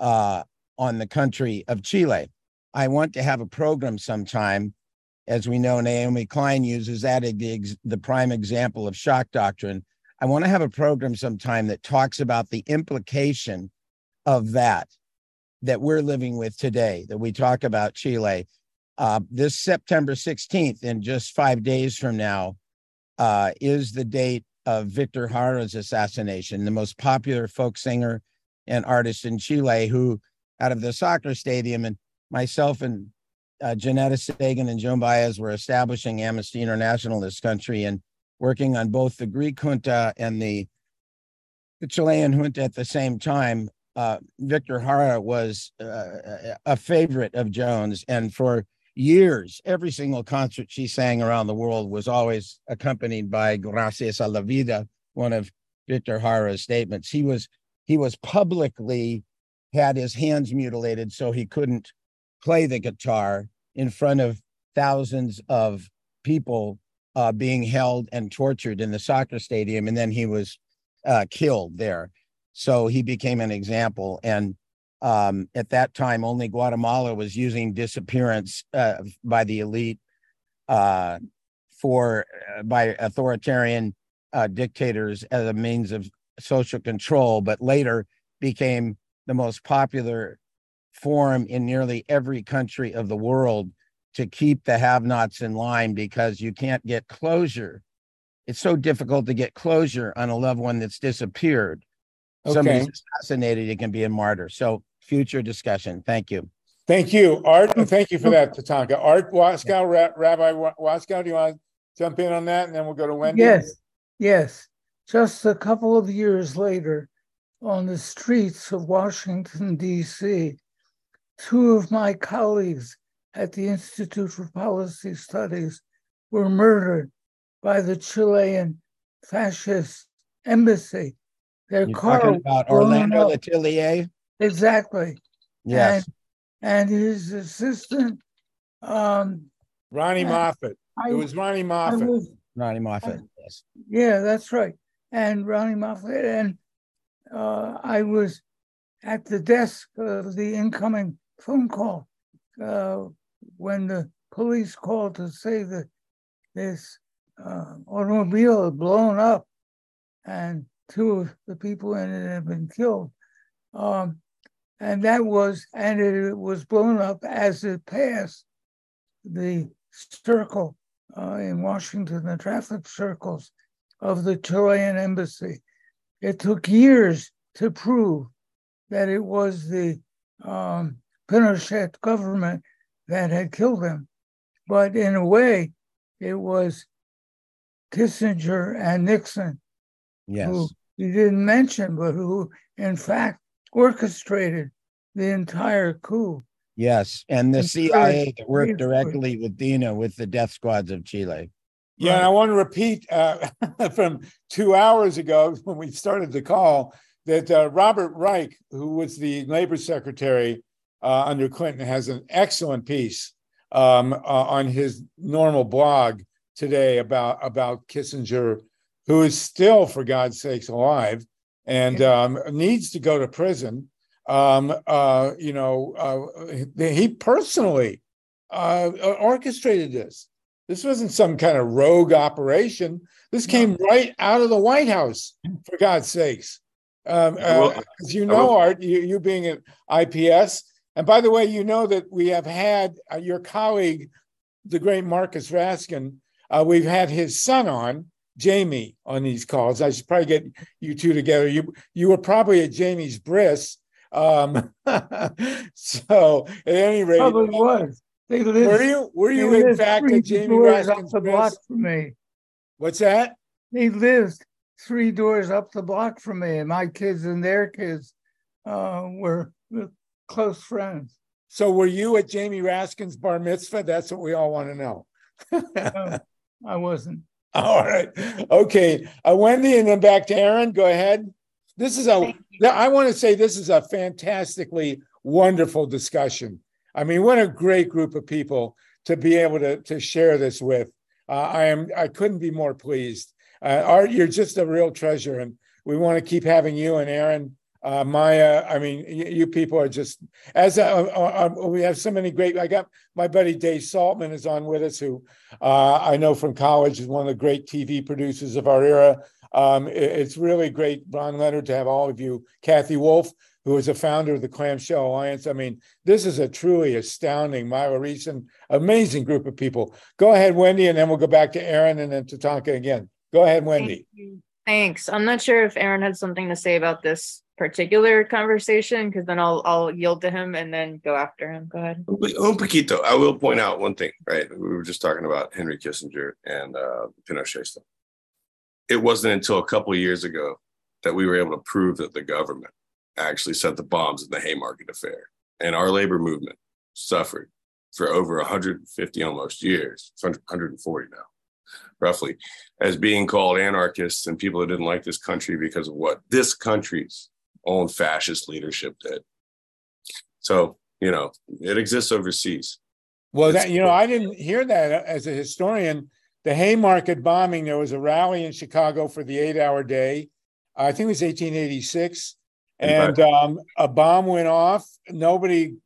uh, on the country of Chile. I want to have a program sometime. As we know, Naomi Klein uses that the, the prime example of shock doctrine. I want to have a program sometime that talks about the implication of that that we're living with today, that we talk about Chile. Uh, this September 16th, in just five days from now, uh, is the date of Victor Jara's assassination, the most popular folk singer and artist in Chile, who out of the soccer stadium, and myself and uh, Ginetta Sagan and Joan Baez were establishing Amnesty International in this country and working on both the Greek junta and the, Chilean junta at the same time. Uh, Victor Jara was uh, a favorite of Joan's, and for years, every single concert she sang around the world was always accompanied by Gracias a la vida, one of Victor Jara's statements. He was he was publicly had his hands mutilated so he couldn't play the guitar in front of thousands of people uh, being held and tortured in the soccer stadium, and then he was uh, killed there. So he became an example, and um, at that time, only Guatemala was using disappearance uh, by the elite uh, for uh, by authoritarian uh, dictators as a means of social control, but later became the most popular form in nearly every country of the world to keep the have-nots in line because you can't get closure. It's so difficult to get closure on a loved one that's disappeared. Okay. Somebody's assassinated, it can be a martyr. So future discussion. Thank you. Thank you, Art. Thank you for that, Tatanka. Art Waskow, Ra- Rabbi Waskow, do you want to jump in on that? And then we'll go to Wendy. Yes, yes. Just a couple of years later, on the streets of Washington, D.C., two of my colleagues at the Institute for Policy Studies were murdered by the Chilean fascist embassy. Their You're car about Orlando Letelier? Exactly. Yes. And, and his assistant, um, Ronni Moffitt. I, it was Ronni Moffitt. Was, Ronni Moffitt. yes. Yeah, that's right. And Ronni Moffitt. And uh, I was at the desk of the incoming phone call uh, when the police called to say that this uh, automobile had blown up and two of the people in it had been killed. Um, and that was, and it was blown up as it passed the circle uh, in Washington, the traffic circles of the Chilean embassy. It took years to prove that it was the um, Pinochet government that had killed him. But in a way, it was Kissinger and Nixon yes. who you didn't mention, but who in fact orchestrated the entire coup. Yes, and the and CIA that worked directly with Dina with the death squads of Chile. Yeah, right. I want to repeat uh, from two hours ago when we started the call that uh, Robert Reich, who was the labor secretary uh, under Clinton, has an excellent piece um, uh, on his normal blog today about about Kissinger, who is still, for God's sakes, alive and um, needs to go to prison. Um, uh, you know, uh, he personally uh, orchestrated this. This wasn't some kind of rogue operation. This came right out of the White House, for God's sakes. Um, uh, as you know, Art, you, you being at IPS, and by the way, you know that we have had uh, your colleague, the great Marcus Raskin, uh, we've had his son on, Jamie on these calls. I should probably get you two together. You you were probably at Jamie's bris. Um, so at any rate, probably was. They lived, were you were you in fact at Jamie Raskin's the block from me? What's that? They lived three doors up the block from me, and my kids and their kids uh, were close friends. So were you at Jamie Raskin's bar mitzvah? That's what we all want to know. No, I wasn't. All right. Okay. Uh, Wendy, and then back to Aaron. Go ahead. This is a, I want to say this is a fantastically wonderful discussion. I mean, what a great group of people to be able to, to share this with. Uh, I am, I couldn't be more pleased. Uh, Art, you're just a real treasure, and we want to keep having you and Aaron uh, Maya, I mean, you, you, people are just as uh, uh, uh, we have so many great. I got my buddy Dave Saltman is on with us, who uh, I know from college is one of the great TV producers of our era. Um, it, it's really great, Ron Leonard, to have all of you. Kathy Wolf, who is a founder of the Clamshell Alliance. I mean, this is a truly astounding, Myla Reson, amazing group of people. Go ahead, Wendy, and then we'll go back to Aaron and then to Tonka again. Go ahead, Wendy. Thanks. I'm not sure if Aaron had something to say about this particular conversation because then I'll I'll yield to him and then go after him. Go ahead. Un poquito. I will point out one thing, right? We were just talking about Henry Kissinger and uh, Pinochet stuff. It wasn't until a couple of years ago that we were able to prove that the government actually set the bombs in the Haymarket affair, and our labor movement suffered for over 150 almost years, 140 now, roughly, as being called anarchists and people that didn't like this country because of what this country's own fascist leadership did. So, you know, it exists overseas. Well, that, you know, I didn't hear that as a historian. The Haymarket bombing, there was a rally in Chicago for the eight hour day. I think it was 1886. And um, a bomb went off. Nobody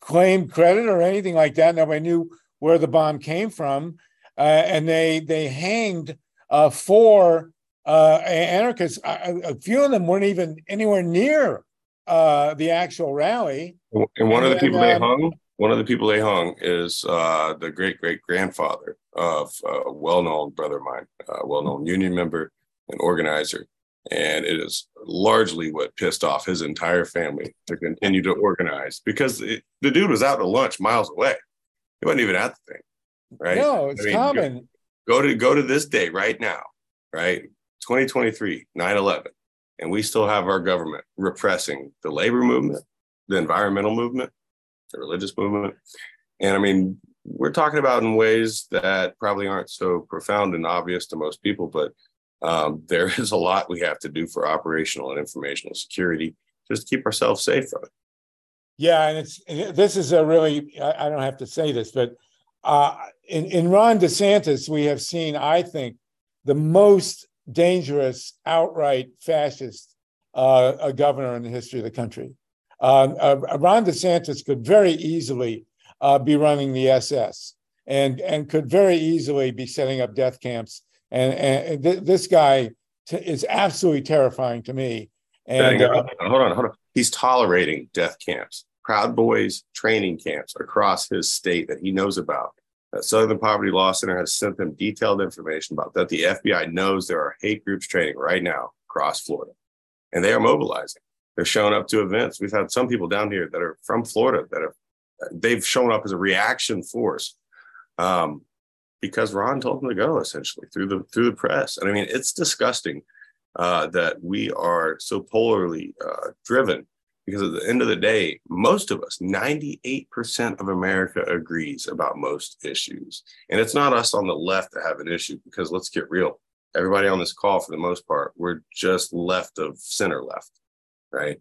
claimed credit or anything like that. Nobody knew where the bomb came from. Uh, and they they hanged uh, four uh, anarchists. A, a, few of them weren't even anywhere near uh, the actual rally. And one and, of the people they hung, one of the people they hung is uh, the great great grandfather of a well known brother of mine, a well known union member and organizer. And it is largely what pissed off his entire family to continue to organize because it, the dude was out to lunch miles away. He wasn't even at the thing, right? No, it's I mean, common. Go, go to go to this day right now, right? 2023, 9 11, and we still have our government repressing the labor movement, the environmental movement, the religious movement. And I mean, we're talking about in ways that probably aren't so profound and obvious to most people, but um, there is a lot we have to do for operational and informational security just to keep ourselves safe from it. Yeah, and it's this is a really I, don't have to say this, but uh, in in Ron DeSantis, we have seen, I think, the most dangerous, outright fascist uh, a governor in the history of the country. Um, uh, Ron DeSantis could very easily uh, be running the SS and and could very easily be setting up death camps. And, and th- this guy t- is absolutely terrifying to me. And uh, hold on, hold on. He's tolerating death camps, Proud Boys training camps across his state that he knows about. Southern Poverty Law Center has sent them detailed information about that. The FBI knows there are hate groups training right now across Florida, and they are mobilizing. They're showing up to events. We've had some people down here that are from Florida that have they've shown up as a reaction force um, because Ron told them to go essentially through the through the press. And I mean, it's disgusting uh, that we are so polarly uh, driven because at the end of the day, most of us, 98% of America agrees about most issues. And it's not us on the left that have an issue because let's get real. Everybody on this call, for the most part, we're just left of center left, right?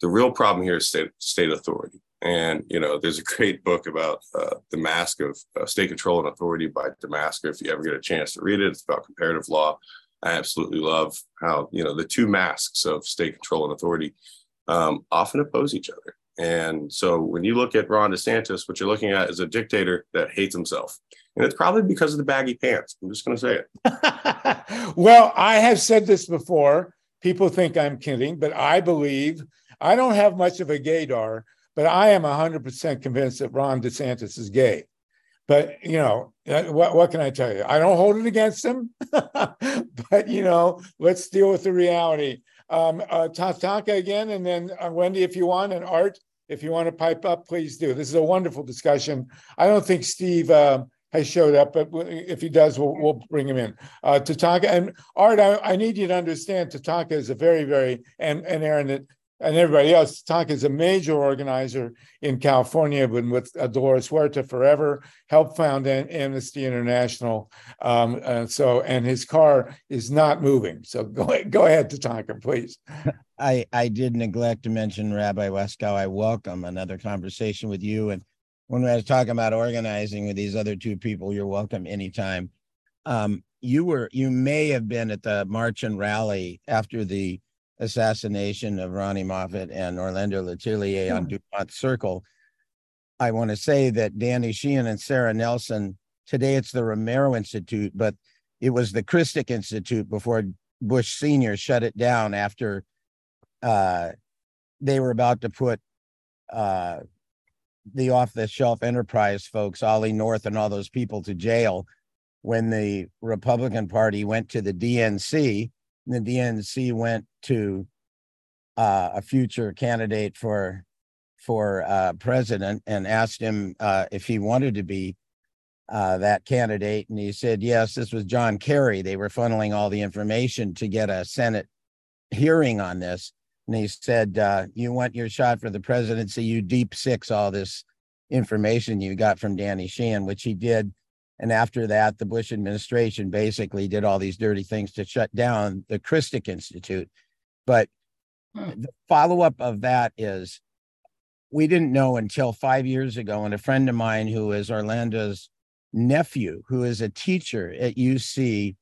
The real problem here is state, state authority. And, you know, there's a great book about uh, the mask of uh, state control and authority by Damascus. If you ever get a chance to read it, it's about comparative law. I absolutely love how, you know, the two masks of state control and authority um, often oppose each other. And so when you look at Ron DeSantis, what you're looking at is a dictator that hates himself. And it's probably because of the baggy pants. I'm just going to say it. well, I have said this before. People think I'm kidding, but I believe I don't have much of a gaydar, but I am 100% convinced that Ron DeSantis is gay. But, you know, what, what can I tell you? I don't hold it against him, but, you know, let's deal with the reality. Um, uh, Tatanka again, and then uh, Wendy, if you want, and Art, if you want to pipe up, please do. This is a wonderful discussion. I don't think Steve uh, has showed up, but if he does, we'll, we'll bring him in. Uh, Tatanka and Art, I, I, need you to understand Tatanka is a very, very, and, and Aaron, and everybody else. Tatanka is a major organizer in California, been with Dolores Huerta forever, helped found Amnesty International. Um, so, and his car is not moving. So go, go ahead, Tatanka, please. I, I did neglect to mention Rabbi Waskow. I welcome another conversation with you. And when I was talking about organizing with these other two people, you're welcome anytime. Um, you were you may have been at the march and rally after the assassination of Ronni Moffitt and Orlando Letelier on DuPont Circle. I want to say that Danny Sheehan and Sarah Nelson, today it's the Romero Institute, but it was the Christic Institute before Bush Sr. shut it down after uh, they were about to put uh, the off the shelf enterprise folks, Ollie North and all those people to jail when the Republican Party went to the DNC. The DNC went to uh, a future candidate for for uh, president and asked him uh, if he wanted to be uh, that candidate, and he said yes. This was John Kerry. They were funneling all the information to get a Senate hearing on this, and he said, uh, "You want your shot for the presidency? You deep six all this information you got from Danny Sheehan," which he did and after that, the Bush administration basically did all these dirty things to shut down the Christic Institute. But hmm. the follow up of that is we didn't know until five years ago. And a friend of mine who is Orlando's nephew, who is a teacher at UC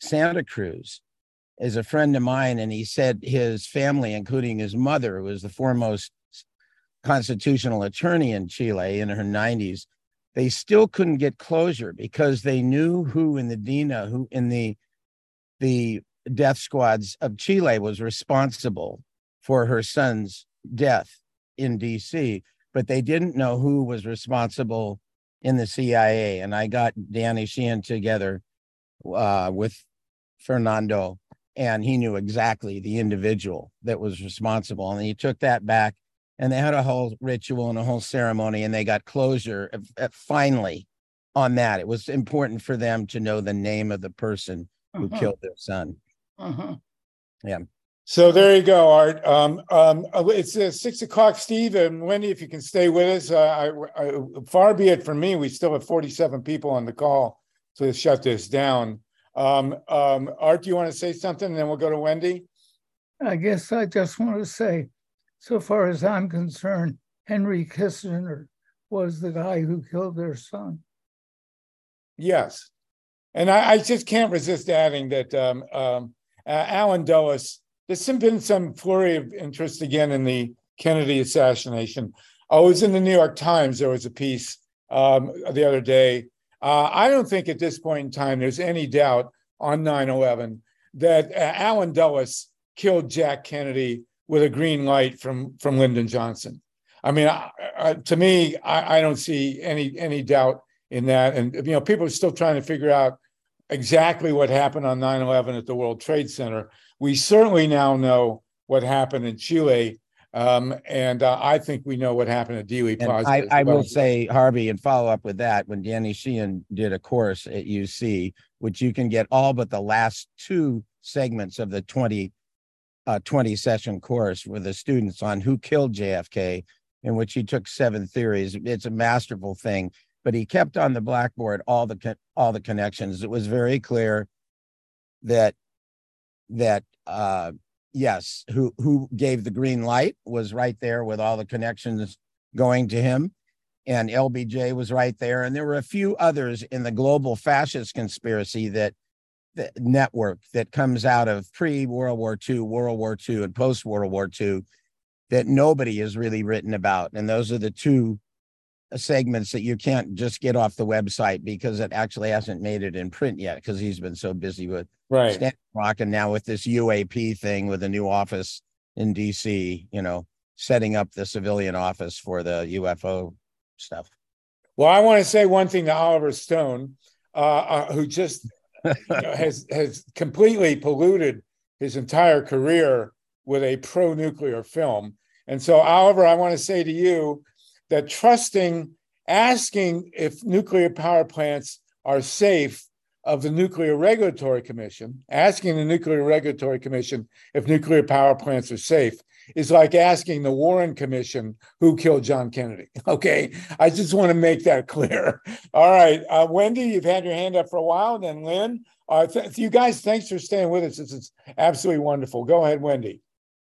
Santa Cruz, is a friend of mine. And he said his family, including his mother, who was the foremost constitutional attorney in Chile in her 90s, they still couldn't get closure because they knew who in the DINA, who in the the death squads of Chile was responsible for her son's death in DC, but they didn't know who was responsible in the CIA. And I got Danny Sheehan together uh, with Fernando, and he knew exactly the individual that was responsible. And he took that back and they had a whole ritual and a whole ceremony and they got closure finally on that. It was important for them to know the name of the person who uh-huh. killed their son. Uh-huh. yeah. So there you go art. Um, um, uh, it's uh, six o'clock. Steve and wendy if you can stay with us uh, I, I, far be it from me we still have 47 people on the call to shut this down. Um, um, art do you want to say something? And then we'll go to wendy. I guess i just want to say so far as I'm concerned, Henry Kissinger was the guy who killed their son. Yes. And I, I just can't resist adding that um, um, uh, Allen Dulles, there's been some flurry of interest again in the Kennedy assassination. It was in the New York Times. There was a piece um, the other day. Uh, I don't think at this point in time there's any doubt on 9 11 that uh, Allen Dulles killed Jack Kennedy with a green light from from Lyndon Johnson. I mean, I, I, to me, I, I, don't see any any doubt in that. And you know, people are still trying to figure out exactly what happened on 9/11 at the World Trade Center. We certainly now know what happened in Chile, um, and uh, I think we know what happened at Plaza. I, I well. will say, Harvey, and follow up with that. When Danny Sheehan did a course at UC, which you can get all but the last two segments of the 20 a 20 session course with the students on who killed JFK, in which he took seven theories. It's a masterful thing, but he kept on the blackboard all the all the connections. It was very clear that that uh, yes, who who gave the green light was right there with all the connections going to him. And LBJ was right there. And there were a few others in the global fascist conspiracy that network that comes out of pre World War II, World War II, and post World War II that nobody has really written about. And those are the two segments that you can't just get off the website because it actually hasn't made it in print yet because he's been so busy with right Rock and now with this UAP thing with a new office in DC, you know, setting up the civilian office for the UFO stuff. Well, I want to say one thing to Oliver Stone, uh, uh, who just has has completely polluted his entire career with a pro nuclear film. And so, Oliver, I want to say to you that trusting, asking if nuclear power plants are safe of the Nuclear Regulatory Commission, asking the Nuclear Regulatory Commission if nuclear power plants are safe is like asking the Warren Commission who killed John Kennedy. Okay. I just want to make that clear. All right. Uh, Wendy, you've had your hand up for a while. And then Lynn, uh, th- you guys, thanks for staying with us. This is absolutely wonderful. Go ahead, Wendy.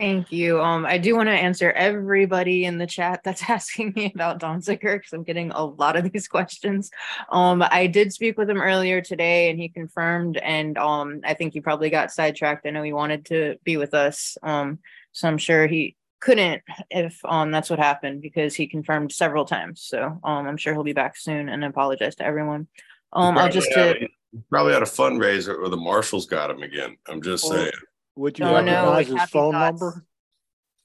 Thank you. Um, I do want to answer everybody in the chat that's asking me about Don Donziger because I'm getting a lot of these questions. Um, I did speak with him earlier today, and he confirmed. And um, I think he probably got sidetracked. I know he wanted to be with us. Um, so I'm sure he couldn't if um that's what happened because he confirmed several times. So um, I'm sure he'll be back soon. And apologize to everyone. Um, I'll just to, probably had a fundraiser or the marshals got him again. I'm just Well, saying. Would you Oh, no, recognize like his phone thoughts. number?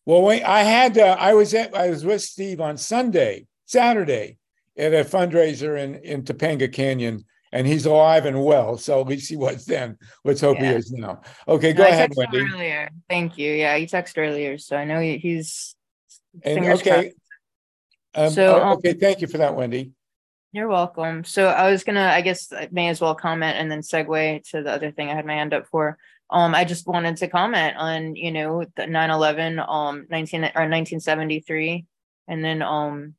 Well, wait, I had, uh, I was at, I was with Steve on Sunday, Saturday at a fundraiser in, in Topanga Canyon, and he's alive and well. So at least he was then. Let's hope he Yeah. is now. Okay, go No, ahead, Wendy. Earlier. Thank you. Yeah, he texted earlier, so I know he, he's. And okay. Um, So, oh, um, okay, thank you for that, Wendy. You're welcome. So I was gonna, I guess I may as well comment and then segue to the other thing I had my hand up for. Um, I just wanted to comment on, you know, the 9-11, um, 19 or 1973, and then um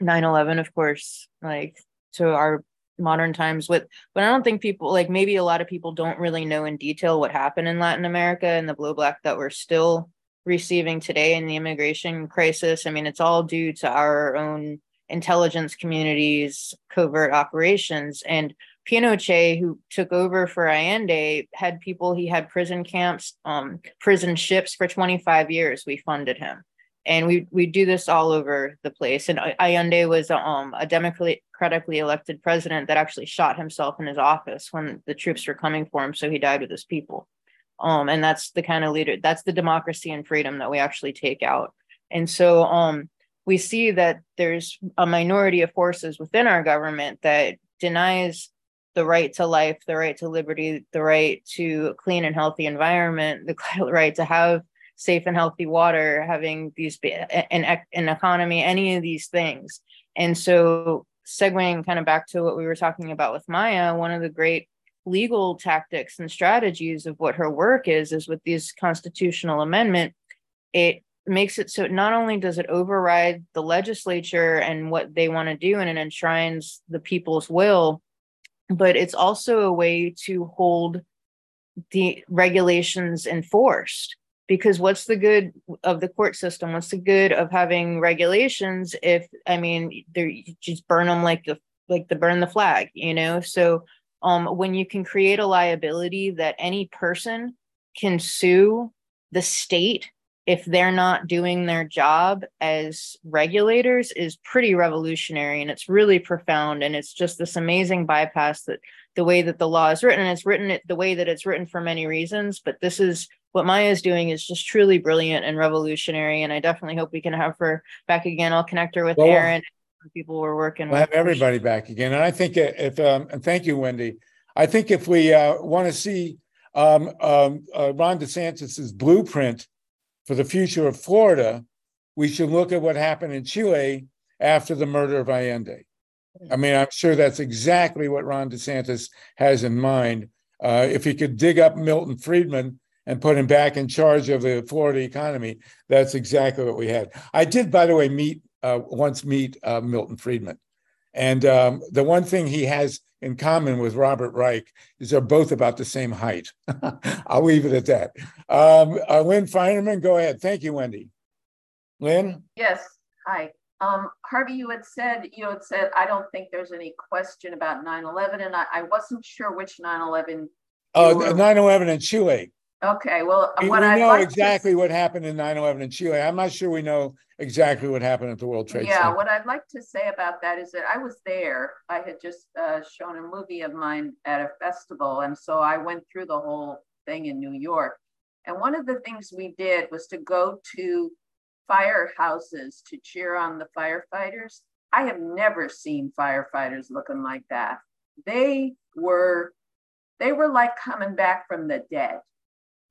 9-11, of course, like to our modern times with but I don't think people like maybe a lot of people don't really know in detail what happened in Latin America and the blowback that we're still receiving today in the immigration crisis. I mean, it's all due to our own intelligence communities, covert operations. And Pinochet, who took over for Allende, had people, he had prison camps, um, prison ships for 25 years. We funded him. And we, we do this all over the place. And Allende was um, a democratically elected president that actually shot himself in his office when the troops were coming for him. So he died with his people. Um, and that's the kind of leader, that's the democracy and freedom that we actually take out. And so um, we see that there's a minority of forces within our government that denies the right to life, the right to liberty, the right to a clean and healthy environment, the right to have safe and healthy water, having these an, an economy, any of these things. And so segueing kind of back to what we were talking about with Maya, one of the great legal tactics and strategies of what her work is is with these constitutional amendment it makes it so not only does it override the legislature and what they want to do and it enshrines the people's will but it's also a way to hold the regulations enforced because what's the good of the court system? What's the good of having regulations if i mean they're just burn them like the like the burn the flag you know? So um, when you can create a liability that any person can sue the state if they're not doing their job as regulators is pretty revolutionary and it's really profound and it's just this amazing bypass that the way that the law is written it's written it the way that it's written for many reasons but this is what maya is doing is just truly brilliant and revolutionary and i definitely hope we can have her back again i'll connect her with Well, aaron people we're working We'll with have everybody back again. And I think if, um, and thank you, Wendy. I think if we uh, want to see um, um, uh, Ron DeSantis's blueprint for the future of Florida, we should look at what happened in Chile after the murder of Allende. I mean, I'm sure that's exactly what Ron DeSantis has in mind. Uh, if he could dig up Milton Friedman and put him back in charge of the Florida economy, that's exactly what we had. I did, by the way, meet uh, once meet uh, Milton Friedman, and um, the one thing he has in common with Robert Reich is they're both about the same height. I'll leave it at that. Um, uh, Lynn Feinerman, go ahead. Thank you, Wendy. Lynn. Yes. Hi. Um, Harvey, you had said, you had said, I don't think there's any question about 9-11, and I, I wasn't sure which 9-11. Uh, 9/11 in Chile. Okay, well, We, we what I know like exactly what happened in 9/11 in Chile. I'm not sure we know exactly what happened at the World to, Trade yeah, Center. what I'd like to say about that is that I was there. I had just uh, shown a movie of mine at a festival, and so I went through the whole thing in New York. And one of the things we did was to go to firehouses to cheer on the firefighters. I have never seen firefighters looking like that. They were, they were like coming back from the dead,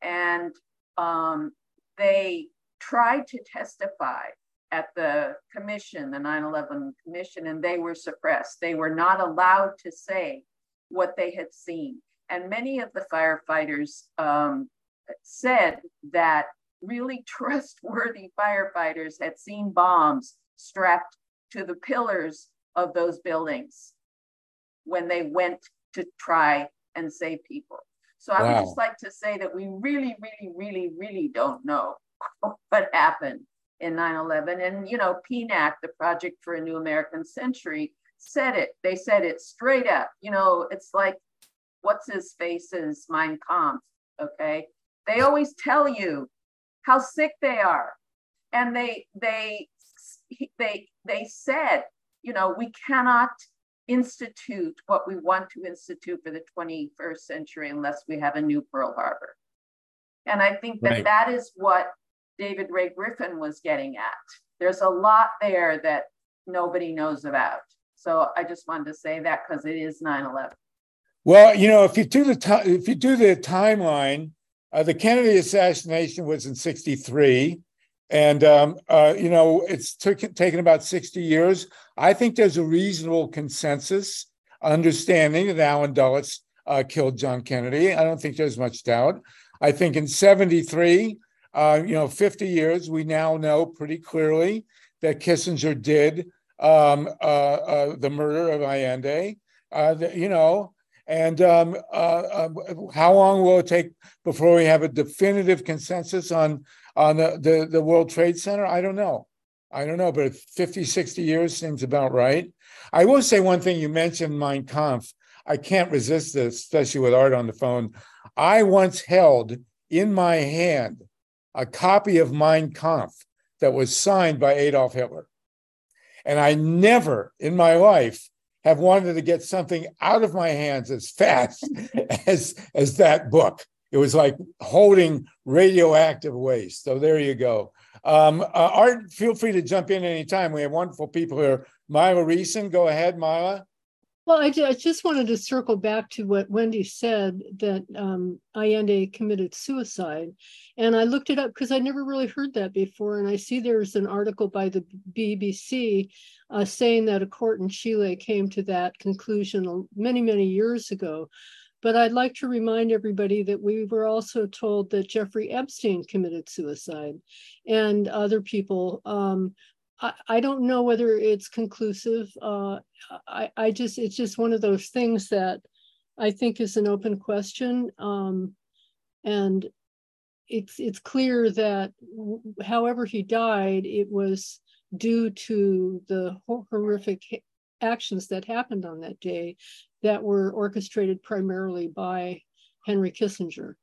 and um, they tried to testify at the commission, the 9/11 commission, and they were suppressed. They were not allowed to say what they had seen. And many of the firefighters um, said that really trustworthy firefighters had seen bombs strapped to the pillars of those buildings when they went to try and save people. So I wow. would just like to say that we really, really, really, really don't know what happened in 9-11. And, you know, PNAC, the Project for a New American Century, said it. They said it straight up. You know, it's like, what's his face's Mein Kampf, okay? They always tell you how sick they are. And they, they, they, they said, you know, we cannot institute what we want to institute for the 21st century unless we have a new Pearl Harbor. And I think that right. that is what David Ray Griffin was getting at. There's a lot there that nobody knows about. So I just wanted to say that because it is 9/11. Well, you know, if you do the if you do the timeline, uh, the Kennedy assassination was in '63. And um, uh, you know, it's taken about 60 years. I think there's a reasonable consensus understanding that Allen Dulles uh, killed John Kennedy. I don't think there's much doubt. I think in 73, uh, you know, 50 years, we now know pretty clearly that Kissinger did um, uh, uh, the murder of Allende. Uh, the, you know, and um, how long will it take before we have a definitive consensus on on the, the, the World Trade Center? I don't know. I don't know, but 50, 60 years seems about right. I will say one thing you mentioned Mein Kampf. I can't resist this, especially with Art on the phone. I once held in my hand a copy of Mein Kampf that was signed by Adolf Hitler. And I never in my life have wanted to get something out of my hands as fast as, as that book it was like holding radioactive waste. So there you go. Um, uh, Art, feel free to jump in anytime. We have wonderful people here. Myla Reson, go ahead, Myla. Well, I, I just wanted to circle back to what Wendy said that um, Allende committed suicide. And I looked it up because I never really heard that before. And I see there's an article by the BBC uh, saying that a court in Chile came to that conclusion many, many years ago. But I'd like to remind everybody that we were also told that Jeffrey Epstein committed suicide and other people. Um, I, I, don't know whether it's conclusive. Uh, I, I just, it's just one of those things that I think is an open question. Um, and it's, it's clear that however he died, it was due to the horrific actions that happened on that day that were orchestrated primarily by Henry Kissinger.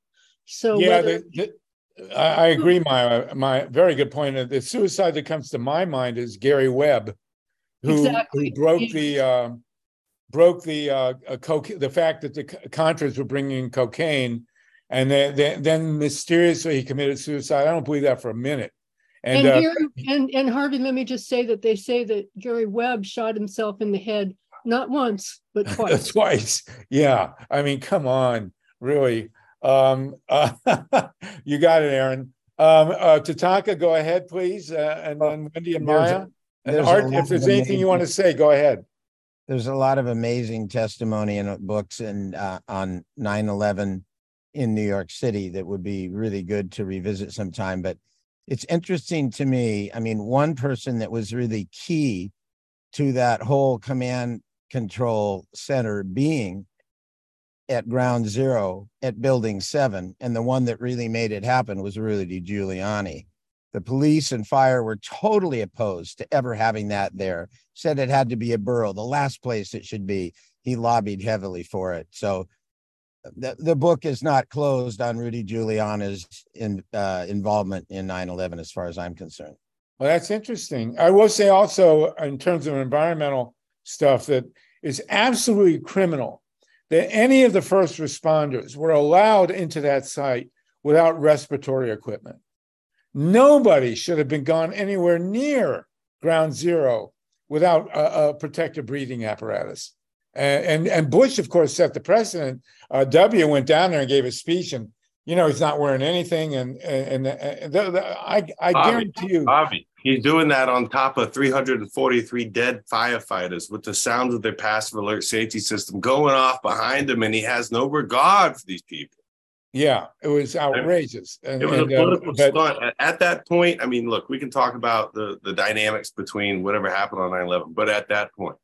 So yeah, whether, the, the, I agree. My my very good point. The suicide that comes to my mind is Gary Webb, who, exactly. who broke the uh, broke the uh, the fact that the Contras were bringing cocaine, and then, then mysteriously he committed suicide. I don't believe that for a minute. And and, uh, Gary, and and Harvey, let me just say that they say that Gary Webb shot himself in the head not once, but twice. twice. Yeah. I mean, come on, really. Um, uh, you got it, Aaron. Um, uh, Tatanka, go ahead, please. Uh, and then Wendy and Maya. and Art, if there's anything you want to say, go ahead. There's a lot of amazing testimony and books and uh, on 9/11 in New York City that would be really good to revisit sometime. But it's interesting to me. I mean, one person that was really key to that whole command control center being at ground zero at building seven. And the one that really made it happen was Rudy Giuliani. The police and fire were totally opposed to ever having that there, said it had to be a borough, the last place it should be. He lobbied heavily for it. So the, the book is not closed on Rudy Giuliani's in, uh, involvement in 9 11, as far as I'm concerned. Well, that's interesting. I will say also, in terms of environmental stuff that is absolutely criminal that any of the first responders were allowed into that site without respiratory equipment. Nobody should have been gone anywhere near ground zero without a, a protective breathing apparatus. And, and, and, Bush, of course, set the precedent. Uh, W went down there and gave a speech, and you know he's not wearing anything. And and, and the, the, I I Bobby, guarantee you, Bobby, He's doing that on top of 343 dead firefighters with the sound of their passive alert safety system going off behind him, and he has no regard for these people. Yeah, it was outrageous. And, it was and, a uh, political but- stunt. At, at that point, I mean, look, we can talk about the, the dynamics between whatever happened on 9 11, but at that point,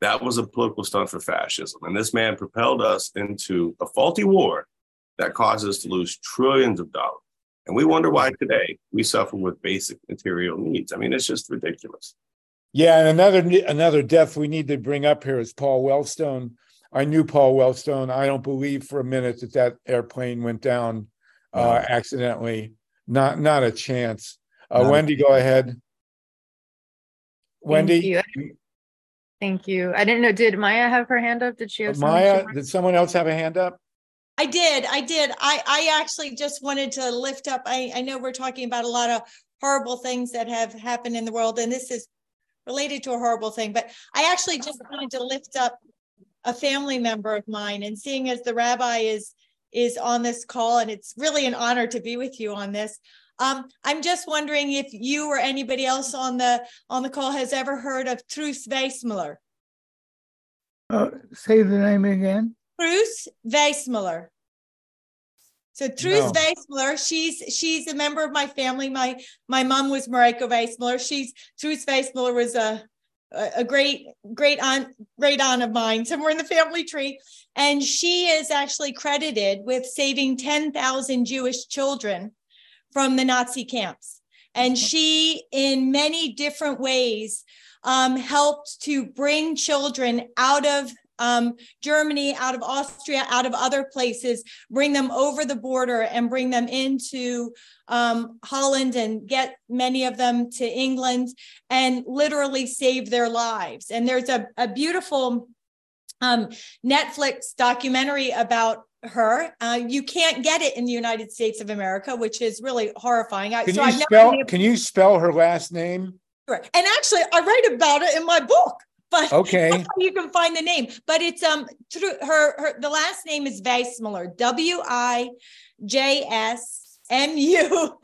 that was a political stunt for fascism. And this man propelled us into a faulty war that caused us to lose trillions of dollars. And we wonder why today we suffer with basic material needs. I mean, it's just ridiculous. Yeah, and another another death we need to bring up here is Paul Wellstone. I knew Paul Wellstone. I don't believe for a minute that that airplane went down uh, accidentally. Not not a chance. Uh, Not a Wendy, go ahead. Wendy, you. Thank you. I didn't know. Did Maya have her hand up? Did she have something Maya, did someone else have a hand up? I did. I did. I, I actually just wanted to lift up. I, I know we're talking about a lot of horrible things that have happened in the world, and this is related to a horrible thing, but I actually just wanted to lift up a family member of mine and seeing as the rabbi is is on this call and it's really an honor to be with you on this um, i'm just wondering if you or anybody else on the on the call has ever heard of Truus Wijsmuller Uh, say the name again. Truus Wijsmuller. So Truus No. Wijsmuller, she's she's a member of my family. My my mom was Mareike Wijsmuller. She's Truus Wijsmuller was a a great great aunt great aunt of mine somewhere in the family tree, and she is actually credited with saving ten thousand Jewish children from the Nazi camps. And she, in many different ways, um, helped to bring children out of um, Germany, out of Austria, out of other places, bring them over the border and bring them into um, Holland and get many of them to England and literally save their lives. And there's a, a beautiful um, Netflix documentary about her. Uh, you can't get it in the United States of America, which is really horrifying. Can so you spell able- can you spell her last name? Sure. And actually, I write about it in my book. But Okay. you can find the name. But it's um through her her the last name is Wijsmuller. W I J S M U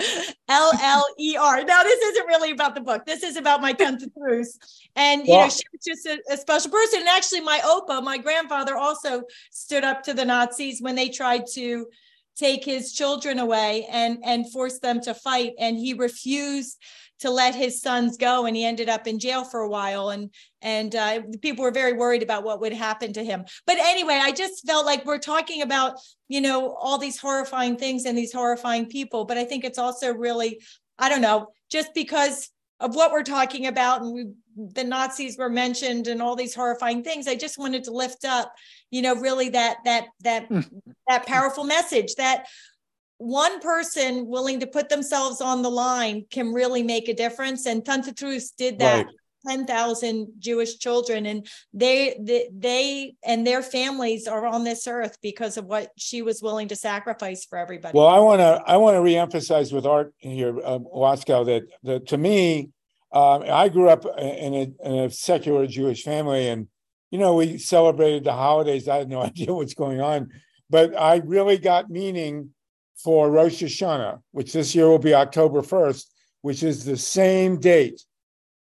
L L E R. Now this isn't really about the book. This is about my tante Truus. And you know, she was just a, a special person. And actually, my Opa, my grandfather, also stood up to the Nazis when they tried to take his children away and and force them to fight. And he refused to let his sons go and he ended up in jail for a while and and uh, people were very worried about what would happen to him. But anyway i just felt like we're talking about you know all these horrifying things and these horrifying people but i think it's also really i don't know just because of what we're talking about and we, the nazis were mentioned and all these horrifying things i just wanted to lift up you know really that that that that powerful message that one person willing to put themselves on the line can really make a difference. And Truus did that. Right. 10,000 Jewish children and they, they they and their families are on this earth because of what she was willing to sacrifice for everybody. Well, I want to I want to reemphasize with Art here, um, Waskow, that that to me, um, I grew up in a, in a secular Jewish family, and you know we celebrated the holidays. I had no idea what's going on, but I really got meaning for Rosh Hashanah, which this year will be October first, which is the same date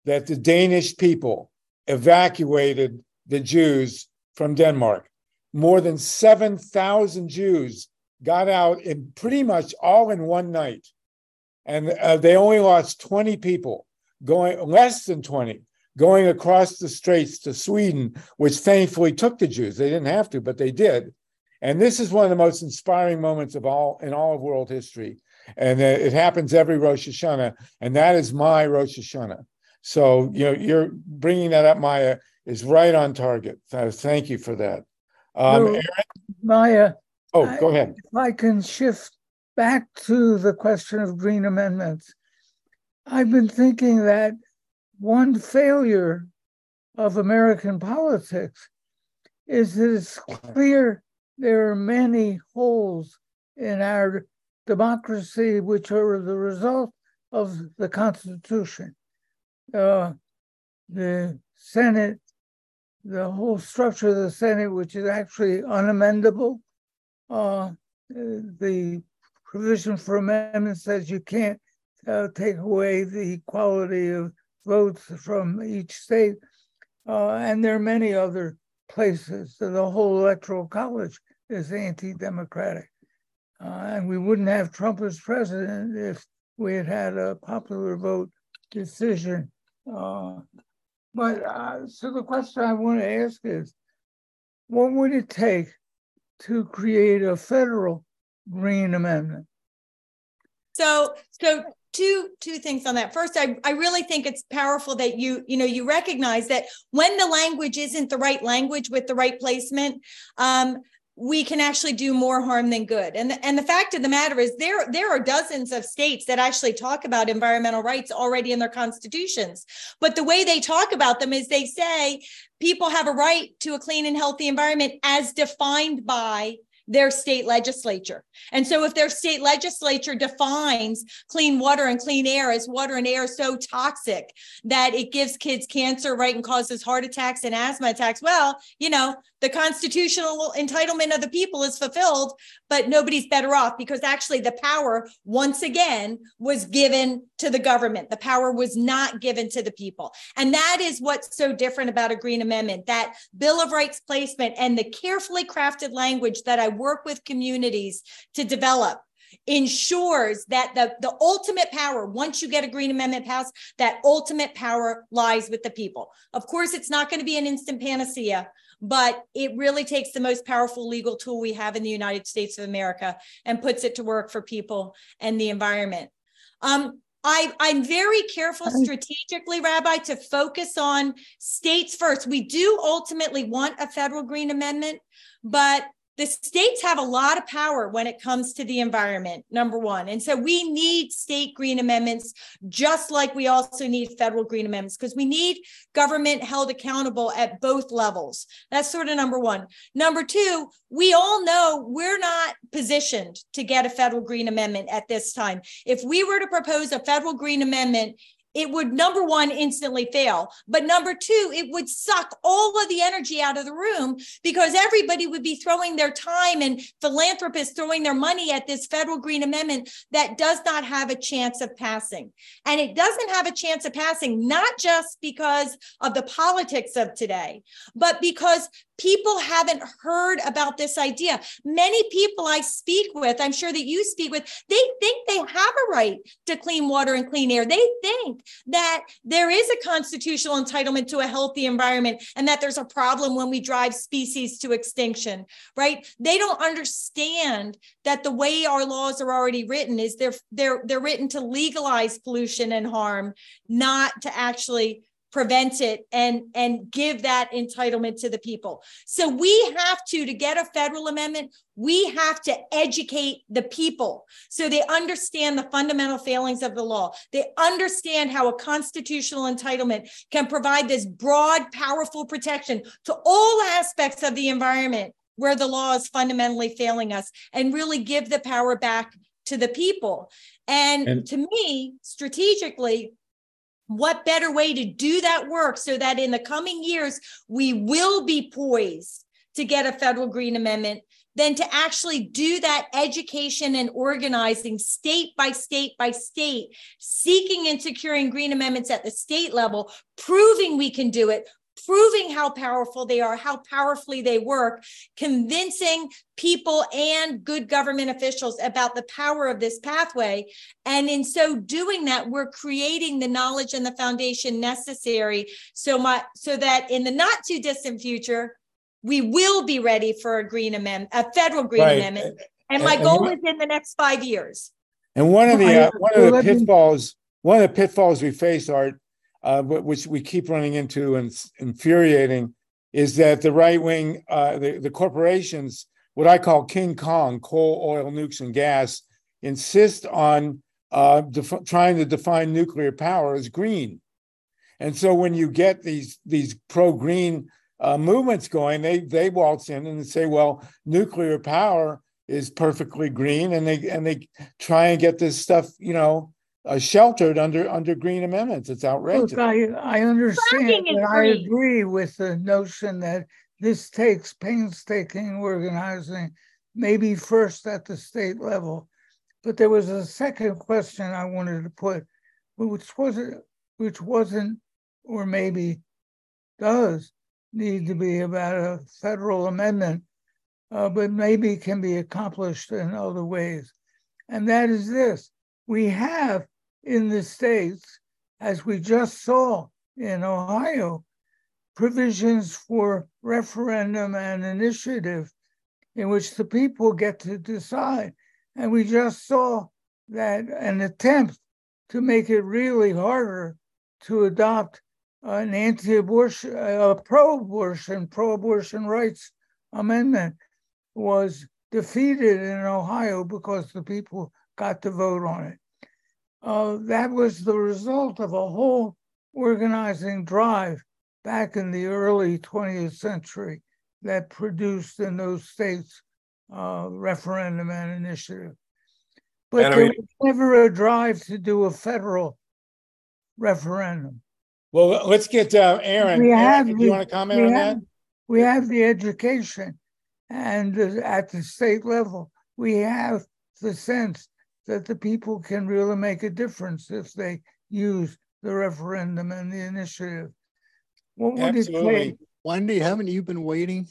that the Danish people evacuated the Jews from Denmark. More than 7,000 Jews got out in pretty much all in one night. And uh, they only lost 20 people, going less than 20, going across the straits to Sweden, which thankfully took the Jews. They didn't have to, but they did. And this is one of the most inspiring moments of all in all of world history. And it happens every Rosh Hashanah, and that is my Rosh Hashanah. So you know, you're bringing that up, Maya, is right on target. So thank you for that. Um, So, Maya. oh, I- go ahead. If I can shift back to the question of green amendments, I've been thinking that one failure of American politics is that it's clear there are many holes in our democracy which are the result of the Constitution. Uh, the Senate, the whole structure of the Senate, which is actually unamendable. Uh, the provision for amendment says you can't uh, take away the equality of votes from each state. Uh, and there are many other places. The whole electoral college is anti-democratic. Uh, and we wouldn't have Trump as president if we had had a popular vote decision. Uh, but uh, so the question I want to ask is, what would it take to create a federal green amendment? So, so two two things on that. First, I, I really think it's powerful that you you know you recognize that when the language isn't the right language with the right placement, um, we can actually do more harm than good. And the, and the fact of the matter is there there are dozens of states that actually talk about environmental rights already in their constitutions. But the way they talk about them is they say people have a right to a clean and healthy environment as defined by their state legislature. And so if their state legislature defines clean water and clean air as water and air so toxic that it gives kids cancer, right, and causes heart attacks and asthma attacks, well, you know, the constitutional entitlement of the people is fulfilled, but nobody's better off because actually the power, once again, was given to the government. The power was not given to the people. And that is what's so different about a Green Amendment that Bill of Rights placement and the carefully crafted language that I work with communities to develop ensures that the, the ultimate power, once you get a Green Amendment passed, that ultimate power lies with the people. Of course, it's not going to be an instant panacea, but it really takes the most powerful legal tool we have in the United States of America and puts it to work for people and the environment. Um, I, I'm very careful strategically, Rabbi, to focus on states first. We do ultimately want a federal green amendment, but the states have a lot of power when it comes to the environment, number one. And so we need state green amendments, just like we also need federal green amendments, because we need government held accountable at both levels. That's sort of number one. Number two, we all know we're not positioned to get a federal green amendment at this time. If we were to propose a federal green amendment it would number one instantly fail. But number two it would suck all of the energy out of the room because everybody would be throwing their time and philanthropists throwing their money at this federal green amendment that does not have a chance of passing. And it doesn't have a chance of passing not just because of the politics of today but because people haven't heard about this idea. Many people I speak with, I'm sure that you speak with, they think they have a right to clean water and clean air. They think that there is a constitutional entitlement to a healthy environment and that there's a problem when we drive species to extinction, right? They don't understand that the way our laws are already written is they're they're they're written to legalize pollution and harm, not to actually prevent it and and give that entitlement to the people. So we have to to get a federal amendment we have to educate the people so they understand the fundamental failings of the law. They understand how a constitutional entitlement can provide this broad powerful protection to all aspects of the environment where the law is fundamentally failing us and really give the power back to the people. And, and to me strategically what better way to do that work so that in the coming years we will be poised to get a federal green amendment than to actually do that education and organizing state by state by state, seeking and securing green amendments at the state level, proving we can do it, proving how powerful they are, how powerfully they work, convincing people and good government officials about the power of this pathway. And in so doing that, we're creating the knowledge and the foundation necessary so my so that in the not too distant future, we will be ready for a green amendment, a federal green right. amendment. And my and, goal and, is in the next five years. And one of the uh, one of the pitfalls, one of the pitfalls we face are uh, which we keep running into and infuriating, is that the right wing, uh, the, the corporations, what I call King Kong, coal, oil, nukes, and gas, insist on uh, def- trying to define nuclear power as green. And so when you get these these pro green uh, movements going, they they waltz in and say, well, nuclear power is perfectly green, and they and they try and get this stuff, you know, uh, sheltered under under green amendments. It's outrageous. Look, I I understand, and I agree with the notion that this takes painstaking organizing, maybe first at the state level, But there was a second question I wanted to put, which wasn't, which wasn't, or maybe does need to be about a federal amendment, uh, but maybe can be accomplished in other ways. And that is this we have in the states, as we just saw in Ohio, provisions for referendum and initiative in which the people get to decide. And we just saw that an attempt to make it really harder to adopt an anti-abortion, a pro-abortion, pro-abortion rights amendment was defeated in Ohio because the people got to vote on it. Uh, that was the result of a whole organizing drive back in the early 20th century that produced in those states uh, referendum and initiative. But and there I mean, was never a drive to do a federal referendum. Well, let's get uh, Aaron. We have, Aaron, do you want to comment on have, that? We have the education, and at the state level, we have the sense that the people can really make a difference if they use the referendum and the initiative. What would Absolutely. you? Wendy, haven't you been waiting?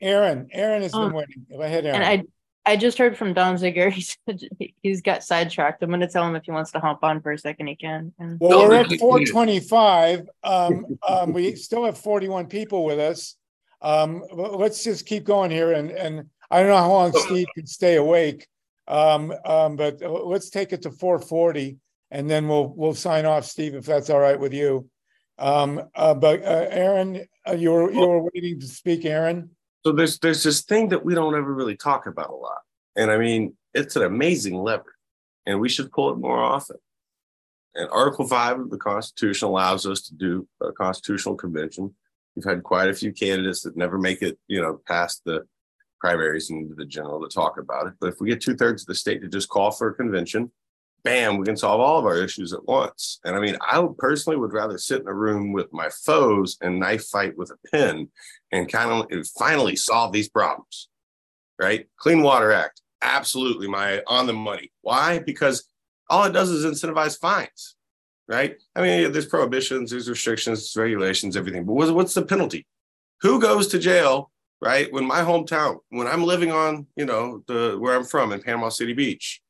Aaron, Aaron has um, been waiting. Go ahead, Aaron. And I, I just heard from Donziger. He said he's got sidetracked. I'm going to tell him if he wants to hop on for a second, he can. And- well, we're at 425. Um, um, we still have 41 people with us. Um, let's just keep going here. And, and I don't know how long Steve can stay awake, um, um, but let's take it to 440 and then we'll we'll sign off, Steve, if that's all right with you. Um, uh, but uh, Aaron, uh, you were you were waiting to speak, Aaron. So there's there's this thing that we don't ever really talk about a lot, and I mean it's an amazing lever, and we should pull it more often. And Article Five of the Constitution allows us to do a constitutional convention. We've had quite a few candidates that never make it, you know, past the primaries and the general to talk about it. But if we get two thirds of the state to just call for a convention, bam, we can solve all of our issues at once. And I mean, I personally would rather sit in a room with my foes and knife fight with a pen and kind of finally solve these problems. Right? Clean Water Act, absolutely my on the money. Why? Because all it does is incentivize fines. Right? I mean, there's prohibitions, there's restrictions, regulations, everything. But what's, what's the penalty? Who goes to jail? Right? When my hometown, when I'm living on, you know, the where I'm from in Panama City Beach,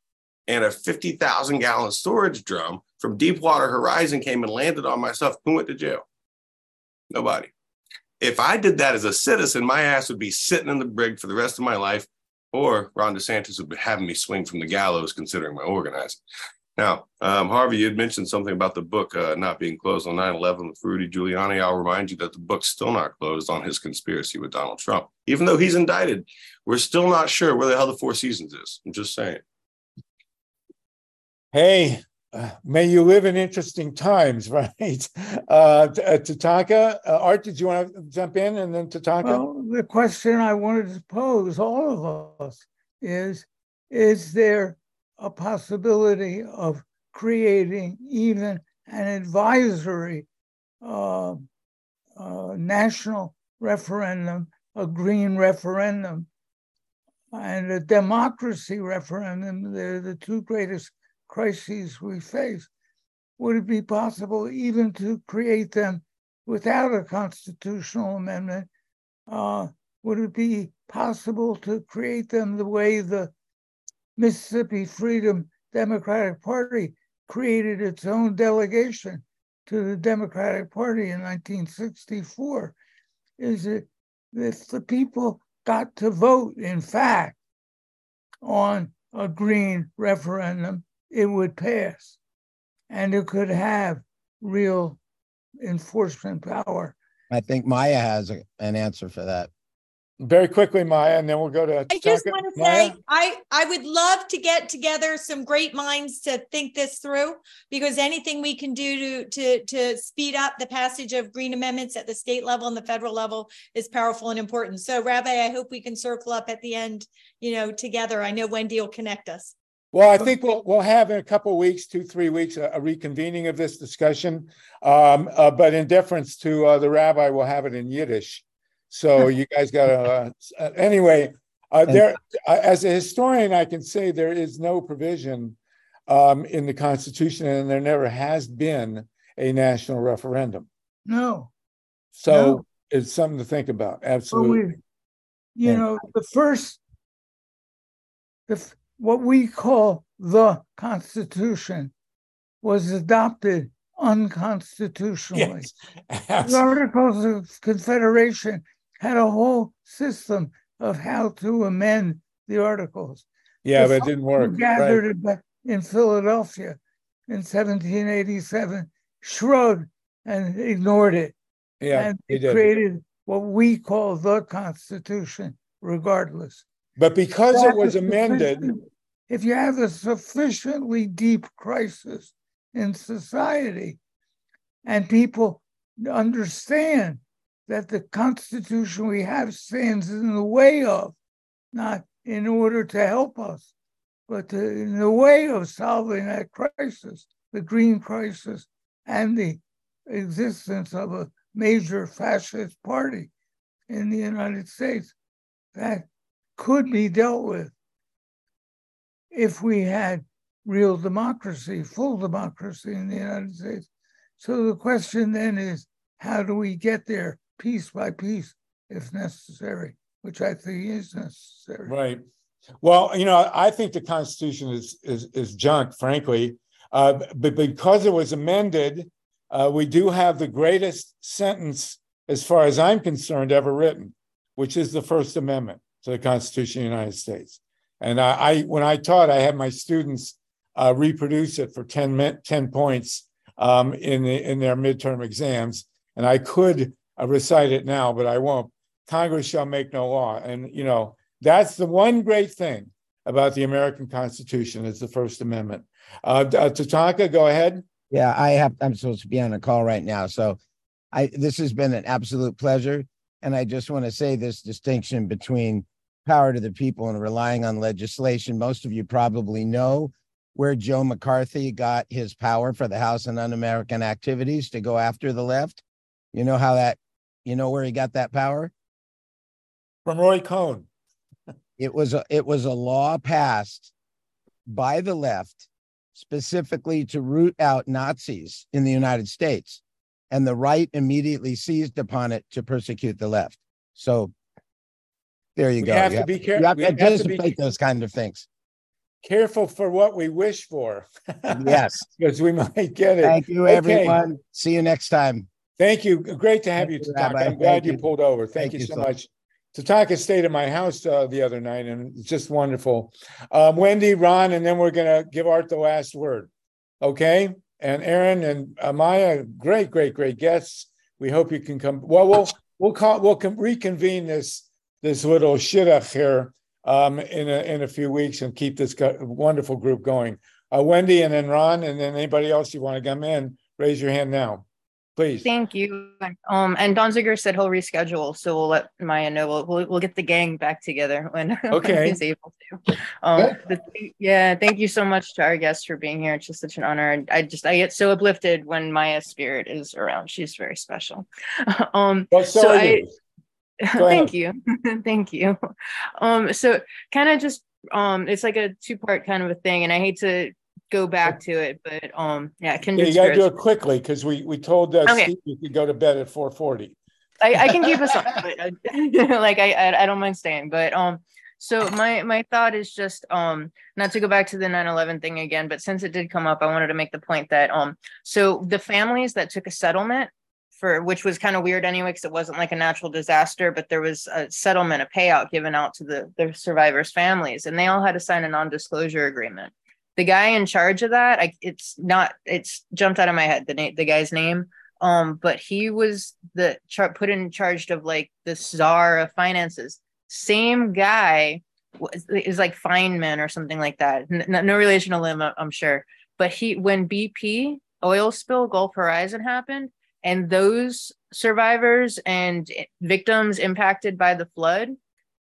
and a 50,000 gallon storage drum from Deepwater Horizon came and landed on my stuff. Who went to jail? Nobody. If I did that as a citizen, my ass would be sitting in the brig for the rest of my life, or Ron DeSantis would be having me swing from the gallows, considering my organizing. Now, um, Harvey, you had mentioned something about the book uh, not being closed on 9 11 with Rudy Giuliani. I'll remind you that the book's still not closed on his conspiracy with Donald Trump. Even though he's indicted, we're still not sure where the hell the Four Seasons is. I'm just saying. Hey, uh, may you live in interesting times, right? Uh, uh, Tatanka, uh, Art, did you want to jump in and then Tatanka? Well, the question I wanted to pose all of us is Is there a possibility of creating even an advisory uh, uh, national referendum, a green referendum, and a democracy referendum? They're the two greatest crises we face, would it be possible even to create them without a constitutional amendment? Uh, would it be possible to create them the way the Mississippi Freedom Democratic Party created its own delegation to the Democratic Party in 1964? Is if the people got to vote, in fact, on a green referendum, it would pass and it could have real enforcement power. I think Maya has a, an answer for that. Very quickly, Maya, and then we'll go to. I just want to say, I I would love to get together some great minds to think this through, because anything we can do to to to speed up the passage of green amendments at the state level and the federal level is powerful and important. So, Rabbi, I hope we can circle up at the end, you know, together. I know Wendy will connect us. Well, I think we'll we'll have in a couple of weeks, two three weeks, a, a reconvening of this discussion. Um, uh, but in deference to uh, the rabbi, we'll have it in Yiddish. So you guys got to uh, uh, anyway. Uh, there, as a historian, I can say there is no provision um, in the Constitution, and there never has been a national referendum. No. So No. it's something to think about. Absolutely. we, you know, the first, the, what we call the Constitution was adopted unconstitutionally. Yes. The Articles of Confederation had a whole system of how to amend the Articles. Yeah, The but it didn't work. Gathered it back in Philadelphia in 1787, shrugged and ignored it. Yeah, and it created what we call the Constitution, regardless. But because it was amended, If you have a sufficiently deep crisis in society and people understand that the Constitution we have stands in the way of, not in order to help us, but to, in the way of solving that crisis, the green crisis, and the existence of a major fascist party in the United States that could be dealt with if we had real democracy, full democracy in the United States. So the question then is how do we get there piece by piece if necessary, which I think is necessary. right. Well, you know, I think the Constitution is is is junk, frankly. Uh, but because it was amended, uh, we do have the greatest sentence, as far as I'm concerned, ever written, which is the First Amendment to the Constitution of the United States. And I, I when I taught, I had my students uh, reproduce it for 10, 10 points um, in the, in their midterm exams, and I could uh, recite it now, but I won't. Congress shall make no law, and you know that's the one great thing about the American Constitution is the First Amendment. Uh, uh, Tatanka, go ahead. Yeah, I have. I'm supposed to be on a call right now, so I. This has been an absolute pleasure, and I just want to say this distinction between power to the people and relying on legislation. Most of you probably know where Joe McCarthy got his power for the House and Un-American Activities to go after the left. You know how that. You know where he got that power? From Roy Cohn. It was a, it was a law passed by the left specifically to root out Nazis in the United States. And the right immediately seized upon it to persecute the left. So there you We go. have you to be You careful. have We to have to be those kind of things. careful for what we wish for. Yes. because we might get it. Thank you, Okay. everyone. See you next time. Thank you. Great to have Thank you. Rabbi. I'm glad you you. pulled over. Thank Thank you you so much. Tatanka stayed at my house uh, the other night, and it's just wonderful. Um, Wendy, Ron, and then we're gonna give Art the last word. Okay, and Aaron and Amaya, great, great, great guests. We hope you can come. Well, we'll we'll call we'll con- reconvene this this little shidduch here um, in a in a few weeks and keep this wonderful group going. Uh, Wendy, and then Ron, and then anybody else you want to come in, raise your hand now, please. Thank you. Um, and Donziger said he'll reschedule, so we'll let Maya know. We'll, we'll, we'll get the gang back together when, when Okay. he's able to. Um, but yeah, thank you so much to our guests for being here. It's just such an honor. And I just, I get so uplifted when Maya's spirit is around. She's very special. Um, Well, so so I, you. Thank you thank you um so kind of just um it's like a two part kind of a thing and i hate to go back to it but um yeah Yeah, you gotta do it quickly because we we told uh, Okay. Steve you could go to bed at four forty. I, I can keep us on but I, like I, I i don't mind staying but um so my my thought is just um not to go back to the 9-11 thing again but since it did come up i wanted to make the point that um so the families that took a settlement for which was kind of weird anyway because it wasn't like a natural disaster but there was a settlement a payout given out to the the survivors families and they all had to sign a non-disclosure agreement the guy in charge of that I, it's not it's jumped out of my head the the guy's name. Um but he was the char- put in charge of like the czar of finances. Same guy was, is like Feynman or something like that. N- no, relation to Lynn I'm sure. But he when BP oil spill Gulf Horizon happened and those survivors and victims impacted by the flood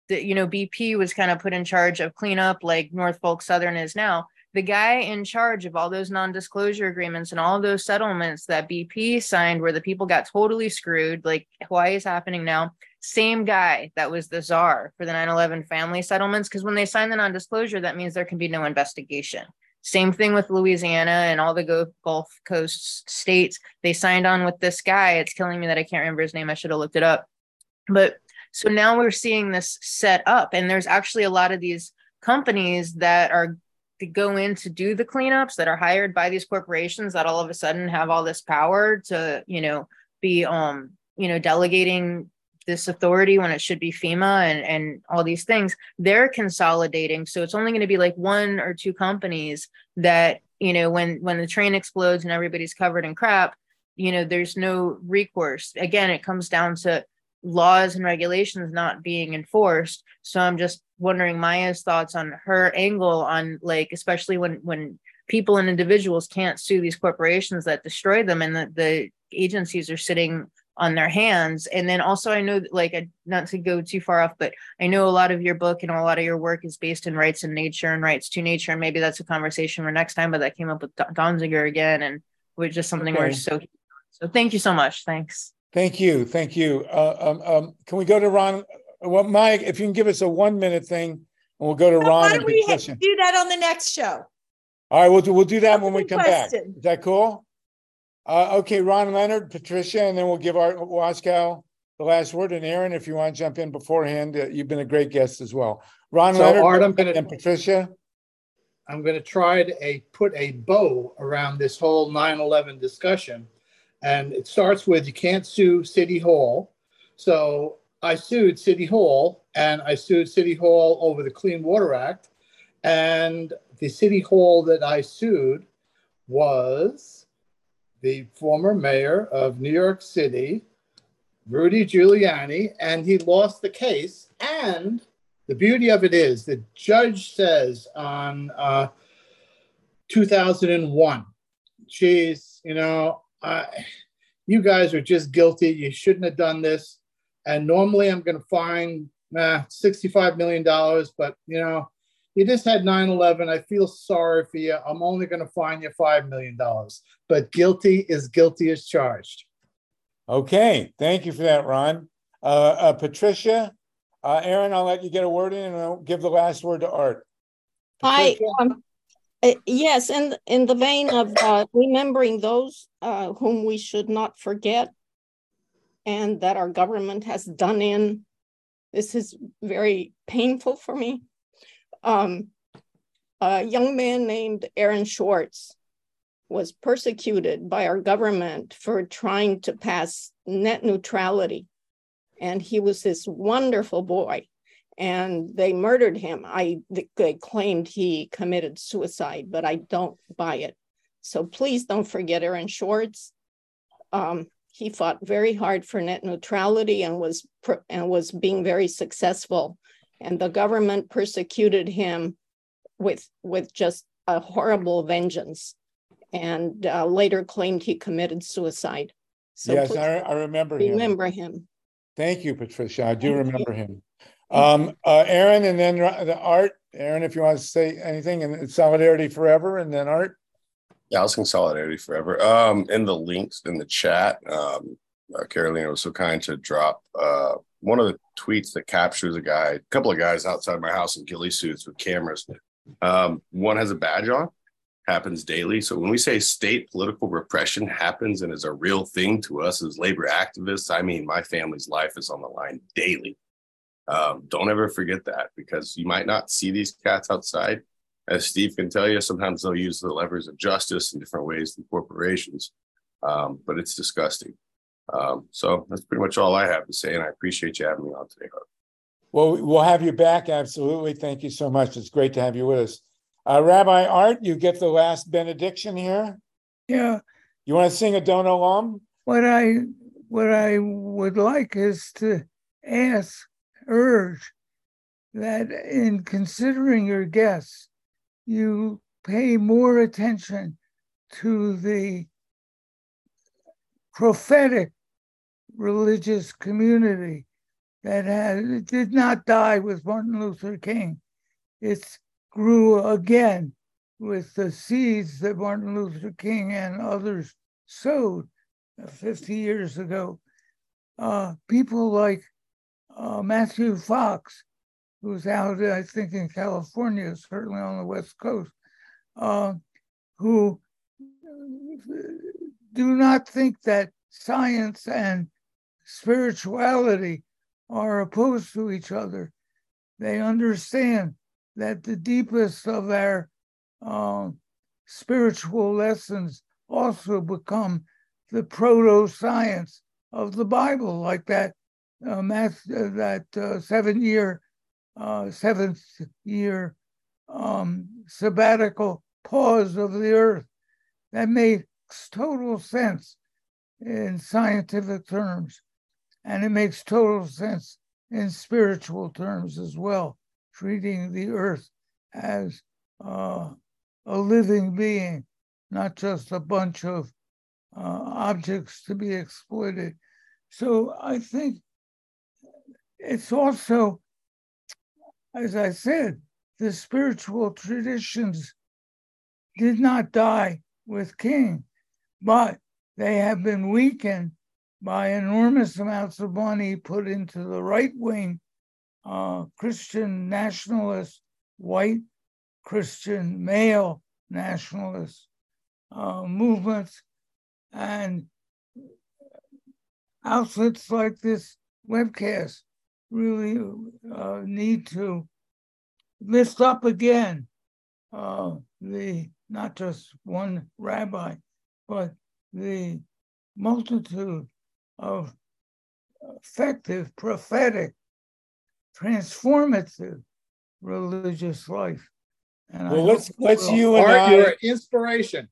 that you know BP was kind of put in charge of cleanup like Norfolk Southern is now the guy in charge of all those non-disclosure agreements and all those settlements that BP signed where the people got totally screwed, like Hawaii is happening now, same guy that was the czar for the 9-11 family settlements. Because when they sign the non-disclosure, that means there can be no investigation. Same thing with Louisiana and all the Gulf Coast states. They signed on with this guy. It's killing me that I can't remember his name. I should have looked it up. But so now we're seeing this set up, and there's actually a lot of these companies that are to go in to do the cleanups that are hired by these corporations that all of a sudden have all this power to, you know, be um, you know, delegating this authority when it should be FEMA and and all these things. They're consolidating, so it's only going to be like one or two companies that, you know, when when the train explodes and everybody's covered in crap, you know, there's no recourse. Again, it comes down to laws and regulations not being enforced. So I'm just wondering Maya's thoughts on her angle on like, especially when when people and individuals can't sue these corporations that destroy them and the, the agencies are sitting on their hands. And then also I know like not to go too far off, but I know a lot of your book and a lot of your work is based in rights in nature and rights to nature. And maybe that's a conversation for next time, but that came up with Donziger again and which is something okay. we're so so thank you so much. Thanks. Thank you. Thank you. Uh, um, um, can we go to Ron? Well, Mike, if you can give us a one minute thing, and we'll go to Ron. Why don't we do that on the next show? All right, we'll do, we'll do that That's when we come question. back. Is that cool? Uh, okay, Ron Leonard, Patricia, and then we'll give Art Waskow the last word. And Aaron, if you want to jump in beforehand, uh, you've been a great guest as well. Ron so Leonard Art, I'm gonna, and Patricia. I'm going to try to a, put a bow around this whole 9 11 discussion and it starts with you can't sue City Hall. So I sued City Hall and I sued City Hall over the Clean Water Act. And the City Hall that I sued was the former mayor of New York City, Rudy Giuliani, and he lost the case. And the beauty of it is the judge says on uh, 2001, geez, you know, uh, you guys are just guilty. You shouldn't have done this. And normally I'm going to fine nah, $65 million, but you know, you just had 9 11. I feel sorry for you. I'm only going to fine you $5 million. But guilty is guilty as charged. Okay. Thank you for that, Ron. Uh, uh, Patricia, uh, Aaron, I'll let you get a word in and I'll give the last word to Art. Patricia? Hi. Um, uh, yes, and in the vein of uh, remembering those uh, whom we should not forget and that our government has done in, this is very painful for me. Um, a young man named Aaron Swartz was persecuted by our government for trying to pass net neutrality. And he was this wonderful boy and they murdered him. I they claimed he committed suicide, but I don't buy it. So please don't forget Aaron Swartz. Um, he fought very hard for net neutrality and was and was being very successful. And the government persecuted him with with just a horrible vengeance, and uh, later claimed he committed suicide. So yes, I, I remember remember him. him. Thank you, Patricia. I do Thank remember you. him. Um, uh, Aaron, and then the Art. Aaron, if you want to say anything, and solidarity forever, and then Art. Yeah, I was saying solidarity forever. Um, in the links in the chat, um, uh, Carolina was so kind to drop uh one of the tweets that captures a guy, a couple of guys outside my house in ghillie suits with cameras. Um, one has a badge on, happens daily. So when we say state political repression happens and is a real thing to us as labor activists, I mean my family's life is on the line daily. Um, don't ever forget that because you might not see these cats outside. As Steve can tell you, sometimes they'll use the levers of justice in different ways than corporations, um, but it's disgusting. Um, so that's pretty much all I have to say, and I appreciate you having me on today, Harv. Well, we'll have you back. Absolutely. Thank you so much. It's great to have you with us. Uh, Rabbi Art, you get the last benediction here. Yeah. You want to sing Adon Olam? What I what I would like is to ask urge that in considering your guests, you pay more attention to the prophetic religious community that had did not die with Martin Luther King. It grew again with the seeds that Martin Luther King and others sowed uh, 50 years ago. Uh, people like uh, Matthew Fox, who's out, I think, in California, certainly on the West Coast, uh, who do not think that science and spirituality are opposed to each other. They understand that the deepest of our uh, spiritual lessons also become the proto science of the Bible, like that uh, uh, that uh, seven year, uh, seventh year um, sabbatical pause of the earth. That makes total sense in scientific terms, and it makes total sense in spiritual terms as well, treating the earth as uh, a living being, not just a bunch of uh, objects to be exploited. So I think it's also, as I said, the spiritual traditions did not die with King, but they have been weakened by enormous amounts of money put into the right wing uh, Christian nationalist, white Christian male nationalist uh, movements. And outlets like this webcast really uh, need to lift up again uh, the not just one rabbi, but the multitude of effective, prophetic, transformative religious life. And well, let's let's will. you and I. you're an inspiration.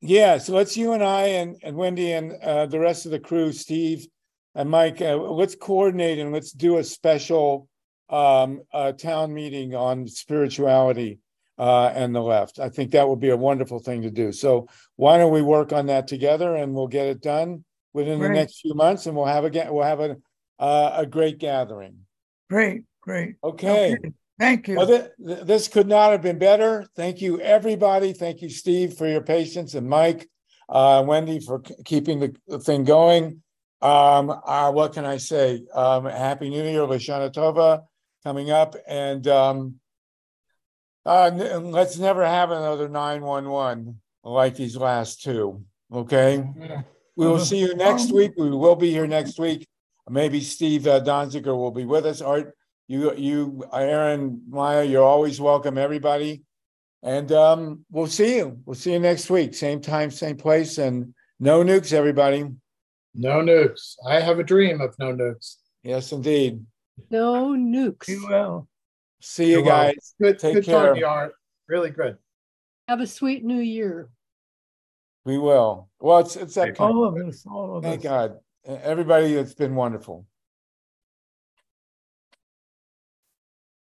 Yeah, so let's you and I and, and Wendy and uh, the rest of the crew, Steve and Mike, uh, let's coordinate and let's do a special um, uh, town meeting on spirituality uh, and the left. I think that would be a wonderful thing to do. So why don't we work on that together and we'll get it done within the next few months, and we'll have a we'll have a uh, a great gathering. Great, great. Okay. Thank you. Well, th- th- this could not have been better. Thank you, everybody. Thank you, Steve, for your patience, and Mike, uh, Wendy, for k- keeping the thing going. Um, uh, what can I say? Um, Happy New Year, Lashana Tova, coming up, and um, uh, n- let's never have another nine one one like these last two. Okay. We will see you next week. We will be here next week. Maybe Steve uh, Donziger will be with us. Art, you, you, Aaron, Maya, you're always welcome, everybody. And um, we'll see you. We'll see you next week. Same time, same place. And no nukes, everybody. No nukes. I have a dream of no nukes. Yes, indeed. No nukes. Be well. See you You're welcome. guys. Good, Take good care. talking, to you, Art. Really good. Have a sweet new year. We will. Well, it's it's that. All of us, all of Thank us. God. Everybody, it's been wonderful.